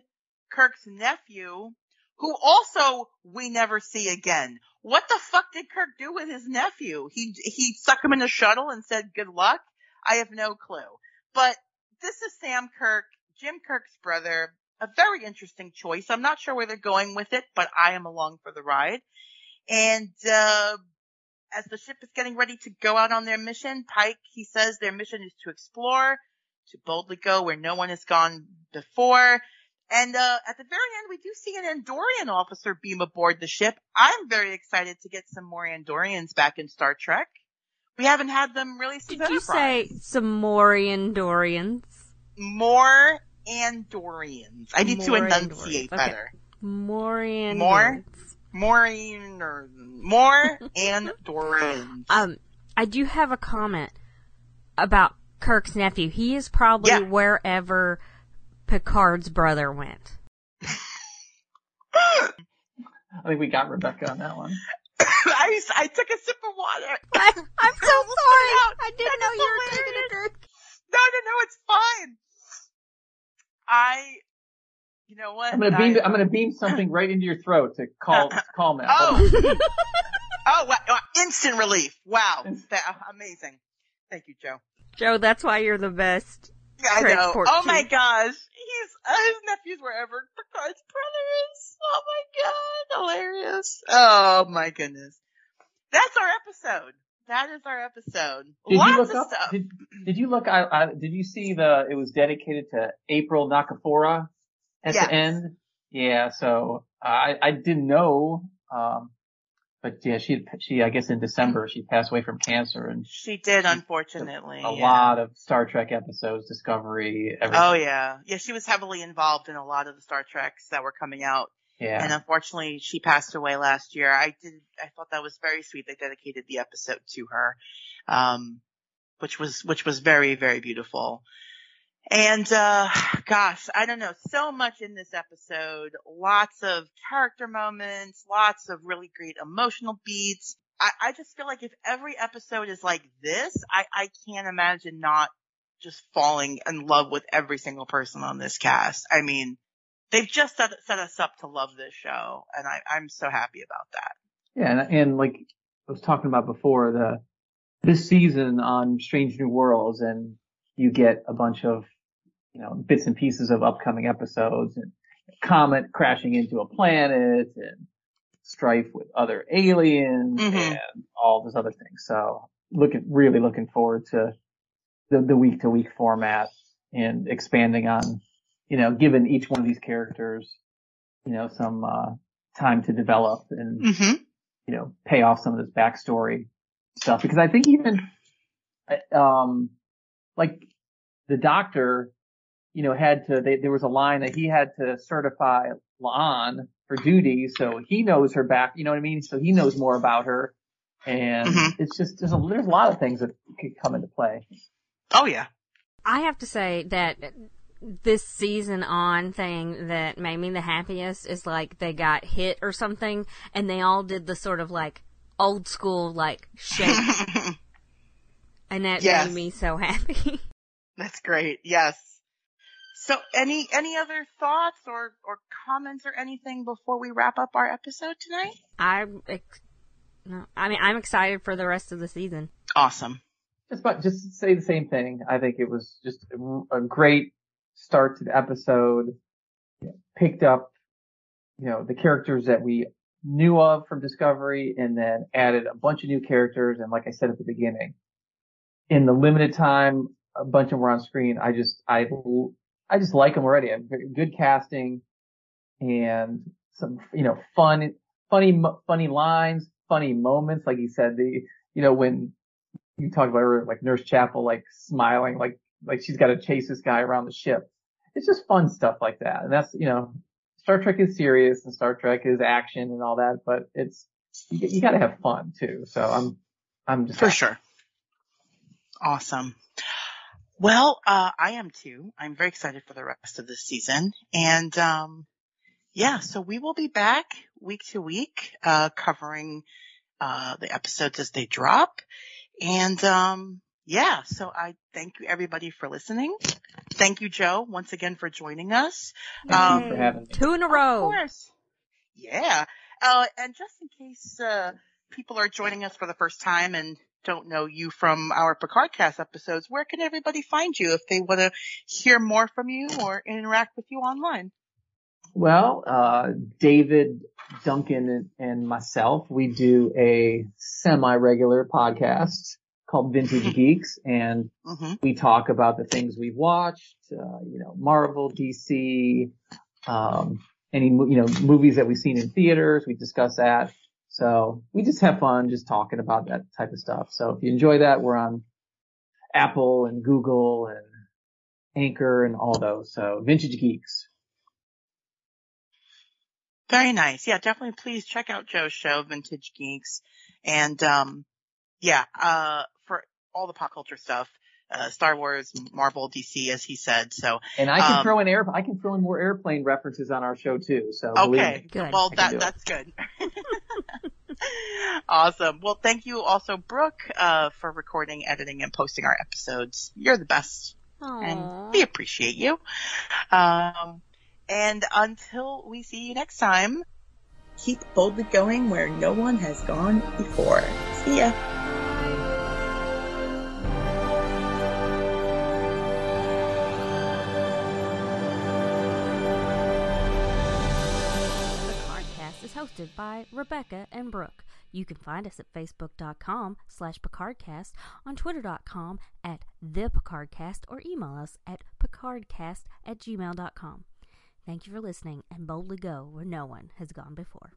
S1: Kirk's nephew, who also we never see again. What the fuck did Kirk do with his nephew? He, he stuck him in a shuttle and said good luck? I have no clue. But this is Sam Kirk, Jim Kirk's brother. A very interesting choice. I'm not sure where they're going with it, but I am along for the ride. And, uh, as the ship is getting ready to go out on their mission, Pike, he says their mission is to explore, to boldly go where no one has gone before, and uh, at the very end, we do see an Andorian officer beam aboard the ship. I'm very excited to get some more Andorians back in Star Trek. We haven't had them really since
S2: Did you say some more Andorians?
S1: More Andorians. I need more to enunciate better.
S2: More Andorians.
S1: More? More, more Andorians. <laughs>
S2: Um, I do have a comment about Kirk's nephew. He is probably yeah. wherever Picard's brother went.
S3: I think we got Rebecca on that one. <coughs>
S1: I, I took a sip of water. <laughs>
S2: I, am so sorry. I didn't know you were taking a drink.
S1: No, no, no, it's fine. I, you know what?
S3: I'm gonna beam. I, am gonna beam something right into your throat to call uh, call me.
S1: Oh, <laughs> oh, wow, instant relief! Wow, that, amazing. Thank you, Joe.
S2: Joe, that's why you're the best.
S1: I know. Oh my gosh. He's, uh, his nephew's wherever Picard's brother is. Oh my god. Hilarious. Oh my goodness. That's our episode. That is our episode. Did Lots you look up, stuff.
S3: Did, did you look, I, I, did you see the, it was dedicated to April Nakafoura at yes. the end? Yeah, so I, I didn't know, um, but yeah, she she I guess in December she passed away from cancer, and
S1: she did unfortunately.
S3: A, yeah. lot of Star Trek episodes, Discovery. Everything.
S1: Oh yeah, yeah. She was heavily involved in a lot of the Star Treks that were coming out.
S3: Yeah.
S1: And unfortunately, she passed away last year. I did. I thought that was very sweet. They dedicated the episode to her, um, which was which was very very beautiful. And, uh, gosh, I don't know, so much in this episode. Lots of character moments, lots of really great emotional beats. I, I just feel like if every episode is like this, I, I can't imagine not just falling in love with every single person on this cast. I mean, they've just set, set us up to love this show, and I, I'm so happy about that.
S3: Yeah, and, and like I was talking about before, the this season on Strange New Worlds, and you get a bunch of you know, bits and pieces of upcoming episodes and comet crashing into a planet and strife with other aliens mm-hmm. and all those other things. So looking, really looking forward to the, the week to week format and expanding on, you know, giving each one of these characters, you know, some, uh, time to develop and, mm-hmm. you know, pay off some of this backstory stuff because I think even, um, like the doctor you know, had to, they, there was a line that he had to certify La'an for duty, so he knows her back, you know what I mean? So he knows more about her. And mm-hmm. it's just, there's a, there's a lot of things that could come into play.
S1: Oh yeah.
S2: I have to say that this season on thing that made me the happiest is like they got hit or something and they all did the sort of like old school like shake. <laughs> and that yes. made me so happy. <laughs>
S1: That's great. Yes. So any any other thoughts or or comments or anything before we wrap up our episode tonight?
S2: I'm ex- no, I mean I'm excited for the rest of the season.
S1: Awesome.
S3: Just about just say the same thing. I think it was just a, a great start to the episode. Picked up, you know, the characters that we knew of from Discovery and then added a bunch of new characters. And like I said at the beginning, in the limited time a bunch of them were on screen, I just, I, I just like them already. Good casting and some, you know, fun, funny, funny lines, funny moments. Like he said, the, you know, when you talk about her, like Nurse Chapel, like smiling, like, like she's got to chase this guy around the ship. It's just fun stuff like that. And that's, you know, Star Trek is serious and Star Trek is action and all that, but it's, you, you gotta have fun too. So I'm, I'm just
S1: for happy. sure. Awesome. Well, uh, I am too. I'm very excited for the rest of this season. And, um, yeah, so we will be back week to week, uh, covering, uh, the episodes as they drop. And, um, yeah, so I thank you everybody for listening. Thank you, Joe, once again for joining us.
S3: Thank um, you for having me.
S2: Two in a row.
S1: Of course. Yeah. Uh, and just in case, uh, people are joining us for the first time and don't know you from our Picardcast episodes, where can everybody find you if they want to hear more from you or interact with you online?
S3: Well, uh, David, Duncan, and myself, we do a semi-regular podcast called Vintage. <laughs> Geeks, and mm-hmm. we talk about the things we've watched, uh, you know, Marvel, DC, um, any, you know, movies that we've seen in theaters. We discuss that. So we just have fun just talking about that type of stuff. So if you enjoy that, we're on Apple and Google and Anchor and all those. So Vintage Geeks.
S1: Very nice. Yeah, definitely please check out Joe's show, Vintage Geeks. And, um, yeah, uh, for all the pop culture stuff, uh, Star Wars, Marvel, DC, as he said. So,
S3: and I can um, throw in air, I can throw in more airplane references on our show too. So,
S1: okay, good. Well, that that's good. <laughs> awesome. Well, thank you also, Brooke, uh, for recording, editing, and posting our episodes. You're the best. Aww. And we appreciate you. Um, and until we see you next time, keep boldly going where no one has gone before. See ya.
S2: The podcast is hosted by Rebecca and Brooke. You can find us at facebook.com slash picardcast, on twitter.com at thepicardcast, or email us at picardcast at gmail.com. Thank you for listening, and boldly go where no one has gone before.